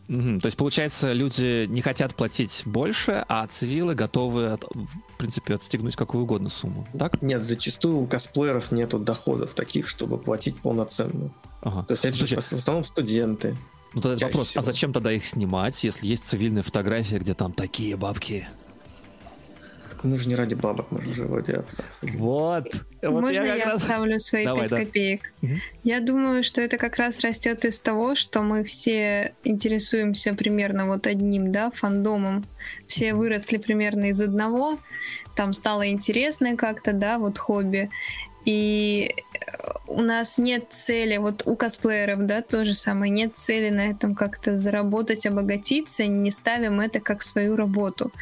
Мгм. То есть, получается, люди не хотят платить больше, а цивилы готовы, от- в принципе, отстегнуть какую угодно сумму. Так? Нет, зачастую у косплееров нету доходов таких, чтобы платить полноценно. Ага. То есть это же Слушайте, в основном студенты. ну тогда вопрос, всего. а зачем тогда их снимать, если есть цивильная фотография, где там такие бабки? Так Мы же не ради бабок, мы же уже вроде... Вот. Можно я, вставлю свои Давай, 5 да. копеек? Я думаю, что это как раз растет из того, что мы все интересуемся примерно вот одним, да, фандомом. Все выросли примерно из одного, там стало интересно как-то, да, вот хобби. И э, у нас нет цели, вот у косплееров, да, то же самое, нет цели на этом как-то заработать, обогатиться, не ставим это как свою работу.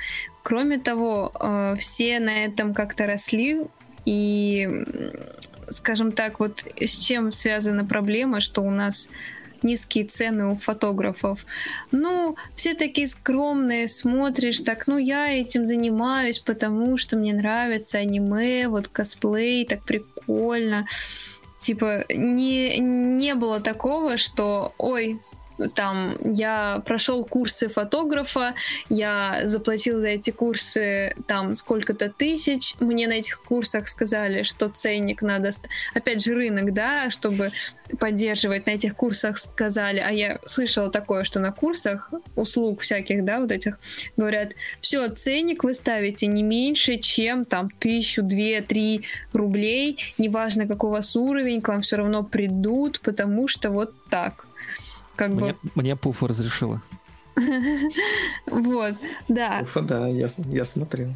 Кроме того, э, все на этом как-то росли, и, скажем так, вот с чем связана проблема, что у нас низкие цены у фотографов. Ну, все такие скромные, смотришь, так, ну, я этим занимаюсь, потому что мне нравится аниме, вот косплей, так прикольно. Типа, не, не было такого, что, ой, там, я прошел курсы фотографа, я заплатил за эти курсы там сколько-то тысяч, мне на этих курсах сказали, что ценник надо... Опять же, рынок, да, чтобы поддерживать. На этих курсах сказали, а я слышала такое, что на курсах услуг всяких, да, вот этих, говорят, все, ценник вы ставите не меньше, чем там тысячу, две, три рублей, неважно какой у вас уровень, к вам все равно придут, потому что вот так. Как бы Мне, мне Пуфа разрешила. вот, да. Уфа, да, я, я смотрел.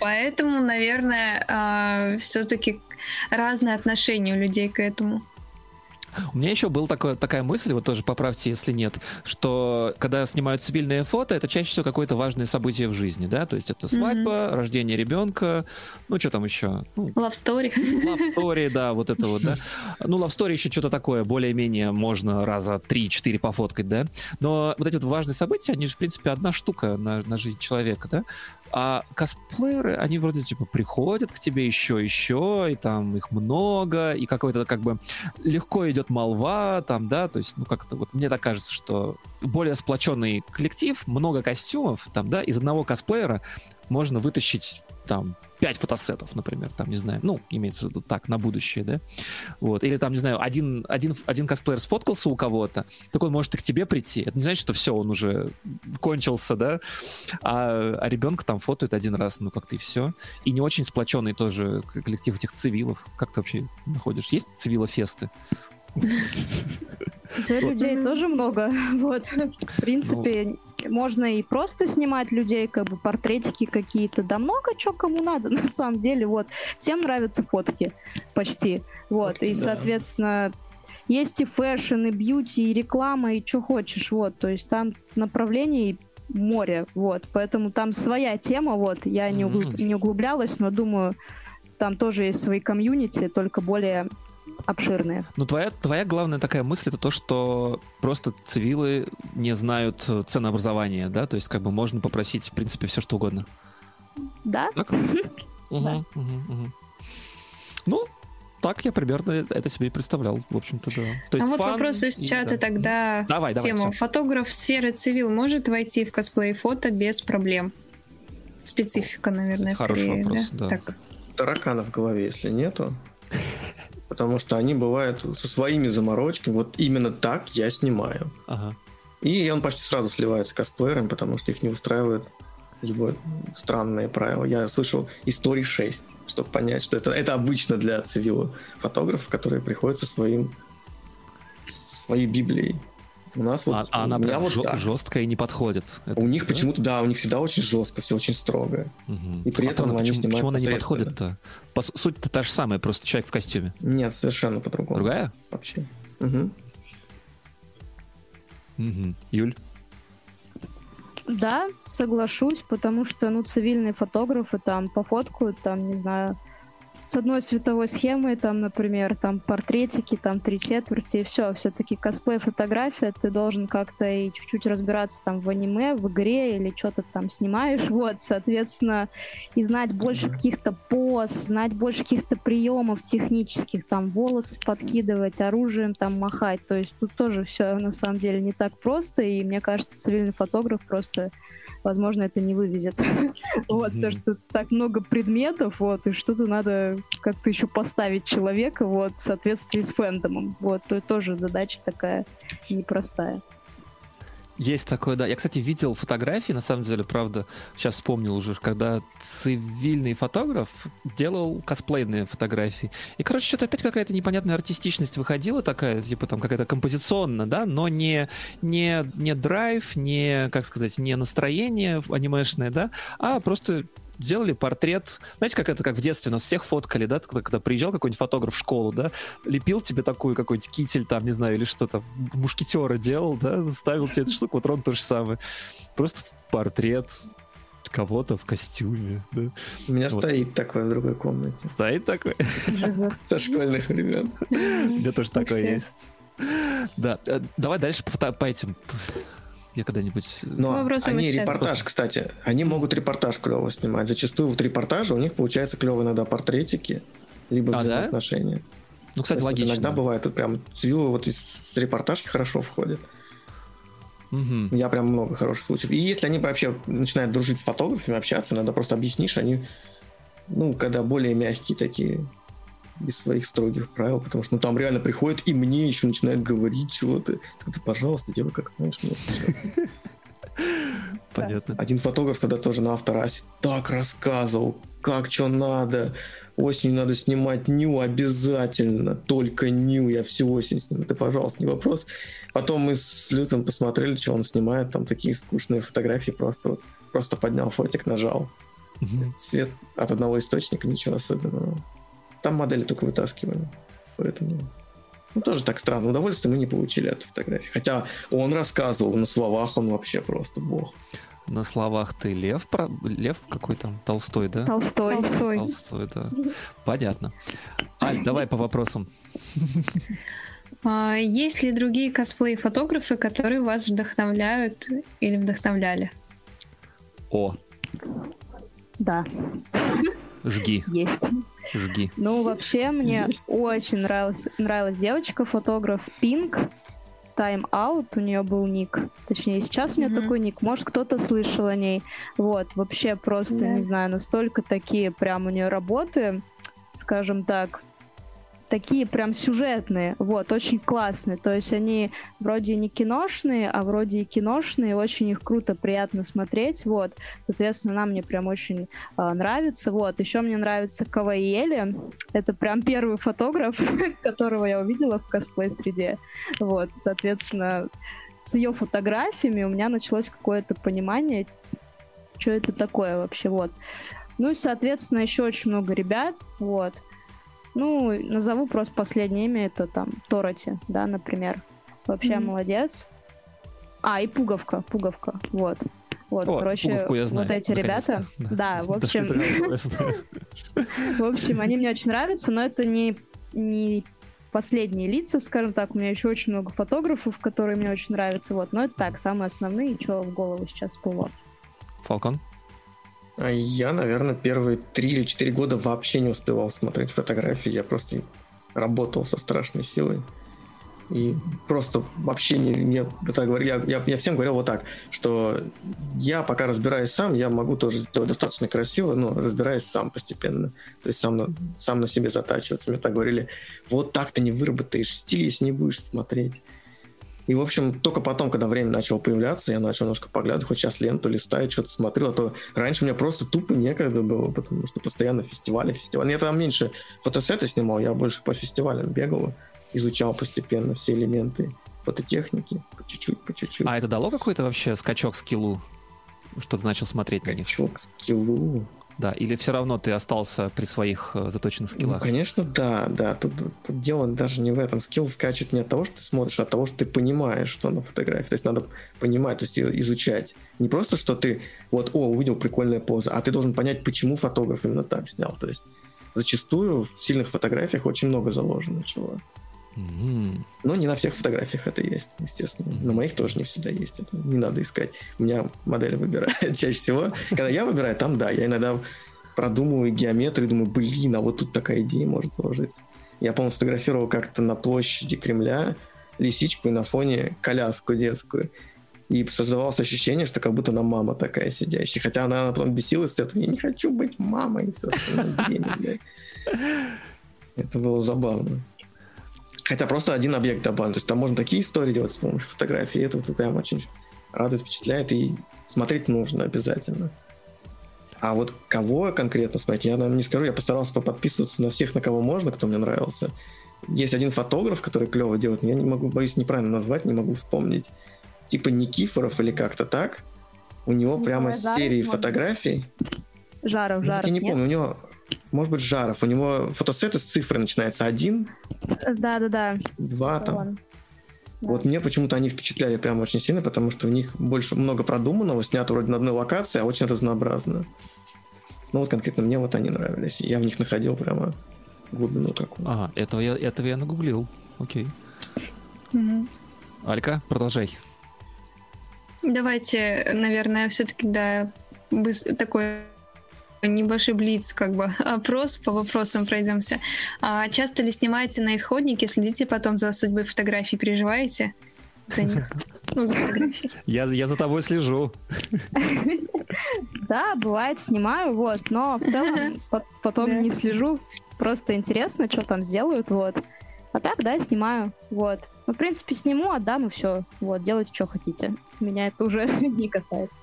Поэтому, наверное, все-таки разные отношения у людей к этому. У меня еще была такая, такая мысль, вот тоже поправьте, если нет, что когда снимают цивильные фото, это чаще всего какое-то важное событие в жизни, да, то есть это свадьба, рождение ребенка, ну что там еще, ну, Love story. Love Story, да, вот это вот, да. Ну, Love Story еще что-то такое, более-менее можно раза 3-4 пофоткать, да. Но вот эти вот важные события, они же, в принципе, одна штука на, на жизнь человека, да. А косплееры, они вроде, типа, приходят к тебе еще, еще, и там их много, и какой-то, как бы, легко идет молва, там, да, то есть, ну, как-то вот мне так кажется, что более сплоченный коллектив, много костюмов, там, да, из одного косплеера можно вытащить, там, 5 фотосетов, например, там, не знаю, ну, имеется в виду так, на будущее, да, вот, или там, не знаю, один, один, один косплеер сфоткался у кого-то, так он может и к тебе прийти, это не значит, что все, он уже кончился, да, а, а ребенка там фотоет один раз, ну, как-то и все, и не очень сплоченный тоже коллектив этих цивилов, как ты вообще находишь, есть цивилофесты? Да, людей тоже много. Вот. В принципе, можно и просто снимать людей, как бы портретики какие-то. Да много чего кому надо, на самом деле. Вот. Всем нравятся фотки. Почти. Вот. И, соответственно, есть и fashion, и beauty, и реклама, и что хочешь. Вот. То есть там направлений море. Вот. Поэтому там своя тема. Вот. Я не, углуб... не углублялась, но думаю, там тоже есть свои комьюнити, только более обширные. Ну, твоя, твоя главная такая мысль это то, что просто цивилы не знают ценообразования, да? То есть, как бы можно попросить, в принципе, все что угодно. Да. Так? Угу, Ну, так я примерно это себе и представлял, в общем-то, да. То есть а вот вопрос из чата да. тогда. Давай, давай. Тема. Фотограф сферы цивил может войти в косплей фото без проблем? Специфика, наверное, Хороший скорее, вопрос, да? да. Так. Таракана в голове, если нету, потому что они бывают со своими заморочками. Вот именно так я снимаю. Ага. И он почти сразу сливается косплеерами, потому что их не устраивает любое странное правило. Я слышал истории 6, чтобы понять, что это, это обычно для цивила фотографов, которые приходят со своим своей Библией. У нас вот, а, а она прям вот жё- жесткая и не подходит. Это, у них да? почему-то, да, у них всегда очень жестко, все очень строго. Угу. И при а этом она, они почему, почему она не подходит-то? По суть-то та же самая, просто человек в костюме. Нет, совершенно по-другому. Другая? Вообще. Угу. Угу. Юль? Да, соглашусь, потому что, ну, цивильные фотографы там пофоткают, там, не знаю, с одной световой схемой, там, например, там портретики, там три четверти, и все. Все-таки косплей фотография, ты должен как-то и чуть-чуть разбираться там в аниме, в игре или что-то там снимаешь, вот, соответственно, и знать больше каких-то поз, знать больше каких-то приемов технических, там, волосы подкидывать, оружием там махать, то есть тут тоже все на самом деле не так просто, и мне кажется, цивильный фотограф просто возможно, это не вывезет. Вот, то, что так много предметов, вот, и что-то надо как-то еще поставить человека, вот, в соответствии с фэндомом. Вот, то тоже задача такая непростая. Есть такое, да. Я, кстати, видел фотографии, на самом деле, правда, сейчас вспомнил уже, когда цивильный фотограф делал косплейные фотографии. И, короче, что-то опять какая-то непонятная артистичность выходила такая, типа там какая-то композиционная, да, но не, не, не драйв, не, как сказать, не настроение анимешное, да, а просто сделали портрет. Знаете, как это, как в детстве нас всех фоткали, да, когда, когда приезжал какой-нибудь фотограф в школу, да, лепил тебе такую какой-нибудь китель там, не знаю, или что-то, мушкетера делал, да, ставил тебе эту штуку, вот Рон то же самое. Просто портрет кого-то в костюме. Да? У меня вот. стоит такое в другой комнате. Стоит такое? Со школьных времен. У меня тоже такое есть. Да, э, давай дальше по этим я когда-нибудь... Э, Но они репортаж, кстати, они могут репортаж клево снимать. Зачастую вот репортажи у них получается клево иногда портретики, либо а, взаимоотношения. Да? Ну, кстати, То логично. Вот иногда бывает, прям цвилы вот из репортажки хорошо входят. Угу. Я прям много хороших случаев. И если они вообще начинают дружить с фотографами, общаться, надо просто объяснишь, они, ну, когда более мягкие такие, без своих строгих правил, потому что ну, там реально приходит и мне еще начинает говорить чего-то. Ты, пожалуйста, делай как знаешь. Понятно. Один фотограф тогда тоже на авторасе так рассказывал, как что надо. Осенью надо снимать ню обязательно, только ню, я всю осень сниму. Ты, пожалуйста, не вопрос. Потом мы с Люцем посмотрели, что он снимает, там такие скучные фотографии, просто, просто поднял фотик, нажал. Угу. Свет от одного источника, ничего особенного. Там модели только вытаскивали. Поэтому... Ну, тоже так странно. Удовольствие мы не получили от фотографии. Хотя он рассказывал, на словах он вообще просто бог. На словах ты лев, про... лев какой там? Толстой, да? Толстой. Толстой. Толстой, да. Понятно. Аль, давай по вопросам. А, есть ли другие косплей-фотографы, которые вас вдохновляют или вдохновляли? О. Да. Жги. Есть. Жги. Ну, вообще, мне очень нравилась, нравилась девочка, фотограф Пинк. Time Out у нее был ник. Точнее, сейчас у нее mm-hmm. такой ник. Может, кто-то слышал о ней. Вот, вообще просто, yeah. не знаю, настолько такие прям у нее работы, скажем так, такие прям сюжетные, вот, очень классные. То есть они вроде не киношные, а вроде и киношные, очень их круто, приятно смотреть, вот. Соответственно, она мне прям очень э, нравится, вот. Еще мне нравится Каваиэли, это прям первый фотограф, которого я увидела в косплей-среде, вот. Соответственно, с ее фотографиями у меня началось какое-то понимание, что это такое вообще, вот. Ну и, соответственно, еще очень много ребят, вот. Ну, назову просто последнее имя, это там Тороти, да, например. Вообще mm-hmm. молодец. А, и Пуговка, Пуговка, вот. Вот, О, короче, я знаю, вот эти ребята, да, да в общем, в общем, они мне очень нравятся, но это не, не последние лица, скажем так, у меня еще очень много фотографов, которые мне очень нравятся, вот, но это так, самые основные, что в голову сейчас всплыло. Фалкон? А я, наверное, первые три или четыре года вообще не успевал смотреть фотографии. Я просто работал со страшной силой. И просто вообще не, мне это говорили, я, я, я всем говорил вот так, что я пока разбираюсь сам, я могу тоже сделать достаточно красиво, но разбираюсь сам постепенно. То есть сам на, сам на себе затачиваться. Мне так говорили, вот так ты не выработаешь стиль, если не будешь смотреть. И, в общем, только потом, когда время начало появляться, я начал немножко поглядывать, хоть сейчас ленту листаю, что-то смотрю, а то раньше мне просто тупо некогда было, потому что постоянно фестивали, фестивали. Я там меньше фотосеты снимал, я больше по фестивалям бегал, изучал постепенно все элементы фототехники, по чуть-чуть, по чуть-чуть. А это дало какой-то вообще скачок скиллу? Что ты начал смотреть на них? Скачок скиллу? Да, или все равно ты остался при своих э, заточенных ну, скиллах? Ну, конечно, да, да. Тут, тут дело даже не в этом. Скилл скачет не от того, что ты смотришь, а от того, что ты понимаешь, что на фотографии. То есть надо понимать, то есть изучать. Не просто, что ты вот, о, увидел прикольная поза, а ты должен понять, почему фотограф именно так снял. То есть зачастую в сильных фотографиях очень много заложено чего. Mm-hmm. Но не на всех фотографиях это есть, естественно. Mm-hmm. На моих тоже не всегда есть. Это не надо искать. У меня модели выбирают чаще всего. Когда я выбираю, там да, я иногда продумываю геометрию, думаю, блин, а вот тут такая идея может сложиться. Я, по-моему, сфотографировал как-то на площади Кремля лисичку и на фоне коляску детскую. И создавалось ощущение, что как будто она мама такая сидящая. Хотя она, она потом бесилась с этого. Я не хочу быть мамой. Все Это было забавно. Хотя просто один объект добавлен. То есть там можно такие истории делать с помощью фотографии. И это вот прям очень радует, впечатляет. И смотреть нужно обязательно. А вот кого конкретно смотреть, я наверное, не скажу. Я постарался подписываться на всех, на кого можно, кто мне нравился. Есть один фотограф, который клево делает, но я не могу, боюсь неправильно назвать, не могу вспомнить. Типа Никифоров или как-то так. У него ну, прямо серии фотографий. Жаров, Жаров, Я не нет? помню, у него может быть, Жаров. У него фотосеты с цифры начинается один. Да-да-да. Два там. Вот мне почему-то они впечатляли прям очень сильно, потому что в них больше много продуманного, снято вроде на одной локации, а очень разнообразно. Ну вот конкретно мне вот они нравились. Я в них находил прямо глубину какую. Ага, этого я, этого я нагуглил. Окей. Угу. Алька, продолжай. Давайте, наверное, все-таки, да, такой небольшой блиц, как бы опрос по вопросам пройдемся. А часто ли снимаете на исходнике, следите потом за судьбой фотографий, переживаете за них? Ну, за фотографии. Я, я за тобой слежу. Да, бывает, снимаю, вот, но в целом потом не слежу. Просто интересно, что там сделают, вот. А так, да, снимаю, вот. Ну, в принципе, сниму, отдам и все. Вот, делайте, что хотите. Меня это уже не касается.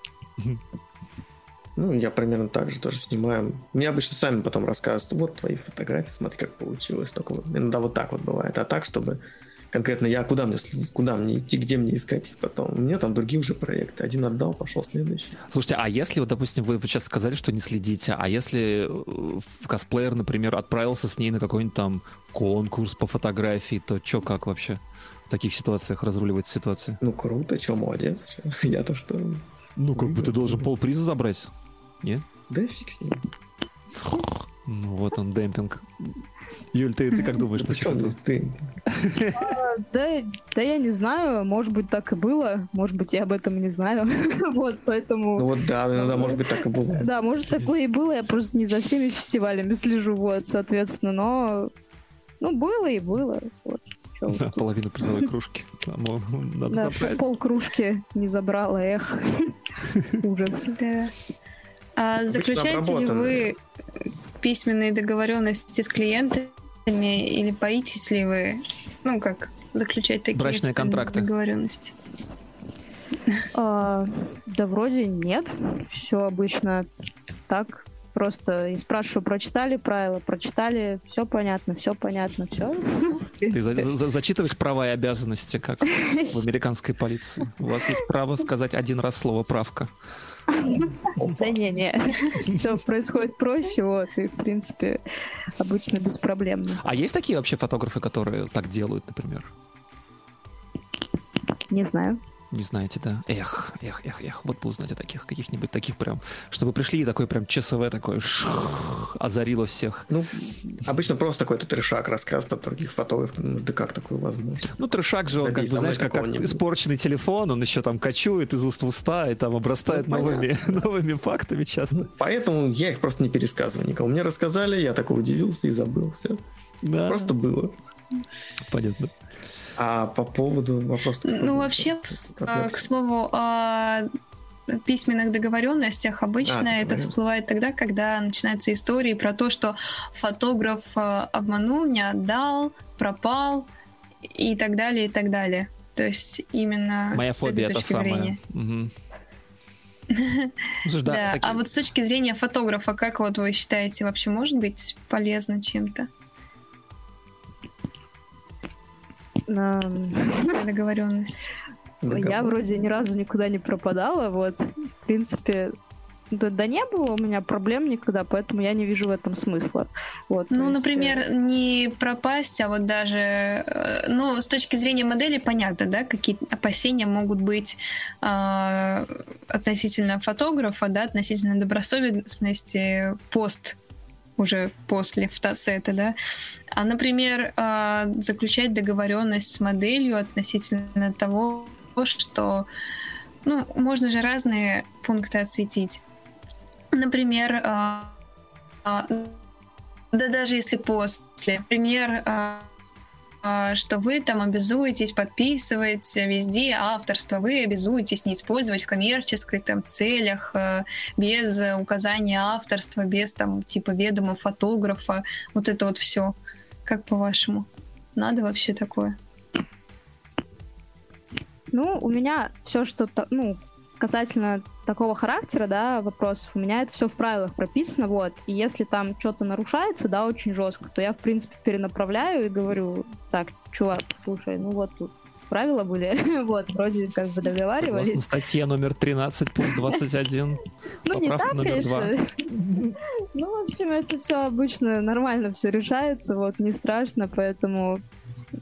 Ну, я примерно так же тоже снимаю. Мне обычно сами потом рассказывают, вот твои фотографии, смотри, как получилось. Только вот, иногда вот так вот бывает. А так, чтобы конкретно я куда мне, куда мне идти, где мне искать их потом. У меня там другие уже проекты. Один отдал, пошел следующий. Слушайте, а если, вот, допустим, вы сейчас сказали, что не следите, а если э, косплеер, например, отправился с ней на какой-нибудь там конкурс по фотографии, то что, как вообще в таких ситуациях разруливать ситуации? Ну, круто, что, молодец. Я-то что? Ну, как бы ты должен полприза забрать. Нет? Да фиг с ним. Ну вот он, демпинг. Юль, ты, ты как думаешь насчет этого? А, да, да я не знаю, может быть так и было, может быть я об этом не знаю, вот, поэтому... Ну вот да, иногда может быть так и было. Да, может такое и было, я просто не за всеми фестивалями слежу, вот, соответственно, но... Ну, было и было, вот, Половину призовой кружки. Да, пол кружки не забрала, эх. Ужас. Да. А заключаете ли вы письменные договоренности с клиентами или боитесь ли вы, ну как, заключать такие Брачные контракты. договоренности? А, да вроде нет. Все обычно так. Просто и спрашиваю, прочитали правила, прочитали, все понятно, все понятно, все. Ты за за зачитываешь права и обязанности, как в американской полиции. У вас есть право сказать один раз слово правка. Да не-не, все происходит проще, вот, и, в принципе, обычно беспроблемно. А есть такие вообще фотографы, которые так делают, например? Не знаю. Не знаете, да? Эх, эх, эх, эх. Вот бы узнать о таких, каких-нибудь таких прям, чтобы пришли и такой прям ЧСВ такой шух, озарило всех. Ну, обычно просто какой-то трешак рассказывает от других фотографов. Ну, да как такое возможно? Ну, трешак же, он, как бы, знаешь, как, как испорченный телефон, он еще там кочует из уст в уста и там обрастает ну, новыми, новыми фактами часто. Поэтому я их просто не пересказываю никому. Мне рассказали, я такой удивился и забыл все. Да. Просто было. Понятно. А по поводу вопроса... Ну, вообще, к слову, о письменных договоренностях обычно а, это всплывает тогда, когда начинаются истории про то, что фотограф э, обманул, не отдал, пропал и так далее, и так далее. То есть именно Моя с фобия этой точки это зрения. Да, а вот с точки зрения фотографа, как вот вы считаете, вообще может быть полезно чем-то? Договоренность. Я вроде ни разу никуда не пропадала, вот. В принципе, да, да не было у меня проблем никогда, поэтому я не вижу в этом смысла. Вот, ну, есть... например, э, не пропасть, а вот даже, э, ну, с точки зрения модели понятно, да, какие опасения могут быть э, относительно фотографа, да, относительно добросовестности пост уже после фотосета, да. А, например, а, заключать договоренность с моделью относительно того, что, ну, можно же разные пункты осветить. Например, а, да даже если после, например, а, что вы там обязуетесь подписывать везде авторство, вы обязуетесь не использовать в коммерческих там целях, э, без указания авторства, без там типа ведома фотографа, вот это вот все. Как по-вашему? Надо вообще такое? Ну, у меня все, что, ну, касательно такого характера, да, вопросов, у меня это все в правилах прописано, вот, и если там что-то нарушается, да, очень жестко, то я, в принципе, перенаправляю и говорю, так, чувак, слушай, ну вот тут правила были, вот, вроде как бы договаривались. Статья номер 13, пункт 21, ну, не так, конечно. Ну, в общем, это все обычно нормально все решается, вот, не страшно, поэтому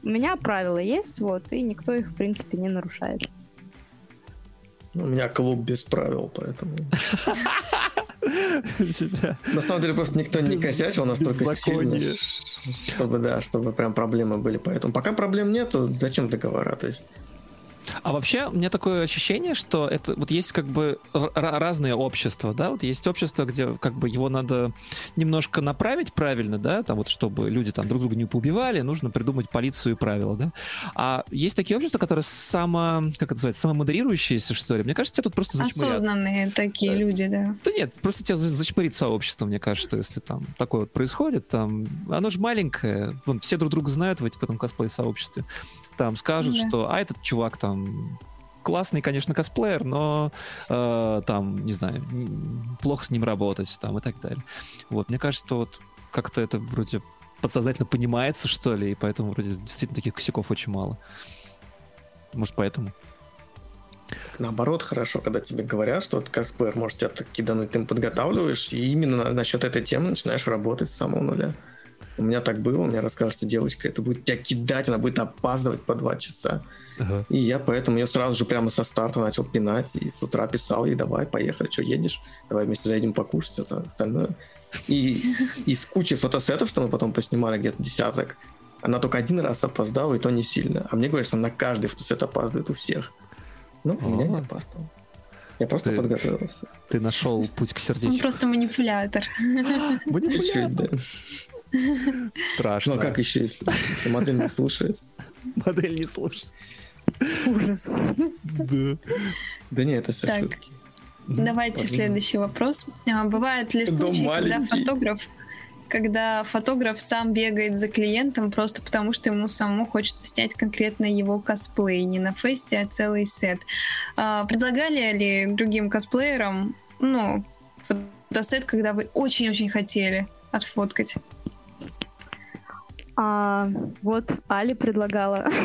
у меня правила есть, вот, и никто их, в принципе, не нарушает. У меня клуб без правил, поэтому... На самом деле просто никто не косячил настолько сильно, чтобы, да, чтобы прям проблемы были. Поэтому пока проблем нету, зачем договора? То есть а вообще, у меня такое ощущение, что это вот есть как бы разные общества, да, вот есть общество, где как бы его надо немножко направить правильно, да, там вот чтобы люди там друг друга не поубивали, нужно придумать полицию и правила, да. А есть такие общества, которые само, как это называется, самомодерирующиеся, что ли. Мне кажется, тебе тут просто зачмырят. Осознанные такие да. люди, да. Да нет, просто тебя зачмырит сообщество, мне кажется, если там такое вот происходит, там, оно же маленькое, вон, все друг друга знают в, в этом косплей-сообществе там скажут, да. что а этот чувак там классный, конечно, косплеер, но э, там, не знаю, плохо с ним работать там и так далее. Вот, мне кажется, вот как-то это вроде подсознательно понимается, что ли, и поэтому вроде действительно таких косяков очень мало. Может, поэтому. Наоборот, хорошо, когда тебе говорят, что вот косплеер может тебя так кидануть, ты подготавливаешь, и именно насчет этой темы начинаешь работать с самого нуля. У меня так было, мне рассказали, что девочка это будет тебя кидать, она будет опаздывать по два часа. Ага. И я поэтому ее сразу же прямо со старта начал пинать, и с утра писал ей, давай, поехали, что, едешь? Давай вместе зайдем покушать, это остальное. И из кучи фотосетов, что мы потом поснимали, где-то десяток, она только один раз опоздала, и то не сильно. А мне говорят, что на каждый фотосет опаздывает у всех. Ну, у меня не опаздывал. Я просто ты, подготовился. Ты нашел путь к сердечку. Он просто манипулятор. Манипулятор. Страшно. Ну а как еще, если модель не слушается? модель не слушать. Ужас. Да. Да не, это все Так. шутки. Давайте следующий вопрос. А, Бывают ли случаи, когда фотограф когда фотограф сам бегает за клиентом просто потому, что ему самому хочется снять конкретно его косплей, не на фесте, а целый сет. А, предлагали ли другим косплеерам, ну, фотосет, когда вы очень-очень хотели отфоткать? А, вот Али предлагала.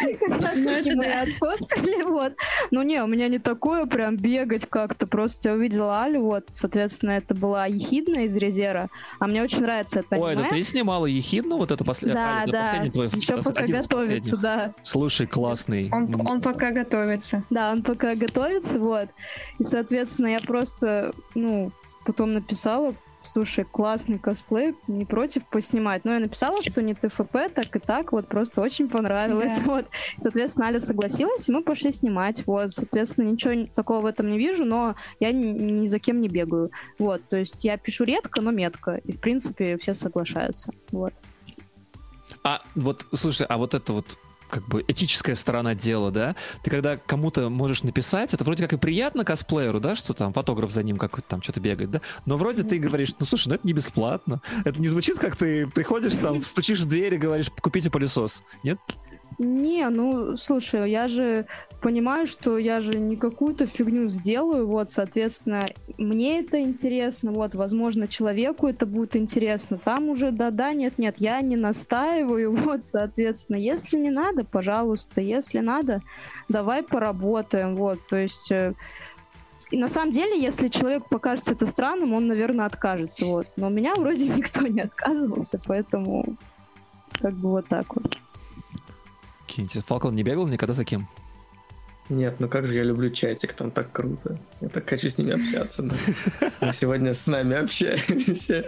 Ну, мы отфоткали, вот. Ну не, у меня не такое прям бегать как-то. Просто я увидела Алю, вот, соответственно, это была ехидна из резера. А мне очень нравится это Ой, это ты снимала ехидну, вот это после... Да, да. Еще пока готовится, да. Слушай, классный. Он, он пока готовится. Да, он пока готовится, вот. И, соответственно, я просто, ну, потом написала, слушай, классный косплей, не против поснимать. Но я написала, что не ТФП, так и так, вот, просто очень понравилось, Да. вот. Соответственно, Аля согласилась, и мы пошли снимать, вот. Соответственно, ничего такого в этом не вижу, но я ни, ни за кем не бегаю, вот. То есть я пишу редко, но метко, и, в принципе, все соглашаются, вот. А вот, слушай, а вот это вот как бы этическая сторона дела, да? Ты когда кому-то можешь написать, это вроде как и приятно косплееру, да, что там фотограф за ним какой-то там что-то бегает, да? Но вроде ты говоришь, ну слушай, ну это не бесплатно. Это не звучит, как ты приходишь там, стучишь в дверь и говоришь, купите пылесос. Нет? Не, ну, слушай, я же понимаю, что я же не какую-то фигню сделаю, вот, соответственно, мне это интересно, вот, возможно, человеку это будет интересно, там уже да-да, нет-нет, я не настаиваю, вот, соответственно, если не надо, пожалуйста, если надо, давай поработаем, вот, то есть... э, И на самом деле, если человеку покажется это странным, он, наверное, откажется, вот. Но у меня вроде никто не отказывался, поэтому как бы вот так вот. Киньте. Фалкон не бегал никогда за кем? Нет, ну как же я люблю чатик, там так круто. Я так хочу с ними общаться. но сегодня с нами общаемся.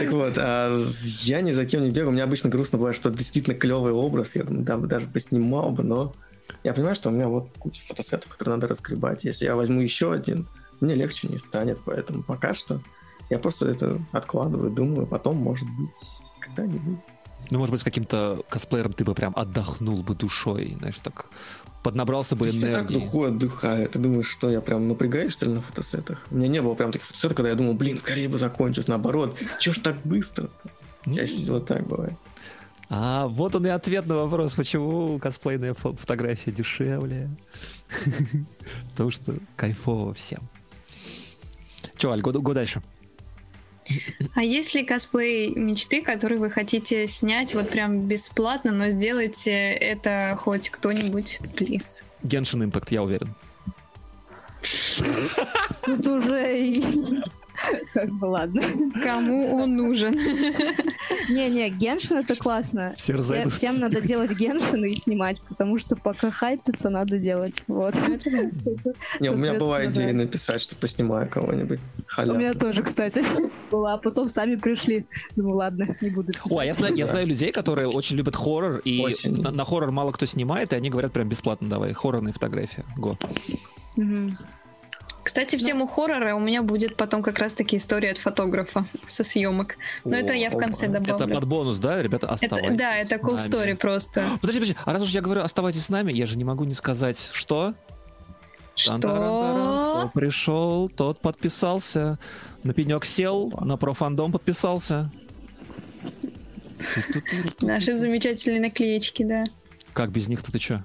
Так вот, а я ни за кем не бегаю. У меня обычно грустно бывает, что действительно клевый образ. Я думаю, да, даже поснимал бы, но я понимаю, что у меня вот куча фотосетов, которые надо разгребать. Если я возьму еще один, мне легче не станет. Поэтому пока что я просто это откладываю, думаю, потом, может быть, когда-нибудь. Ну, может быть, с каким-то косплеером ты бы прям отдохнул бы душой, знаешь, так поднабрался бы Я так энергии. духой отдыхаю. Ты думаешь, что я прям напрягаюсь, что ли, на фотосетах? У меня не было прям таких фотосетов, когда я думал, блин, скорее бы закончить. Наоборот, чё ж так быстро? Чаще всего так бывает. А вот он и ответ на вопрос, почему косплейная фо- фотография дешевле. Потому что кайфово всем. Че, Аль, го дальше. А есть ли косплей мечты, который вы хотите снять вот прям бесплатно, но сделайте это хоть кто-нибудь, плиз? Genshin Impact, я уверен. Тут уже ладно. Кому он нужен? Не-не, Геншин это классно. Все разойдутся. Всем надо делать Геншин и снимать, потому что пока хайпится, надо делать. Вот. Не, у меня была идея написать, что поснимаю кого-нибудь. У меня тоже, кстати, была. А потом сами пришли. Думаю, ладно, не буду писать. О, а я знаю, я знаю людей, которые очень любят хоррор, и на, на хоррор мало кто снимает, и они говорят прям бесплатно давай, хоррорные фотографии. Го. Мгм. Кстати, в тему хоррора у меня будет потом как раз-таки история от фотографа со съемок. Но это я в конце Опа. Это добавлю. под бонус, да, ребята, Это- оставайтесь да, это cool story просто. Подожди, подожди, а раз уж я говорю, оставайтесь с нами, я же не могу не сказать, что... Что? Кто пришел, тот подписался. На пенек сел, на профандом подписался. Наши замечательные наклеечки, да. Как без них-то ты чё?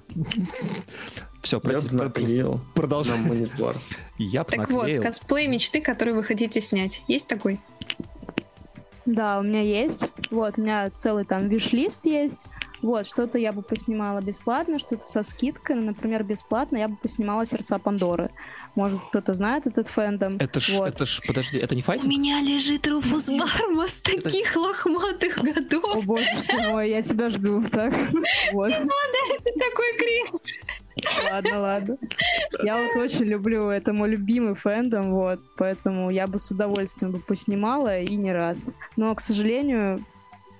Все, Я прости, бы наклеил на продолжай. монитор. Я Так вот, наклеил. косплей мечты, который вы хотите снять. Есть такой? Да, у меня есть. Вот, у меня целый там виш-лист есть. Вот, что-то я бы поснимала бесплатно, что-то со скидкой. Ну, например, бесплатно я бы поснимала «Сердца Пандоры». Может, кто-то знает этот фэндом. Это ж, Вот. это ж, подожди, это не У файтинг? меня лежит Руфус Барма с таких лохматых О годов. боже ты мой, я тебя жду. Так, вот. Это такой крест. Ладно, ладно. Я вот очень люблю, это мой любимый фэндом, вот, поэтому я бы с удовольствием бы поснимала и не раз. Но, к сожалению,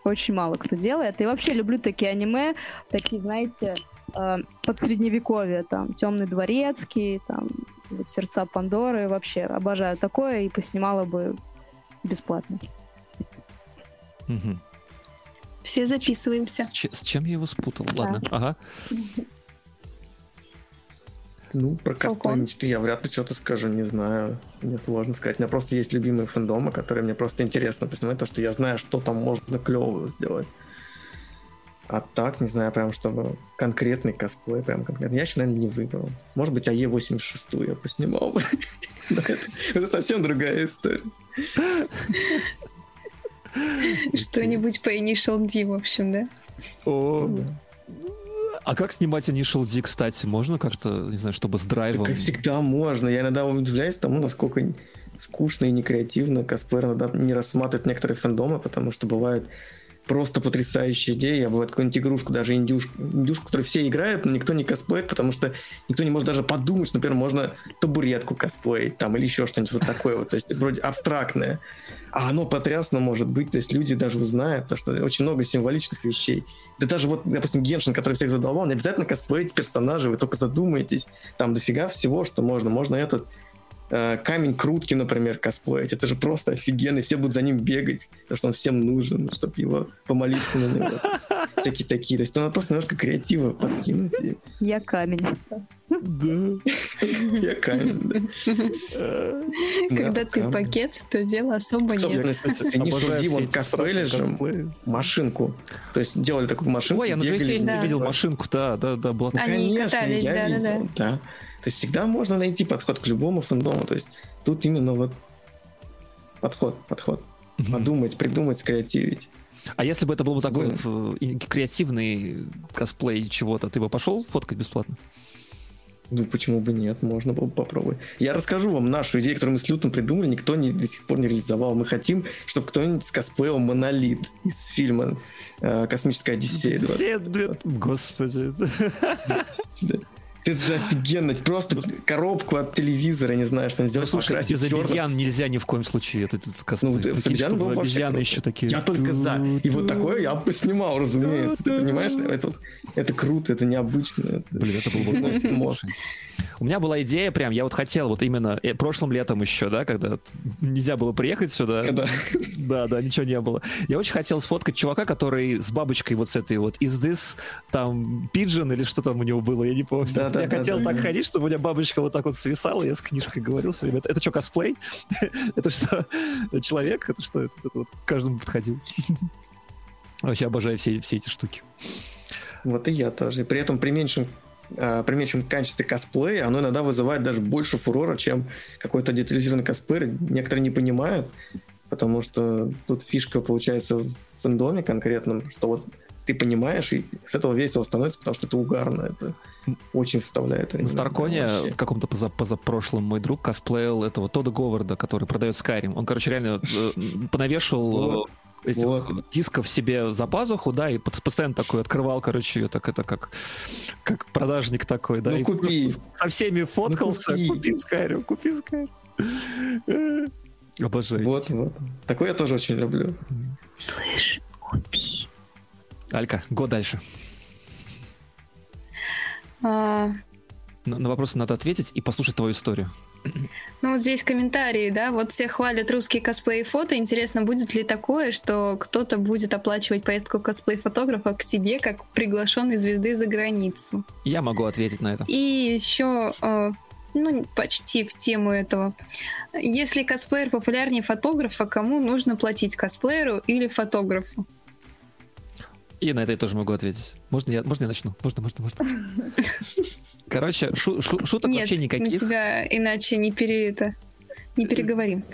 очень мало кто делает. И вообще люблю такие аниме, такие, знаете, э, под средневековье, там, Темный дворецкий, там, Сердца Пандоры, вообще обожаю такое и поснимала бы бесплатно. Мгм. Все записываемся. С, с чем я его спутал? Да. Ладно, ага. Ну, про косплей мечты я вряд ли что-то скажу, не знаю. Мне сложно сказать. У меня просто есть любимые фэндомы, которые мне просто интересно посмотреть, то, что я знаю, что там можно клевого сделать. А так, не знаю, прям чтобы конкретный косплей, прям конкретный. Я еще, наверное, не выбрал. Может быть, АЕ-86 я поснимал бы. Это совсем другая история. Что-нибудь по Initial D, в общем, да? О, а как снимать Initial D, кстати? Можно как-то, не знаю, чтобы с драйвом? Так всегда можно. Я иногда удивляюсь тому, насколько скучно и некреативно косплеер иногда не рассматривает некоторые фэндомы, потому что бывает просто потрясающая идея. Бывает какую-нибудь игрушку, даже индюшку, индюшку, которую все играют, но никто не косплеит, потому что никто не может даже подумать, например, можно табуретку косплеить там или еще что-нибудь вот такое вот. То есть вроде абстрактное. А оно потрясно может быть. То есть люди даже узнают, потому что очень много символичных вещей. Да даже вот, допустим, Геншин, который всех задолбал, не обязательно косплеить персонажей, вы только задумаетесь. Там дофига всего, что можно. Можно этот Э, камень крутки, например, косплеить. Это же просто офигенно, все будут за ним бегать, потому что он всем нужен, чтобы его помолиться на него. Всякие такие. То есть надо просто немножко креатива подкинуть. Я камень. Да. Я камень, Когда ты пакет, то дела особо нет. Ты не шуди, вот косплеили же машинку. То есть делали такую машинку. Ой, я на GFS видел машинку, да, да, да. Они катались, да, да, да. То есть всегда можно найти подход к любому фэндому. То есть тут именно вот подход, подход. Mm-hmm. Подумать, придумать, скреативить. А если бы это был бы такой mm. креативный косплей чего-то, ты бы пошел фоткать бесплатно? Ну, почему бы нет? Можно было бы попробовать. Я расскажу вам нашу идею, которую мы с Лютом придумали, никто не, до сих пор не реализовал. Мы хотим, чтобы кто-нибудь скосплеил Монолит из фильма э, «Космическая Одиссея». Одиссея, господи. Это же офигенно. Просто коробку от телевизора, не знаю, что сделать. Слушай, без обезьян нельзя ни в коем случае. Это тут Ну, обезьян был обезьяны еще такие. Я только за. И вот такое я бы снимал, разумеется. Ты понимаешь? Это, это круто, это необычно. Блин, это было бы У меня была идея прям, я вот хотел вот именно э, прошлым летом еще, да, когда нельзя было приехать сюда. Да. Да, да, ничего не было. Я очень хотел сфоткать чувака, который с бабочкой вот с этой вот из this там pigeon или что там у него было, я не помню. Да, да, я да, хотел да, так да. ходить, чтобы у меня бабочка вот так вот свисала, я с книжкой говорил все время. Это что, косплей? это что, человек? Это что? Это, вот каждому подходил. Вообще обожаю все, все эти штуки. Вот и я тоже. И при этом при меньшем а, при меньшем качестве косплея, оно иногда вызывает даже больше фурора, чем какой-то детализированный косплей. Некоторые не понимают, потому что тут фишка получается в фэндоме конкретном, что вот ты понимаешь, и с этого весело становится, потому что это угарно. Это очень вставляет. На Старконе в каком-то поза позапрошлом мой друг косплеил этого Тода Говарда, который продает Skyrim. Он, короче, реально э, понавешивал э, этих вот. дисков себе за пазуху, да, и постоянно такой открывал, короче, так это как, как продажник такой, да, ну, и купи. со всеми фоткался, ну, купи. Skyrim, купи Skyrim. Обожаю. Вот, вот. Такое я тоже очень люблю. Слышь, купи. Алька, год дальше. А... На, на вопросы надо ответить и послушать твою историю. Ну, вот здесь комментарии, да, вот все хвалят русские косплей и фото. Интересно, будет ли такое, что кто-то будет оплачивать поездку косплей-фотографа к себе, как приглашенной звезды за границу? Я могу ответить на это. И еще, э, ну, почти в тему этого. Если косплеер популярнее фотографа, кому нужно платить, косплееру или фотографу? И на это я тоже могу ответить. Можно я, можно я начну? Можно, можно, можно. Короче, шу, шу, шуток Нет, вообще никаких. Нет, тебя иначе не пере это... Не переговорим.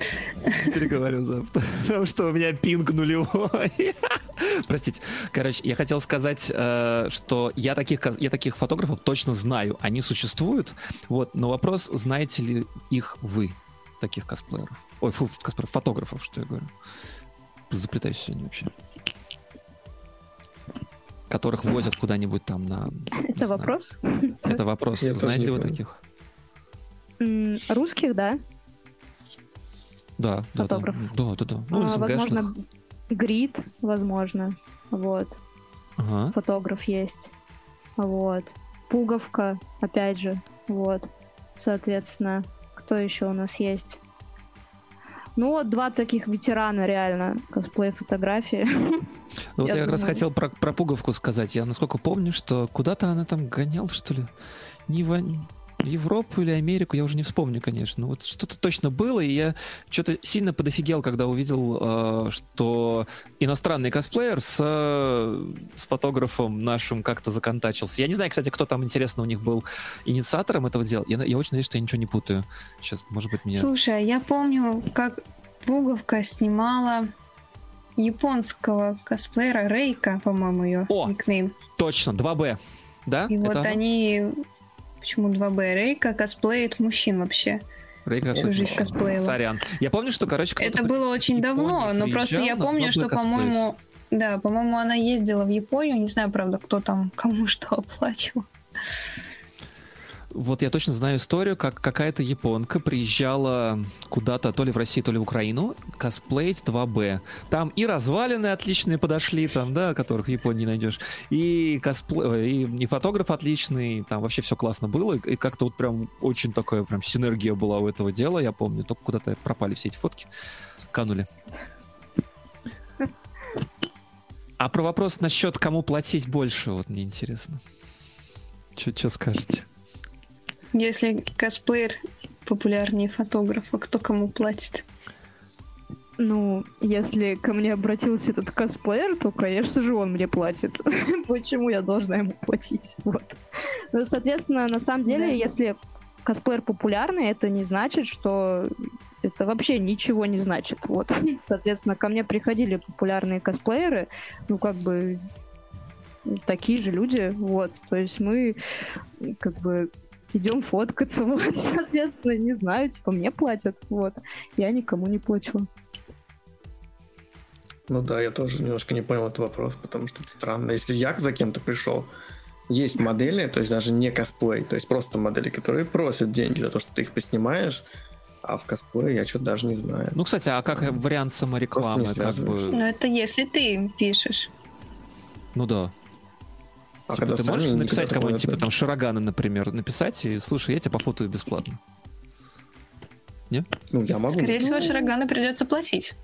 Не переговорим, да. Потому что у меня пинг нулевой. Простите. Короче, я хотел сказать, э, что я таких, я таких фотографов точно знаю. Они существуют. Вот, но вопрос, знаете ли их вы, таких косплееров? Ой, фу, косплееров, фотографов, что я говорю. Заплетаюсь сегодня вообще которых возят куда-нибудь там на... Это вопрос? Это вопрос. Я Знаете ли вы таких? Русских, да? Да, Фотограф. да, да, да. Ну, а, возможно, Грид, возможно, вот. Ага. Фотограф есть, вот. Пуговка, опять же, вот. Соответственно, кто еще у нас есть? Ну вот два таких ветерана реально косплей фотографии. Ну, вот Я я, как раз хотел про, про пуговку сказать. Я насколько помню, что куда-то она там гонял, что ли. Не в Европу или Америку, я уже не вспомню, конечно. Вот что-то точно было, и я что-то сильно подофигел, когда увидел, э, что иностранный косплеер с, с фотографом нашим как-то законтачился. Я не знаю, кстати, кто там, интересно, у них был инициатором этого дела. Я, я очень надеюсь, что я ничего не путаю. Сейчас, может быть, меня... Слушай, а я помню, как Пуговка снимала японского косплеера Рейка, по-моему, ее О! никнейм. Точно, 2Б. Да? И вот Это оно? они... Почему 2Б? Рейка косплеит мужчин вообще. Рейка Всю жизнь косплеила. Сорян. Я помню, что, короче, Это было очень давно, но просто я помню, 2B что, по-моему, да, по-моему, она ездила в Японию, не знаю, правда, кто там кому что оплачивал. Вот я точно знаю историю, как какая-то японка приезжала куда-то, то ли в Россию, то ли в Украину, косплеить 2Б. Там и развалины отличные подошли, там, да, которых в Японии найдешь, и косплей, и, и фотограф отличный, там вообще все классно было, и как-то вот прям очень такая прям синергия была у этого дела, я помню, только куда-то пропали все эти фотки, канули. А про вопрос насчет кому платить больше, вот мне интересно. Что скажете? Если косплеер популярнее фотографа, кто кому платит? Ну, если ко мне обратился этот косплеер, то, конечно же, он мне платит. Почему я должна ему платить? Вот. Ну, соответственно, на самом деле, Да. если косплеер популярный, это не значит, что это вообще ничего не значит. Вот. Соответственно, ко мне приходили популярные косплееры, ну, как бы такие же люди, вот. То есть мы как бы идем фоткаться, вот, соответственно, не знаю, типа, мне платят, вот. Я никому не плачу. Ну да, я тоже немножко не понял этот вопрос, потому что это странно. Если я за кем-то пришел, есть модели, то есть даже не косплей, то есть просто модели, которые просят деньги за то, что ты их поснимаешь, а в косплее я что-то даже не знаю. Ну, кстати, а как вариант саморекламы, как бы, Ну, это если ты им пишешь. ну да. А Типа, когда ты можешь написать кому-нибудь, типа там Шарагана, например, написать и слушай, я тебя пофотаю бесплатно. Ну, я могу. Скорее всего, Ну. Шарагана придется платить.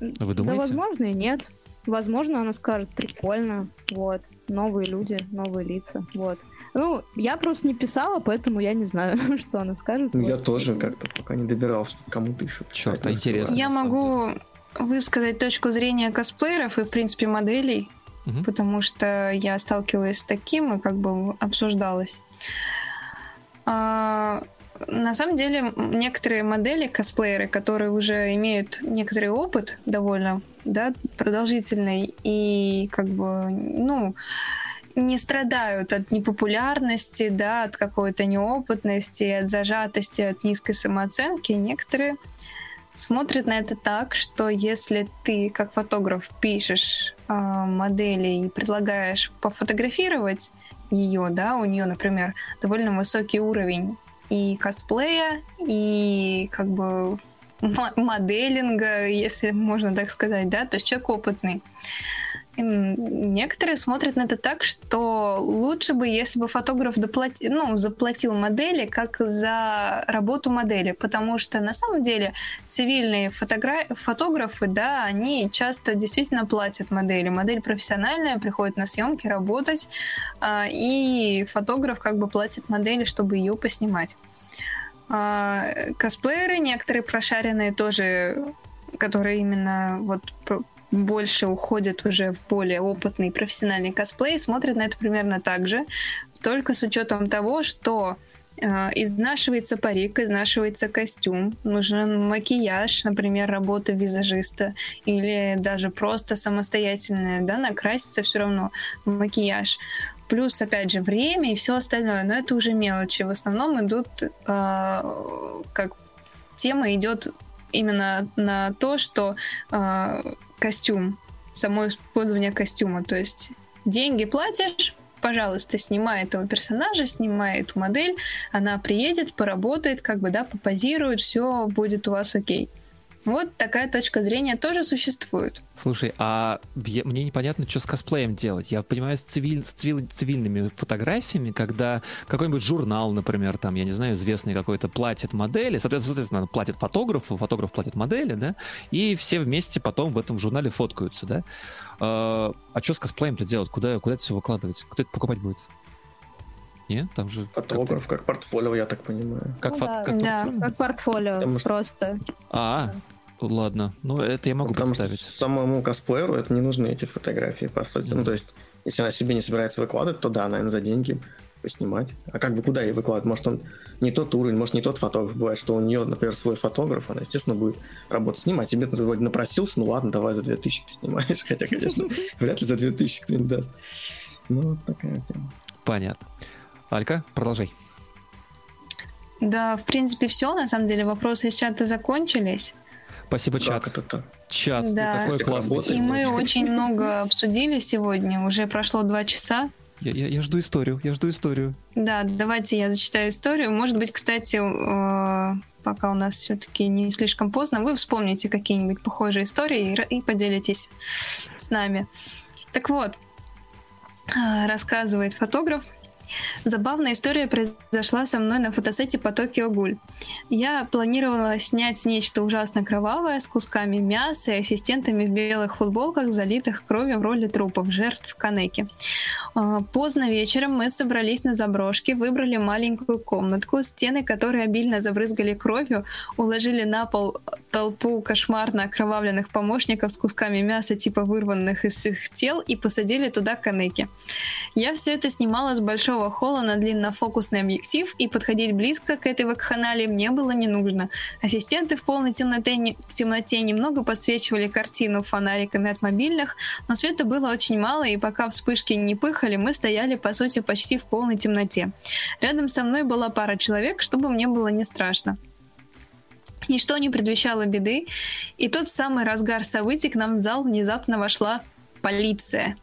Вы Да, думаете? возможно, и нет. Возможно, она скажет, прикольно, вот, новые люди, новые лица, вот. Ну, я просто не писала, поэтому я не знаю, что она скажет. Ну, я вот. тоже как-то пока не добирался, что кому-то еще а но интересно. Я могу высказать точку зрения косплееров и, в принципе, моделей, Мгм. потому что я сталкивалась с таким и как бы обсуждалась. А, на самом деле, некоторые модели, косплееры, которые уже имеют некоторый опыт довольно да, продолжительный и как бы, ну, не страдают от непопулярности, да, от какой-то неопытности, от зажатости, от низкой самооценки. Некоторые смотрят на это так, что если ты как фотограф пишешь а, модели и предлагаешь пофотографировать ее, да, у нее, например, довольно высокий уровень и косплея, и как бы мо- моделинга, если можно так сказать, да, то есть человек опытный. Некоторые смотрят на это так, что лучше бы, если бы фотограф доплати, ну, заплатил модели как за работу модели, потому что на самом деле цивильные фотогра- фотографы, да, они часто действительно платят модели. Модель профессиональная, приходит на съемки работать, а, и фотограф как бы платит модели, чтобы ее поснимать. А, Косплееры, некоторые прошаренные тоже, которые именно вот больше уходят уже в более опытный профессиональный косплей, смотрят на это примерно так же, только с учетом того, что э, изнашивается парик, изнашивается костюм, нужен макияж, например, работа визажиста, или даже просто самостоятельная, да, накраситься все равно макияж. Плюс, опять же, время и все остальное, но это уже мелочи. В основном идут, э, как тема идет именно на то, что э, костюм, само использование костюма, то есть деньги платишь, пожалуйста, снимай этого персонажа, снимай эту модель, она приедет, поработает, как бы, да, попозирует, все будет у вас окей. Вот такая точка зрения тоже существует. Слушай, а я, мне непонятно, что с косплеем делать. Я понимаю, с, цивиль, с цивиль, цивильными фотографиями, когда какой-нибудь журнал, например, там, я не знаю, известный какой-то, платит модели, соответственно, платит фотографу, фотограф платит модели, да, и все вместе потом в этом журнале фоткаются, да. А, а что с косплеем-то делать? Куда, куда это все выкладывать? Кто это покупать будет? Нет, там же... Фотограф, как, как портфолио, я так понимаю. Как, ну, фо- да. как, да. как портфолио, Потому просто. А, ладно. Ну, это я могу Потому представить. Что самому косплееру это не нужны эти фотографии, по сути. Mm. Ну, то есть, если она себе не собирается выкладывать, то да, наверное, за деньги поснимать. А как бы куда ей выкладывать? Может, он не тот уровень, может, не тот фотограф. Бывает, что у нее, например, свой фотограф, она, естественно, будет работать снимать. Тебе, ты вроде напросился, ну ладно, давай за 2000 поснимаешь. Хотя, конечно, вряд ли за 2000 кто-нибудь даст. Ну, вот такая тема. Понятно. Алька, продолжай. Да, в принципе, все. На самом деле, вопросы из чата закончились. Спасибо, чат. Как это Чат, да. такой классный. И мы очень много обсудили сегодня. Уже прошло два часа. Я, я, я жду историю, я жду историю. Да, давайте я зачитаю историю. Может быть, кстати, э, пока у нас все-таки не слишком поздно, вы вспомните какие-нибудь похожие истории и, и поделитесь с нами. Так вот, э, рассказывает фотограф, Забавная история произошла со мной на фотосете по Токио Гуль. Я планировала снять нечто ужасно кровавое с кусками мяса и ассистентами в белых футболках, залитых кровью в роли трупов, жертв Канеки. А, поздно вечером мы собрались на заброшке, выбрали маленькую комнатку, стены которой обильно забрызгали кровью, уложили на пол толпу кошмарно окровавленных помощников с кусками мяса, типа вырванных из их тел, и посадили туда Канеки. Я все это снимала с большого холла на длиннофокусный объектив, и подходить близко к этой вакханалии мне было не нужно. Ассистенты в полной темноте, темноте немного подсвечивали картину фонариками от мобильных, но света было очень мало, и пока вспышки не пыхали, мы стояли, по сути, почти в полной темноте. Рядом со мной была пара человек, чтобы мне было не страшно. Ничто не предвещало беды, и тот самый разгар событий к нам в зал внезапно вошла полиция.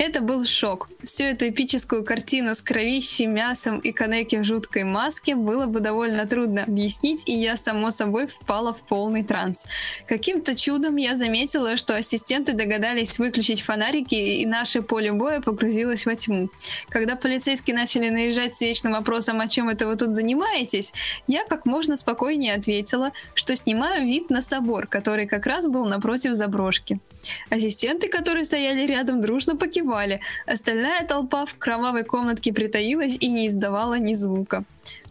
Это был шок. Всю эту эпическую картину с кровищей, мясом и Канеки в жуткой маске было бы довольно трудно объяснить, и я, само собой, впала в полный транс. Каким-то чудом я заметила, что ассистенты догадались выключить фонарики, и наше поле боя погрузилось во тьму. Когда полицейские начали наезжать с вечным вопросом, о чем это вы тут занимаетесь, я как можно спокойнее ответила, что снимаю вид на собор, который как раз был напротив заброшки. Ассистенты, которые стояли рядом, дружно покивали. Остальная толпа в кровавой комнатке притаилась и не издавала ни звука.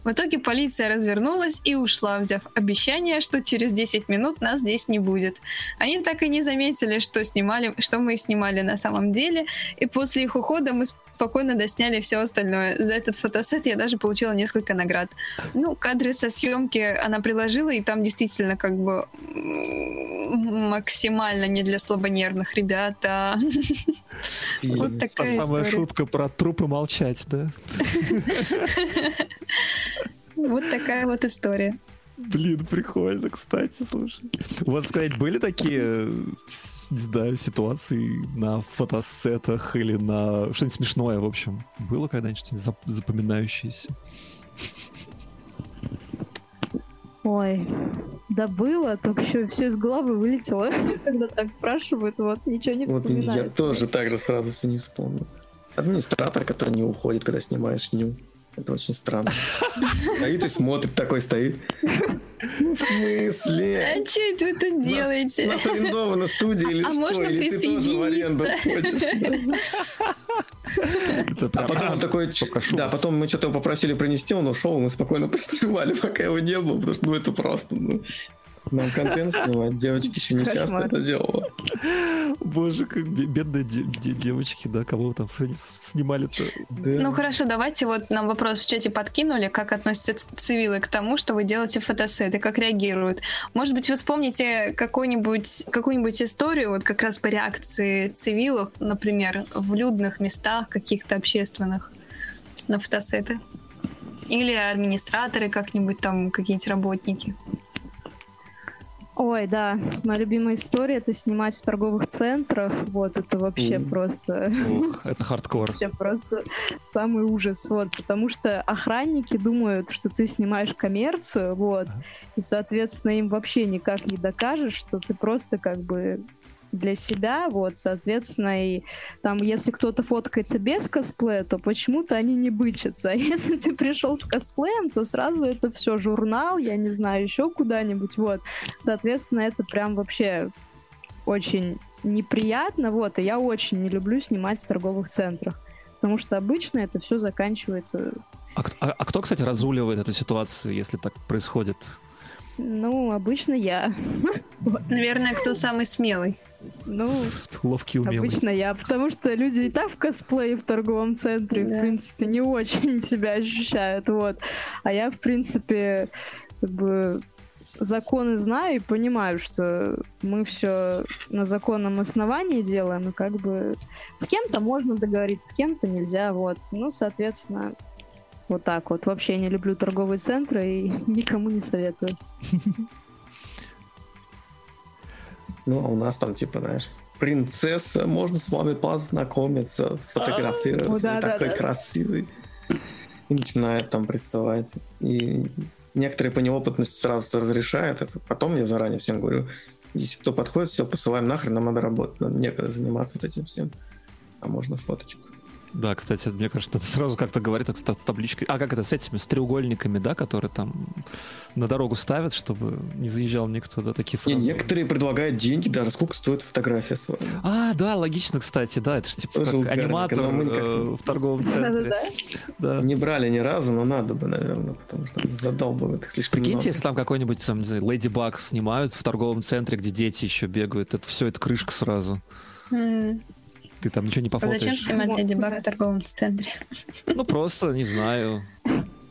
В итоге полиция развернулась и ушла, взяв обещание, что через 10 минут нас здесь не будет. Они так и не заметили, что, снимали, что мы снимали на самом деле, и после их ухода мы спокойно досняли все остальное. За этот фотосет я даже получила несколько наград. Ну, кадры со съемки она приложила, и там действительно как бы максимально не для слабонервных ребят, а вот такая Самая шутка про трупы молчать, да? Вот такая вот история. Блин, прикольно, кстати, слушай. У вас, сказать, были такие, не знаю, ситуации на фотосетах или на что-нибудь смешное, в общем? Было когда-нибудь что-нибудь запоминающееся? Ой, да было, только еще все из головы вылетело, когда так спрашивают, вот ничего не вспоминаю. Вот я тоже так же сразу все не вспомнил. Администратор, который не уходит, когда снимаешь ню. Это очень странно. Стоит и смотрит, такой стоит. В смысле? А что это вы тут делаете? У нас арендована студия или а что? можно или ты тоже в аренду А потом он такой... Да, потом мы что-то попросили принести, он ушел, мы спокойно поснимали, пока его не было, потому что ну это просто... Нам контент снимать. Девочки еще не часто это делала. Боже, как бедные девочки, да, кого там снимали-то. Ну хорошо, давайте вот нам вопрос в чате подкинули, как относятся цивилы к тому, что вы делаете фотосеты, как реагируют. Может быть, вы вспомните какую-нибудь какую-нибудь историю, вот как раз по реакции цивилов, например, в людных местах каких-то общественных на фотосеты? Или администраторы как-нибудь там, какие-нибудь работники? Ой, да, моя любимая история это снимать в торговых центрах. Вот это вообще Мгм. просто, Ух, это хардкор. вообще просто самый ужас. Вот, потому что охранники думают, что ты снимаешь коммерцию, вот, и, соответственно, им вообще никак не докажешь, что ты просто как бы для себя, вот, соответственно, и там, если кто-то фоткается без косплея, то почему-то они не бычатся. А если ты пришел с косплеем, то сразу это все журнал, я не знаю, еще куда-нибудь, вот. Соответственно, это прям вообще очень неприятно, вот, и я очень не люблю снимать в торговых центрах. Потому что обычно это все заканчивается, А, а- а кто, кстати, разруливает эту ситуацию, если так происходит? ну, обычно я. Наверное, кто самый смелый. Ну, Ловкий, умелый. Обычно я, потому что люди и так в косплее в торговом центре, Да. в принципе, не очень себя ощущают, вот. А я, в принципе, как бы законы знаю и понимаю, что мы все на законном основании делаем, и как бы с кем-то можно договориться, с кем-то нельзя, вот. Ну, соответственно, вот так вот. Вообще не люблю торговые центры и никому не советую. Ну, а у нас там, типа, знаешь, принцесса, можно с вами познакомиться, сфотографироваться, О, да, вы да, такой да. красивый. И начинает там приставать. И некоторые по неопытности сразу разрешают это. Потом я заранее всем говорю, если кто подходит, все, посылаем нахрен, нам надо работать, нам некогда заниматься вот этим всем. А можно фоточку. Да, кстати, мне кажется, это сразу как-то говорит так, с та- с табличкой. А как это с этими, с треугольниками, да, которые там на дорогу ставят, чтобы не заезжал никто, да, такие Не, сразу. некоторые предлагают деньги, даже сколько стоит фотография с вами. А, да, логично, кстати, да, это же типа Тоже как аниматор но мы никак э, не- в торговом центре. Да. Не брали ни разу, но надо бы, наверное, потому что задалбывает их слишком Прикиньте, много. если там какой-нибудь там, не знаю, Леди Баг снимают в торговом центре, где дети еще бегают, это все, это крышка сразу. Ты там ничего не А зачем пофотаешь. снимать Леди Баг в торговом центре? Ну, просто, не знаю,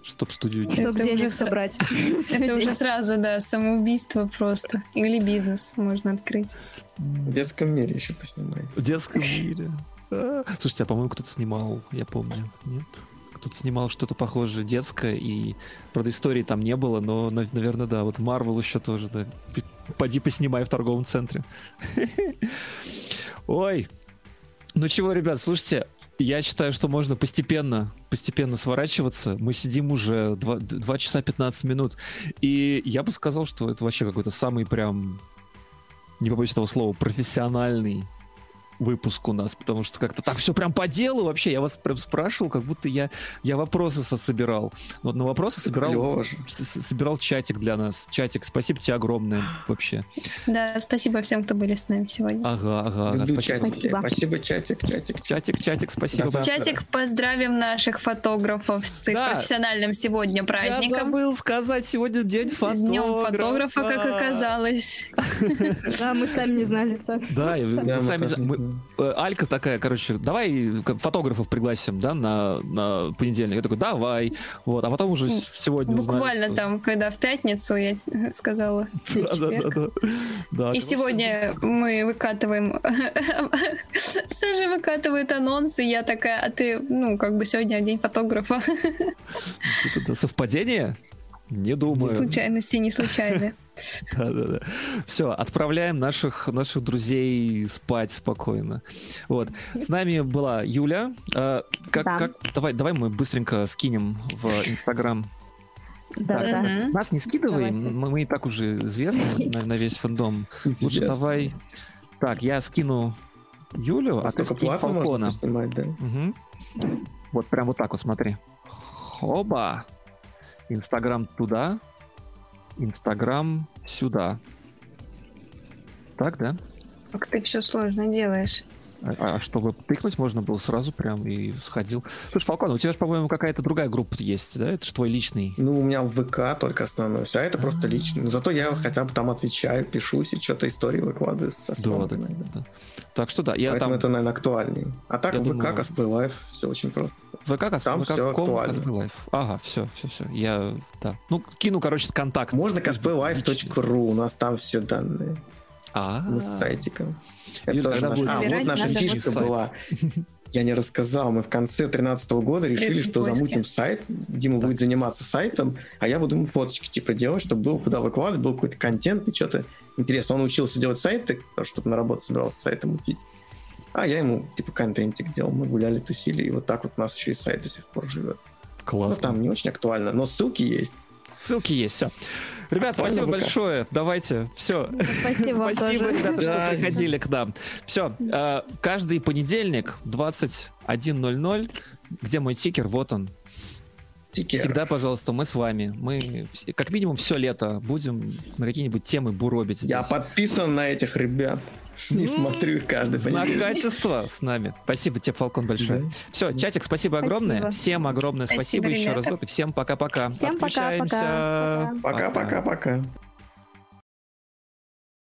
чтоб студию... Чтобы денег собрать. Это уже сразу, да, самоубийство просто. Или бизнес можно открыть. В детском мире еще поснимай. В детском мире. А, Слушайте, а по-моему, кто-то снимал, я помню, нет? Кто-то снимал что-то похожее детское, и, правда, истории там не было, но, нав- наверное, да, вот Марвел еще тоже, да. Поди поснимай в торговом центре. Ой. Ну чего, ребят, слушайте, я считаю, что можно постепенно, постепенно сворачиваться. Мы сидим уже 2, часа 15 минут. И я бы сказал, что это вообще какой-то самый прям, не побоюсь этого слова, профессиональный выпуск у нас, потому что как-то так все прям по делу вообще. Я вас прям спрашивал, как будто я, я вопросы со- собирал. Вот на вопросы собирал, с- с- собирал чатик для нас. Чатик, спасибо тебе огромное вообще. Да, спасибо всем, кто были с нами сегодня. Ага, ага. ага, Люблю спасибо. чатики. Спасибо. Спасибо, чатик, чатик. Чатик, чатик, спасибо. Да. Чатик, поздравим наших фотографов с их Да. профессиональным сегодня Я праздником. забыл сказать, сегодня день С фотографа. днем фотографа, как оказалось. Да, мы сами не знали. Да, мы сами... э, Алька такая, короче, давай фотографов пригласим, да, на, на понедельник. Я такой, давай. Вот, а потом уже сегодня узнали, Буквально что- там, когда в пятницу я т- сказала. Да, да, да, да. Да, И сегодня мы выкатываем... Саша выкатывает анонсы, я такая, а ты, ну, как бы сегодня день фотографа. совпадение? Не думаю. Случайности не случайны. Да, да, да. Все, отправляем наших, наших друзей спать спокойно. Вот. С нами была Юля. А, как, Да. как, давай, давай мы быстренько скинем в Инстаграм. Да, Так, да. Нас не скидывай, мы, мы и так уже известны на, на весь фандом. Лучше Известно. давай. Так, я скину Юлю, а ты Только скинь Фалкона. поснимать, да? Мгм. Вот прям вот так вот, смотри. Хоба. Инстаграм туда. Инстаграм сюда. Так, да? Как ты все сложно делаешь. А, а чтобы тыкнуть можно было сразу прям и сходил. Слушай, Фалкон, у тебя же, по-моему, какая-то другая группа есть, да? Это же твой личный. Ну, у меня в ВК только основной, все, а это просто А. лично. Но Зато я хотя бы там отвечаю, пишусь и что-то истории выкладываю со Да, да, да. Так что да, я Поэтому там... это, наверное, актуальнее. А так Я в думаю- ВК, Cosplay Live, все очень просто. ВК, Кос- там ВК всё ком. Ага, все, все, все. Я, да. Ну, кину, короче, контакт. Можно cosplaylive.ru, у нас там все данные. А, Мы с сайтиком. Это тоже наш- будет А, вот наша фишка была. Я не рассказал. Мы в конце 2013 года решили, что замутим сайт. Дима будет заниматься сайтом, а я буду ему фоточки типа делать, чтобы было куда выкладывать, был какой-то контент и что-то интересно. Он учился делать сайты, чтобы на работу собирался сайтом мутить. А я ему типа контентик делал. Мы гуляли, тусили, и вот так вот у нас еще и сайт до сих пор живет. Ну, Классно. там не очень актуально, но ссылки есть. Ссылки есть, все. Ребят, Актуально спасибо ВК. большое. Давайте, все. Спасибо вам Спасибо, тоже. ребята, что приходили к нам. Все, каждый понедельник в 21.00, где мой тикер, вот он. Тикер. Всегда, пожалуйста, мы с вами. Мы как минимум все лето будем на какие-нибудь темы буробить. Я здесь. подписан на этих ребят. Не М, смотрю их каждый Знак понедельник. качества с нами. Спасибо тебе, Фалкон, большое. Все, чатик, спасибо огромное. Всем огромное спасибо, еще разок. И всем пока-пока. Всем пока-пока. Пока-пока-пока.